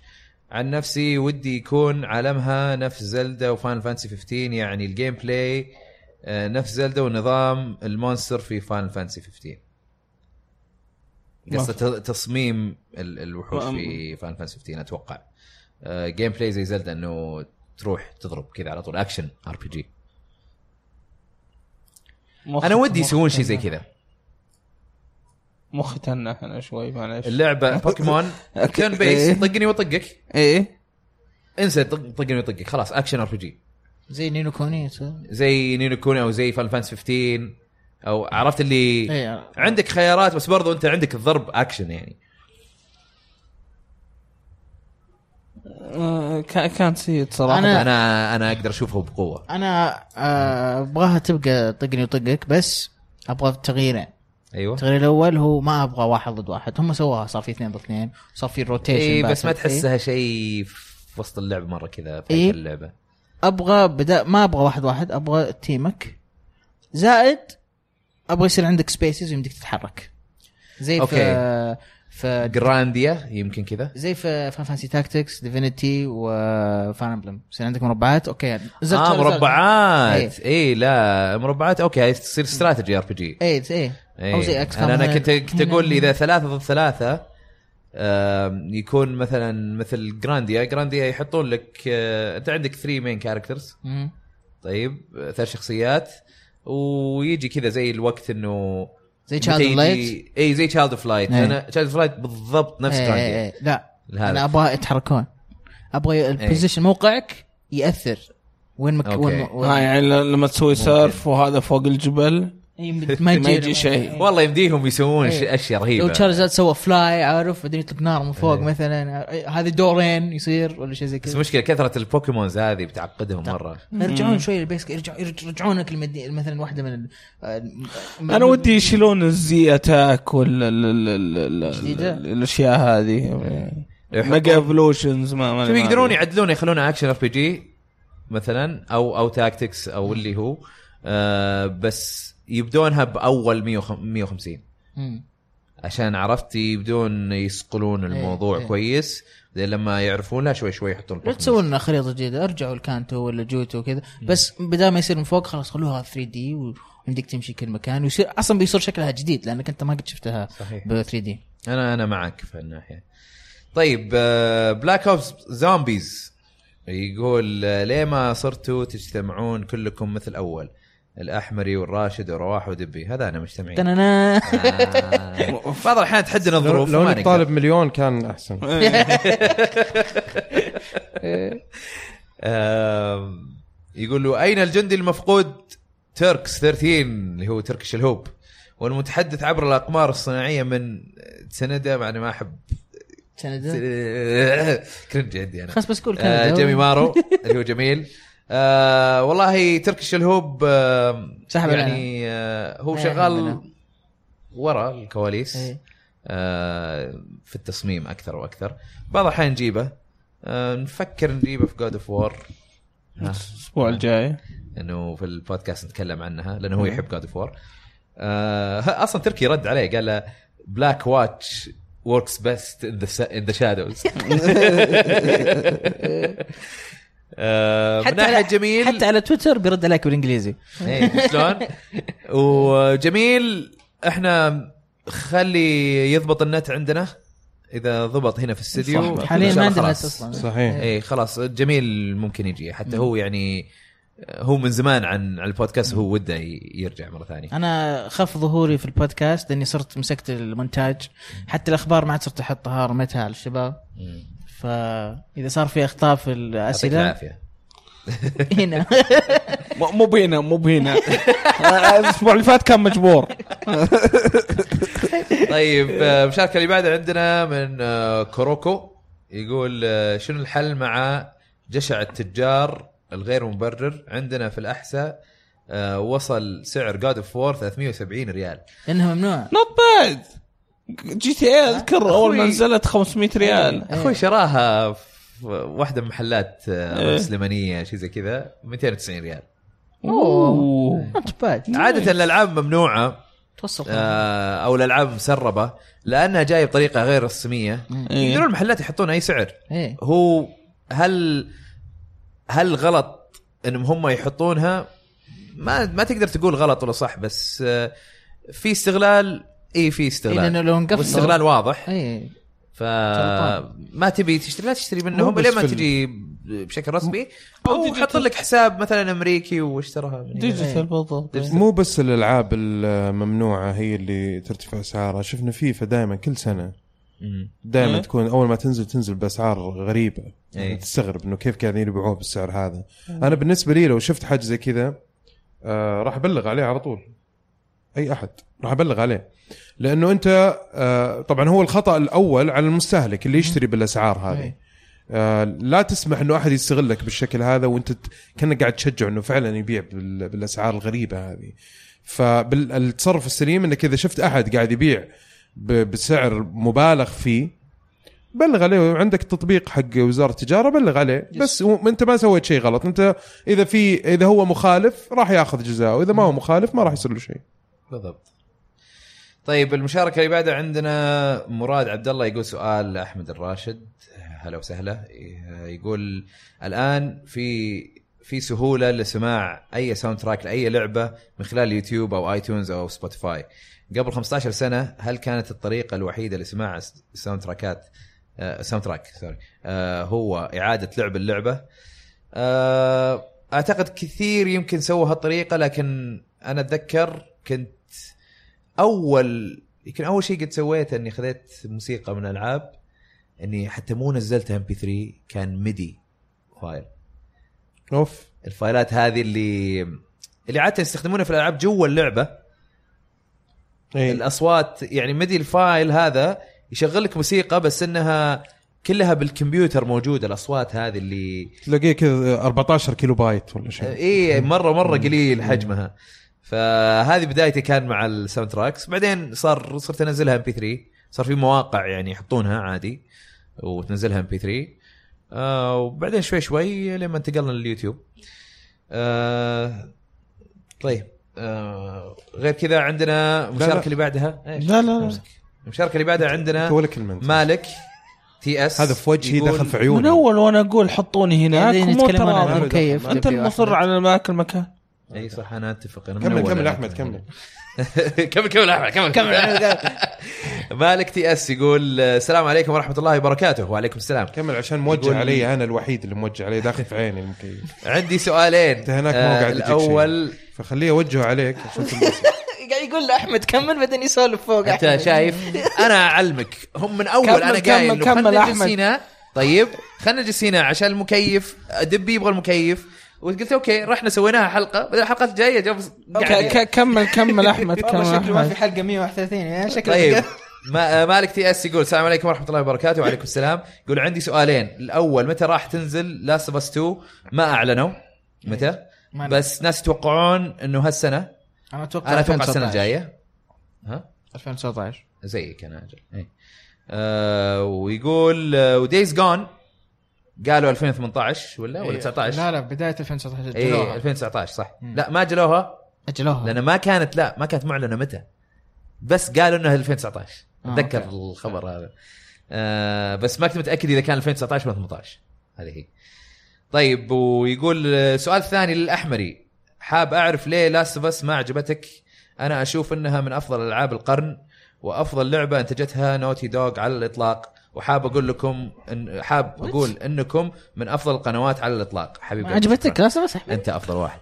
عن نفسي ودي يكون عالمها نفس Zelda و Final Fantasy 15 يعني ال gameplay آه، نفس Zelda ونظام ال monster في Final Fantasy 15 قصة تصميم ال- الوحوش في Final Fantasy 15 أتوقع. آه، gameplay زي Zelda إنه تروح تضرب كذا على طول action RPG أنا ودي يسوون شيء زي. كذا. مخي تنح أنا شوي معلش اللعبة [LAUGHS] Pokemon. turn-based إيه. طقني وطقك. إيه. انسى طق- طقني وطقك. خلاص action RPG زي Ni no Kuni. زي Ni no Kuni أو زي Final Fantasy 15 أو عرفت اللي إيه. عندك خيارات بس برضو أنت عندك الضرب اكشن يعني آه، كان كان سيد صراحة. أنا- أنا أنا أقدر اشوفه بقوة. أنا آه، أبغاها تبقى طقني وطقك بس أبغى تغييرين. أيوه. التغيير الأول هو ما أبغى واحد ضد واحد هم سووها صار في اثنين ضد اثنين صار في rotation اي إيه، بس ما تحسها شيء في وسط اللعبة مرة كذا في إيه. اللعبة. أبغى بدا ما أبغى واحد واحد أبغى team ك. زائد أبغى يصير عندك spaces ويمديك تتحرك. زي okay. في Grandia يمكن كذا. زي في Final Fantasy Tactics Divinity و Fire Emblem يصير عندك مربعات؟ okay. نزلت آه مربعات. إيه. اي لا مربعات. okay هاي تصير strategy RPG اي اي أو زي X أنا أنا كنت كنت أقول إذا ثلاثة ضد ثلاثة يكون مثلا مثل Grandia Grandia يحطون لك آه، أنت عندك 3 main characters. طيب آه، ثلاث شخصيات. ويجي كذا زي الوقت إنه زي Child يجي- Light إي زي Child of Light إيه. أنا Child of Light بالضبط نفس Grandia لا. لهذا. أنا أبغى يتحركون. أبغى ال position موقعك يأثر. وين مك... وين, وين... آه يعني لما تسوي surf وهذا فوق الجبل إيه، ما [LAUGHS] ما يجي شيء. والله يمديهم يسوون إيه. أشياء لو رهيبه Charizard سوى fly عارف بعدين يطلق نار من فوق إيه. مثلا هذه دورين يصير ولا شيء زي بس كذا المشكلة كثرة ال Pokemons هذه بتعقدهم مرة يرجعون شوي ال basic يرجعون يرجعونك. مثلا واحدة من. آه، أنا ودي يشيلون الزي attack ولا ال- ال- ال- ال- جديدة؟ الأشياء هذه mega evolutions ما يقدرون. يعدلون يخلونها action RPG مثلا أو أو tactics أو اللي هو آه بس يبدونها بأول 150 مم. عشان عرفت يبدون يصقلون الموضوع إيه. كويس لما يعرفونها شوي شوي يحطون لا. تسوون لنا خريطة جديدة ارجعوا ال Kanto ولا Johto وكذا بس بدل ما يصير من فوق خلاص خلوها 3D وعندك تمشي كل مكان ويصير أصلا بيصير شكلها جديد لأنك أنت ما قد شفتها صحيح. ب 3D أنا أنا معك في الناحيه طيب Black Ops Zombies يقول آه، ليه ما صرتوا تجتمعون كلكم مثل أول الأحمري والراشد ورواح ودبي. هذا أنا مجتمعين. تنانا. آه، [LAUGHS] بعض الأحيان تحدنا الظروف لو انك. طالب مليون كان أحسن. [LAUGHS] آم، يقول له أين الجندي المفقود؟ تركس 13 اللي هو تركش الهوب. والمتحدث عبر الأقمار الصناعية من سندا مع ما أحب كندا [LAUGHS] كرنج عندي أنا. خلاص بس قول آه، جيمي مارو اللي هو جميل. آه والله تركش الهوب آه سحب يعني آه هو إيه، شغال. ورا الكواليس إيه. آه في التصميم أكثر وأكثر. بعض الأحيان نجيبه. آه نفكر نجيبه في God of War الأسبوع الجاي. إنه في البودكاست نتكلم عنها لأنه هو يحب God of War أصلا تركي رد عليه قال له Black Watch works best in the shadows من ناحية جميل حتى على تويتر بيرد عليك بالإنجليزي. إيه شلون؟ [LAUGHS] وجميل إحنا خلي يضبط النت عندنا. إذا ضبط هنا في الاستديو صح. حاليا ما عندنا. أصلا. صحيح. إيه خلاص جميل ممكن يجي. حتى هو يعني هو من زمان عن البودكاست هو وده يرجع مرة ثانية. أنا خف ظهوري في البودكاست لأني صرت مسكت المونتاج. حتى الأخبار ما عاد صرت أحطها رميتها على الشباب. فإذا صار في أخطاء في يعطيك الاسئله العافية. [LAUGHS] [LAUGHS] هنا. مو بهنا مو بهنا. [LAUGHS] الأسبوع اللي فات كان مجبور. طيب آه، المشاركه اللي بعدها عندنا من آه، كوروكو. يقول آه، شنو الحل مع جشع التجار الغير مبرر؟ عندنا في الأحساء آه، وصل سعر God of War 370 ريال. لأنه ممنوع. not bad G TA أذكر أول ما نزلت 500 ريال. أخوي شراها في واحدة من محلات إيه. مسلمانيه شيء زي كذا 290 ريال. أوه. عادة الألعاب ممنوعة توصل آه، أو الألعاب مسربة لأنها جاية بطريقة غير رسمية. إيه. يقدرون المحلات يحطون أي سعر. إيه. هو هل هل غلط إنهم هم يحطونها؟ ما ما تقدر تقول غلط ولا صح بس آه، في استغلال اي في إيه، استغلال لأنه لو نقفل واستغلال واضح. اي فما تبي تشتري لا تشتري منهم لين ما تجي بشكل رسمي؟ أو أو digital. حط لك حساب مثلا أمريكي واشتراها. digital بالضبط. مو بس الألعاب الممنوعة هي اللي ترتفع أسعارها. شفنا فيفا دائما كل سنة. دائما إيه. تكون أول ما تنزل تنزل بأسعار غريبة. إيه. تستغرب إنه كيف قاعدين يبيعوها بالسعر هذا. أنا بالنسبة لي لو شفت حاجة زي كذا آه راح أبلغ عليه على طول. أي أحد. راح أبلغ عليه. لأنه أنت آه طبعا هو الخطأ الأول على المستهلك اللي يشتري بالأسعار هذه. آه لا تسمح إنه أحد يستغلك بالشكل هذا وأنت كأنك قاعد تشجعه إنه فعلا يبيع بال- بالأسعار الغريبة هذه. فالتصرف السليم إنك إذا شفت أحد قاعد يبيع ب- بسعر مبالغ فيه بلغ عليه. عندك تطبيق حق وزارة التجارة بلغ عليه. بس أنت ما سويت شيء غلط. أنت إذا في إذا هو مخالف راح ياخذ جزاءه اذا ما هو مخالف ما راح يصير له شيء. بالضبط. طيب المشاركة اللي بعدها عندنا مراد عبد الله يقول سؤال لأحمد الراشد. هلا وسهلا. يقول الآن في في سهولة لسماع أي soundtrack لأي لعبة من خلال اليوتيوب أو آيتونز أو سبوتيفاي. قبل 15 سنة هل كانت الطريقة الوحيدة لسماع ال soundtrackات soundtrack sorry هو إعادة لعب اللعبة. آه، أعتقد كثير يمكن سووا هالطريقة لكن أنا أتذكر كنت أول يمكن أول شيء قد سويته إني خذيت موسيقى من ألعاب إني حتى مو نزلتها MP3 كان MIDI file. أوف. ال fileات هذه اللي اللي عادة يستخدمونها في الألعاب جوا اللعبة. إي. الأصوات يعني MIDI ال file هذا يشغل لك موسيقى بس إنها كلها بالكمبيوتر موجودة الأصوات هذه اللي تلاقيه كذا 14 كيلو بايت ولا شيء. إي مرة مرة قليل حجمها. فهذه بدايتي كان مع ال soundtracks بعدين صار صرت انزلها MP3 صار في مواقع يعني يحطونها عادي وتنزلها MP3 آه وبعدين شوي شوي لما انتقلنا لليوتيوب. آه طيب آه غير كذا عندنا المشاركه. اللي بعدها؟ إيش؟ لا، لا، لا. المشاركه اللي بعدها عندنا ولا كلمه أنت. مالك تي اس هذا في وجهي دخل في من عيوني أول وأنا أقول حطوني هناك مو ترى المكيف أنت المصر على معك المكان أي صح أنا أتفق أنا [LAUGHS] كمل كمل أحمد. كمل. كمل كمل أحمد كمل. كمل مالك تي إس يقول آه، السلام عليكم ورحمة الله وبركاته. وعليكم السلام. كمل عشان موجه يقول- علي أنا الوحيد اللي موجه علي داخل في عيني المكيف عندي سؤالين. انت هناك مو آه، قاعد شيء. الأول فخليه اوجهه عليك. [LAUGHS] قاعد يقول له أحمد كمل بعدين يسولف فوق. أنت شايف؟ أنا أعلمك هم من أول كمل- أنا كمل- قايل كمل هنا طيب خلنا نجلس هنا عشان المكيف دبي يبغى المكيف. وقلت أوكي رحنا سويناها حلقة. بعدين الحلقات الجاية جاب ك- كمل كمل أحمد [LAUGHS] كمل شكله ما في حلقة 131 يا شكله طيب. ما مالك تي إس يقول السلام عليكم ورحمة الله وبركاته. وعليكم السلام. يقول عندي سؤالين. الأول متى راح تنزل لاست اوف اس 2 ما أعلنوا. متى؟ ما بس ناس يتوقعون إنه هالسنة. أنا أتوقع أنا أتوقع السنة 2019. الجاية. ها؟ 2019 زيك أنا أجل إيه. آه ويقول آه و Days Gone قالوا 2018 ولا؟ ولا 19 لا لا بداية 2019 اي اجلوها 2019 صح. لا ما جلوها؟ أجلوها. لأن ما كانت لا ما كانت معلنة متى. بس قالوا إنها 2019 آه، أتذكر أوكي. الخبر هذا. آه بس ما كنت متأكد إذا كان 2019 ولا 18 هذه هي. طيب ويقول آه، سؤال ثاني للأحمري. حاب أعرف ليه Last of Us ما عجبتك؟ أنا أشوف إنها من أفضل ألعاب القرن وأفضل لعبة أنتجتها Naughty Dog على الإطلاق. وحاب أقول لكم إن حاب أقول إنكم من أفضل القنوات على الإطلاق حبيبي. عجبتك؟ لا بس احمد أنت أفضل واحد.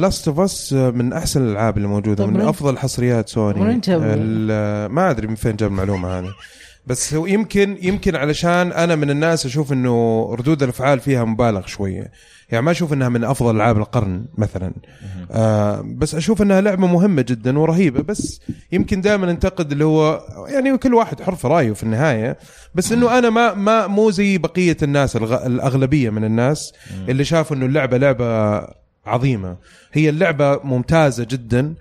Last of Us من أحسن الألعاب اللي موجوده من أفضل حصريات سوني. ال- ما أدري من فين جاب المعلومة هذه. بس هو يمكن يمكن علشان أنا من الناس أشوف إنه ردود الأفعال فيها مبالغ شوية. يعني ما أشوف إنها من أفضل ألعاب القرن مثلا. آه بس أشوف إنها لعبة مهمة جدا ورهيبة. بس يمكن دائما أنتقد اللي هو يعني كل واحد حر في رأيه في النهاية. بس إنه أنا ما ما مو زي بقية الناس الغ- الأغلبية من الناس اللي شافوا إنه اللعبة لعبة عظيمة. هي اللعبة ممتازة جدا.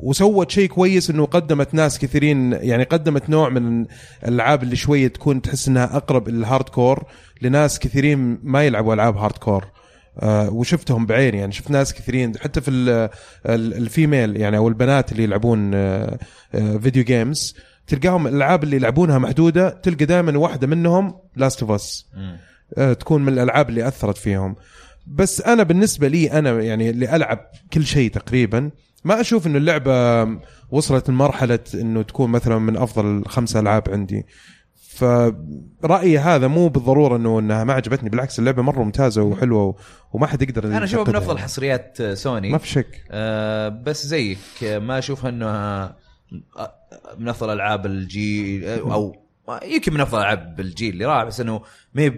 وسوت شيء كويس إنه قدمت ناس كثيرين يعني قدمت نوع من الألعاب اللي شوية تكون تحس إنها أقرب لل hardcore لناس كثيرين ما يلعبوا ألعاب hardcore وشفتهم بعيني يعني شفت ناس كثيرين حتى في ال- ال- ال female يعني أو البنات اللي يلعبون video games تلقاهم الألعاب اللي يلعبونها محدودة تلقى دائما واحدة منهم Last of Us تكون من الألعاب اللي أثرت فيهم. بس أنا بالنسبة لي أنا يعني اللي ألعب كل شيء تقريبا ما أشوف إنه اللعبة وصلت لمرحلة إنه تكون مثلا من أفضل خمسة ألعاب عندي. فرأيي هذا مو بالضرورة إنه إنها ما عجبتني بالعكس اللعبة مرة ممتازة وحلوة وما حد يقدر أنا أشوفها من أفضل. حصريات سوني. ما في شك. آه بس زيك آه، ما اشوفها إنها آه، من أفضل ألعاب الجيل آه، أو يمكن من أفضل ألعاب الجيل اللي راح بس إنه ما آه،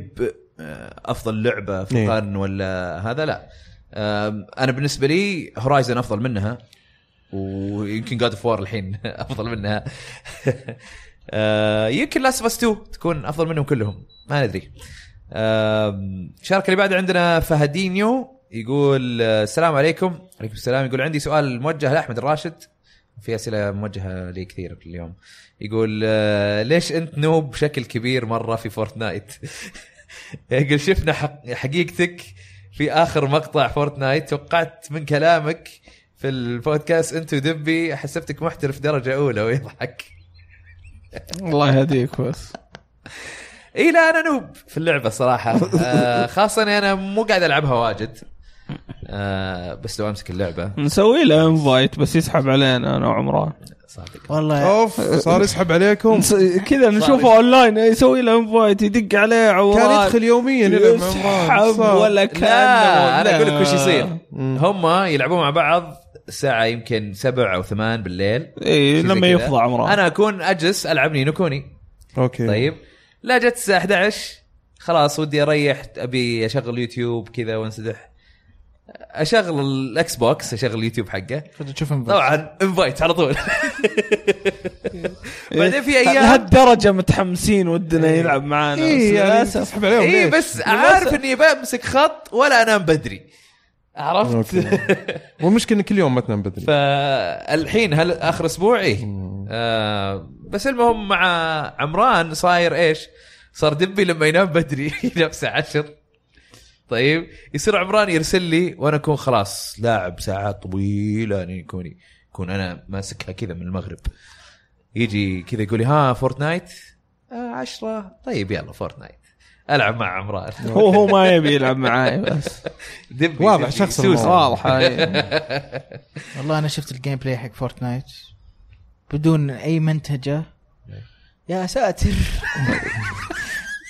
أفضل لعبة في إيه. القرن ولا هذا؟ لا. آه، أنا بالنسبة لي Horizon أفضل منها ويمكن God of War الحين [LAUGHS] أفضل منها. [LAUGHS] آه، يمكن Last of Us 2 تكون أفضل منهم كلهم ما ندري آم، المشاركة اللي بعده عندنا فهدينيو يقول آه، السلام عليكم. عليكم السلام. يقول عندي سؤال موجه لأحمد الراشد. في أسئلة موجهة لي كثير اليوم. يقول آه، ليش أنت noob بشكل كبير مرة في Fortnite [LAUGHS] [LAUGHS] يقول شفنا حق- حقيقتك في آخر مقطع Fortnite توقعت من كلامك في البودكاست انت ودبي حسبتك محترف درجة أولى ويضحك. الله يهديك بس. اي لا أنا noob في اللعبة صراحة. آه خاصة اني أنا مو قاعد ألعبها واجد. آه بس لو أمسك اللعبة. نسوي له invite بس يسحب علينا أنا وعمران. صادق. والله. أوف صار يسحب عليكم؟ كذا نشوفه اونلاين يسوي له invite يدق عليه عمران كان يدخل يوميا يلعب يسحب. ولا كان لا أنا أقول لك وش يصير. هم يلعبون مع بعض الساعة يمكن سبع أو ثمان بالليل. اي لما. يفضى عمران. أنا أكون أجلس ألعب Ni no Kuni أوكي. طيب. لا جت الساعة 11 خلاص ودي أريح أبي أشغل يوتيوب كذا وانسدح. أشغل ال Xbox أشغل اليوتيوب حقه. تشوف طبعا invite على طول. [LAUGHS] بعدين في أيام لهالدرجة متحمسين ودنا يلعب معانا. بس اي يعني تسحب عليهم اي؟ بس عارف إني بمسك خط ولا أنام بدري. عرفت. [LAUGHS] والمشكلة كل يوم ما تنام بدري. فالحين هل آخر أسبوع؟ إيه. آه بس المهم مع عمران صاير إيش؟ صار دبي لما ينام بدري. ينام الساعة 10 طيب يصير عمران يرسل لي وأنا أكون خلاص لاعب ساعات طويلة يعني يكوني يكون أنا ماسكها كذا من المغرب. يجي كذا يقول لي ها Fortnite؟ آه عشرة. طيب يلا Fortnite. ألعب مع عمران. [LAUGHS] هو هو ما يبي يلعب معاي بس. [LAUGHS] دبي واضح دبي، شخص إيه. [LAUGHS] والله أنا شفت ال gameplay حق فورتنايت بدون أي منتجة. يا ساتر.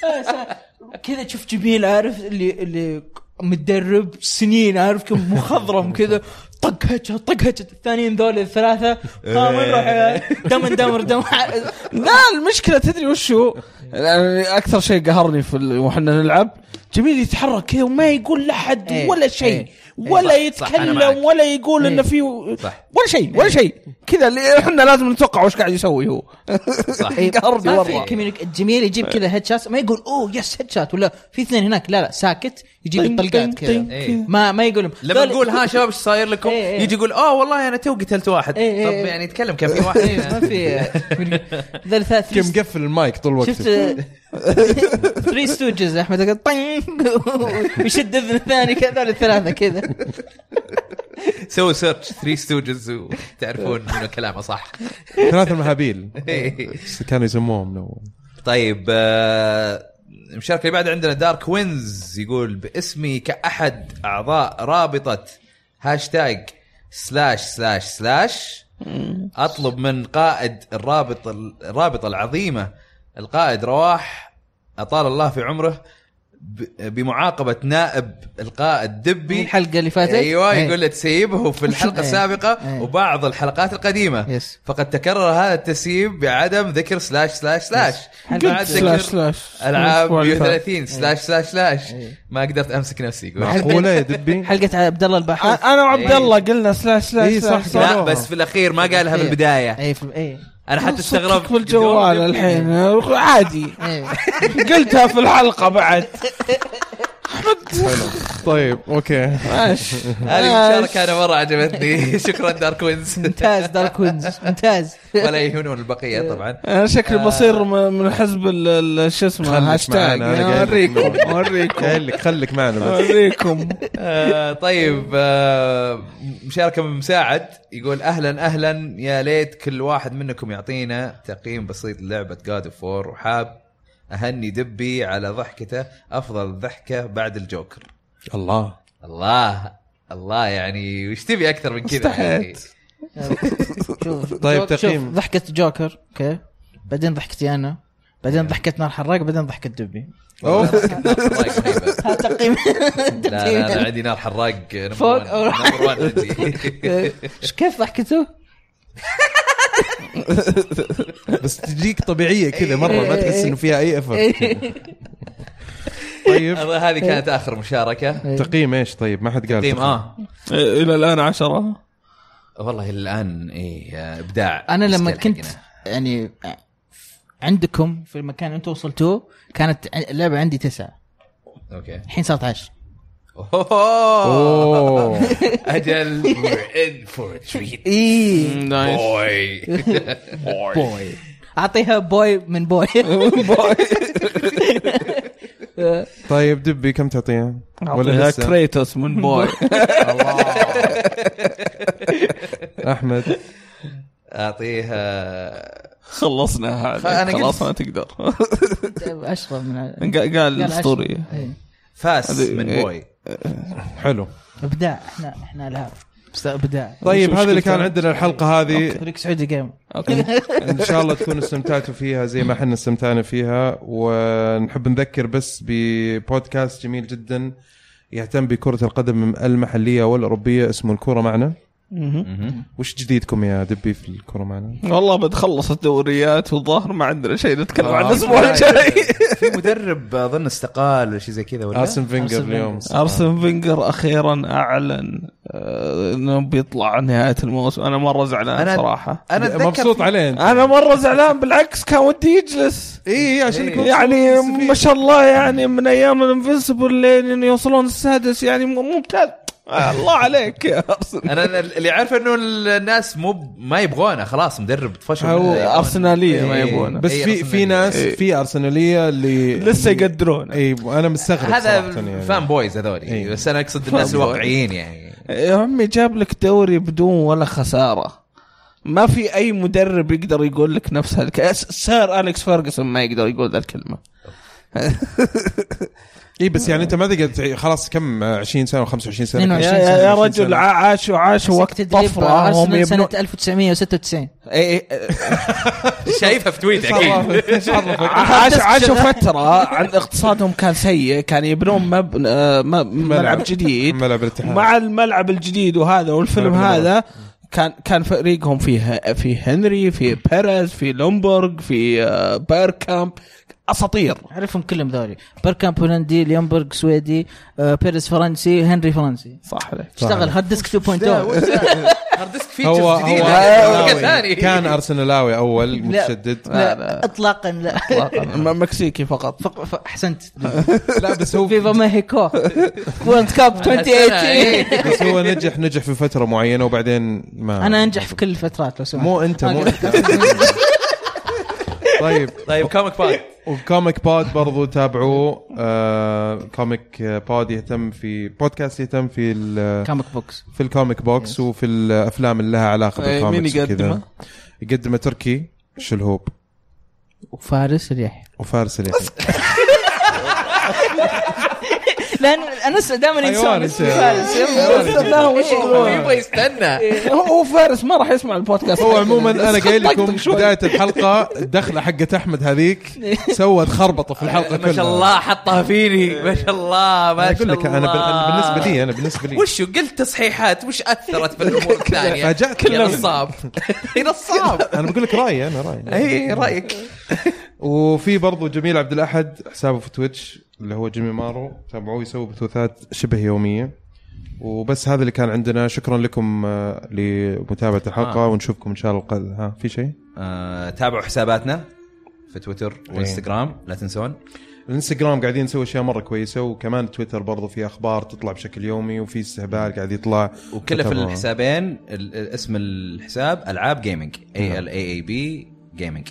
يا ساتر. كذا تشوف جميل عارف اللي اللي متدرب سنين عارف كم مخضرم كذا طق هجة طق هجة الثانيين ذول الثلاثة قام يروح دم دمر دم لا المشكلة تدري وش هو؟ يعني أكثر شيء قهرني في ال- وحنا نلعب جميل يتحرك كذا وما يقول لحد إيه. ولا شيء إيه. ولا صح، صح،. يتكلم ولا يقول إيه. انه في صح. ولا شيء ولا شيء كذا اللي إحنا لازم نتوقع وش قاعد يسوي هو صح [LAUGHS] إيه، في مرة. communic- الجميل يجيب كذا headshot ما يقول oh yes headshot ولا في اثنين هناك لا لا ساكت يجيب طين، الطلقات طين، كذا طين. إيه. ما ما يقول لما نقول ها شباب إيش صاير لكم؟ إيه، إيه. يجي يقول آه والله أنا تو قتلت واحد إيه، طب إيه. يعني تكلم كان في واحد إيه، [LAUGHS] ما في ذا [LAUGHS] الثلاث كم مقفل المايك طول الوقت شفت Three Stooges أحمد قال طين ويشد إذن الثاني كذا الثلاثة كذا. سووا search Three Stooges وتعرفون [LAUGHS] إنه كلامه صح. ثلاث المهابيل إيه. [LAUGHS] كانوا يسموهم لو. طيب آه، المشاركة اللي بعد عندنا دارك وينز يقول باسمي كأحد أعضاء رابطة هاشتاج slash slash slash أطلب من قائد الرابط الرابطة العظيمة القائد رواح أطال الله في عمره ب- بمعاقبة نائب القائد دبي الحلقة اللي فاتت أيوه إيه. يقول له تسيبه في الحلقة إيه. السابقة إيه. وبعض الحلقات القديمة yes. فقد تكرر هذا التسييب بعدم ذكر slash slash slash بعد slash ذكر slash ألعاب الأسبوع اللي فات. 130 slash slash slash. ما قدرت أمسك نفسي يقول معقولة يا دبي [LAUGHS] حلقة عبد الله الباحوث أنا وعبد الله قلنا slash slash إيه، صح، slash صح. slash. لا بس في الأخير ما قالها. بالبدايه اي أنا حتى استغربت بالجوال الحين. عادي. اي قلتها في الحلقة بعد. [LAUGHS] طيب أوكي. ماشي. هذه المشاركه أنا مرة عجبتني. [LAUGHS] شكرا دارك وينز ممتاز دارك وينز ممتاز. ولا يهونون البقية طبعا. أنا شكلي بصير من من حزب ال- ال- شو اسمه؟ هاشتاج. أوريكم [LAUGHS] أوريكم. خليك خليك معنا بس. أوريكم. آه، طيب آه، مشاركة من مساعد يقول أهلا أهلا. يا ليت كل واحد منكم يعطينا تقييم بسيط للعبة God of War وحاب أهني دبي على ضحكته أفضل ضحكة بعد الجوكر. الله. الله الله يعني وش تبي أكثر من كذا استحيت. شوف [LAUGHS] طيب، تقييم. شوف ضحكة جوكر أوكي؟ بعدين ضحكتي أنا بعدين ضحكة نار حراق بعدين ضحكة دبي. اوف. [LAUGHS] هذا [LAUGHS] تقييم. لا لا لا عندي نار حراق number فوق. number one عندي. إيش كيف ضحكته؟ [LAUGHS] بس تجيك طبيعية كذا مرة ما تحس إنه فيها أي effort [LAUGHS] طيب. هذه كانت آخر مشاركة. تقييم إيش؟ طيب ما حد قال تقييم آه. إلى الآن عشرة. والله إلى الآن إيه إبداع أنا لما كنت. يعني عندكم في المكان اللي أنتم وصلتوه كانت اللعبه عندي تسعة. أوكي. الحين صارت 10 [LAUGHS] oh أجل we're in for a treat. اي nice boy. boy اعطيها boy من boy طيب دبي كم تعطيها؟ ولا؟ كريتوس من boy [LAUGHS] أحمد. أعطيها. خلصنا هذا أنا خلاص ما تقدر. [LAUGHS] أشرب من قال عشرة. إيه. فاس من إيه. بوي حلو. إبداع إحنا إحنا العاب بس إبداع. طيب هذا اللي؟ كان عندنا الحلقة هذه. فريق سعودي جيم [LAUGHS] إن شاء الله تكونوا استمتعتوا فيها زي ما إحنا استمتعنا فيها ونحب نذكر بس ببودكاست جميل جدا يهتم بكرة القدم المحلية والأوروبية اسمه الكرة معنا. وش جديدكم يا دبي في الكرة معنا؟ والله بتخلص الدوريات والظاهر ما عندنا شيء نتكلم آه. عنه الأسبوع لا، الجاي. في مدرب أظن استقال ولا شيء زي كذا ولا؟ أرسن فينجر اليوم. أرسن فينجر أخيرا أعلن آه، إنه بيطلع نهاية الموسم. أنا مرة زعلان أنا- صراحة. أنا مبسوط عليه أنا مرة زعلان بالعكس كان ودي يجلس. اي عشان إيه. يكون يعني ما شاء الله يعني من أيام ال Invincible لين يوصلون السادس يعني ممتاز. آه، الله عليك يا أرسنال أنا أنا اللي عارف إنه الناس مو ما يبغونه خلاص مدرب فشل هو أرسنالية ما إيه. يبونه بس إيه، في. في ناس إيه. في أرسنالية اللي لسه يقدرون اي أنا مستغرب هذا صراحة يعني. fan boys هذول إيه. بس أنا أقصد الناس fan. الواقعيين يعني يا عمي جاب لك دوري بدون ولا خسارة ما في أي مدرب يقدر يقول لك نفس هالك سير أليكس فيرجسون ما يقدر يقول ذا الكلمة [LAUGHS] إي بس يعني أنت ما تقدر خلاص كم آه، 20 سنه و25 سنة؟ 22 يا, سنة. يا, يا 20 رجل عاشوا عاشوا وقت طفرة. هم ارسنال سنة يبنون 1996 إيه، إيه، شايفها في تويتر أكيد. [LAUGHS] عاش عاشوا فترة عند اقتصادهم كان سيء كان يبنون مب... آه، ملعب. جديد. ملعب الاتحاد. مع الملعب الجديد وهذا والفيلم هذا كان كان فريقهم فيه في هنري في بيريز في لومبرغ في آه، بيركامب. أساطير. أعرفهم كلهم ذولي. بيركامب هولندي ليونبرغ سويدي آه، بيريز فرنسي هنري فرنسي. صح عليك. اشتغل hard disk 2.0 hard disk features هو هو كان أرسنالاوي أول متشدد. لا، لا اطلاقا لا. [LAUGHS] م- مكسيكي فقط. أحسنت. [LAUGHS] لا بس هو viva [LAUGHS] México World Cup 2018 بس هو نجح نجح في فترة معينة وبعدين ما أنا أنجح في كل الفترات لو سمحت. مو أنت مو أنت. طيب. [LAUGHS] طيب كوميك باد وكوميك بود برضو تابعوه. آه كوميك بود يهتم في بودكاست يهتم في ال- كوميك بوكس في الكوميك بوكس وفي الأفلام اللي لها علاقة إيه، مين بالكوميكس يقدمه؟ يقدمه تركي شلهوب. وفارس اليحيى وفارس اليحيى [LAUGHS] لأن أنا دائما حيوان انسان أنت. اسمي فارس لا وش يقولون؟ يبغى يستنى. هو فارس ما راح يسمع البودكاست. هو عموما أنا [LAUGHS] قايل لكم. بداية الحلقة الدخلة حقت أحمد هذيك سوت خربطة في الحلقة كلها ما شاء الله حطها فيني. ما شاء الله ما أنا شاء أقول لك أنا الله. بالنسبة لي أنا بالنسبة لي. وشو قلت تصحيحات. وش أثرت في الأمور [LAUGHS] الثانية؟ فاجأتني. يا نصاب [LAUGHS] يا نصاب أنا بقول لك رأيي أنا رأيي. اي رأيك. وفي برضو جميل عبد الأحد حسابه في تويتش اللي هو جيمي مارو تابعوه يسوي بثوثات شبه يومية. وبس هذا اللي كان عندنا. شكرا لكم آه، لمتابعة الحلقة آه. ونشوفكم إن شاء الله القل... ها في شيء؟ آه، تابعوا حساباتنا في تويتر وإنستغرام لا تنسون. الإنستغرام قاعدين نسوي أشياء مرة كويسة وكمان تويتر برضو في أخبار تطلع بشكل يومي وفي استهبال قاعد يطلع. وكله في. الحسابين ال- ال- اسم الحساب ألعاب gaming A L A A B gaming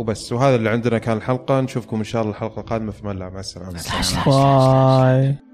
وبس. وهذا اللي عندنا كان الحلقة. نشوفكم إن شاء الله الحلقة القادمة. في ملعب. مع السلامة. باي.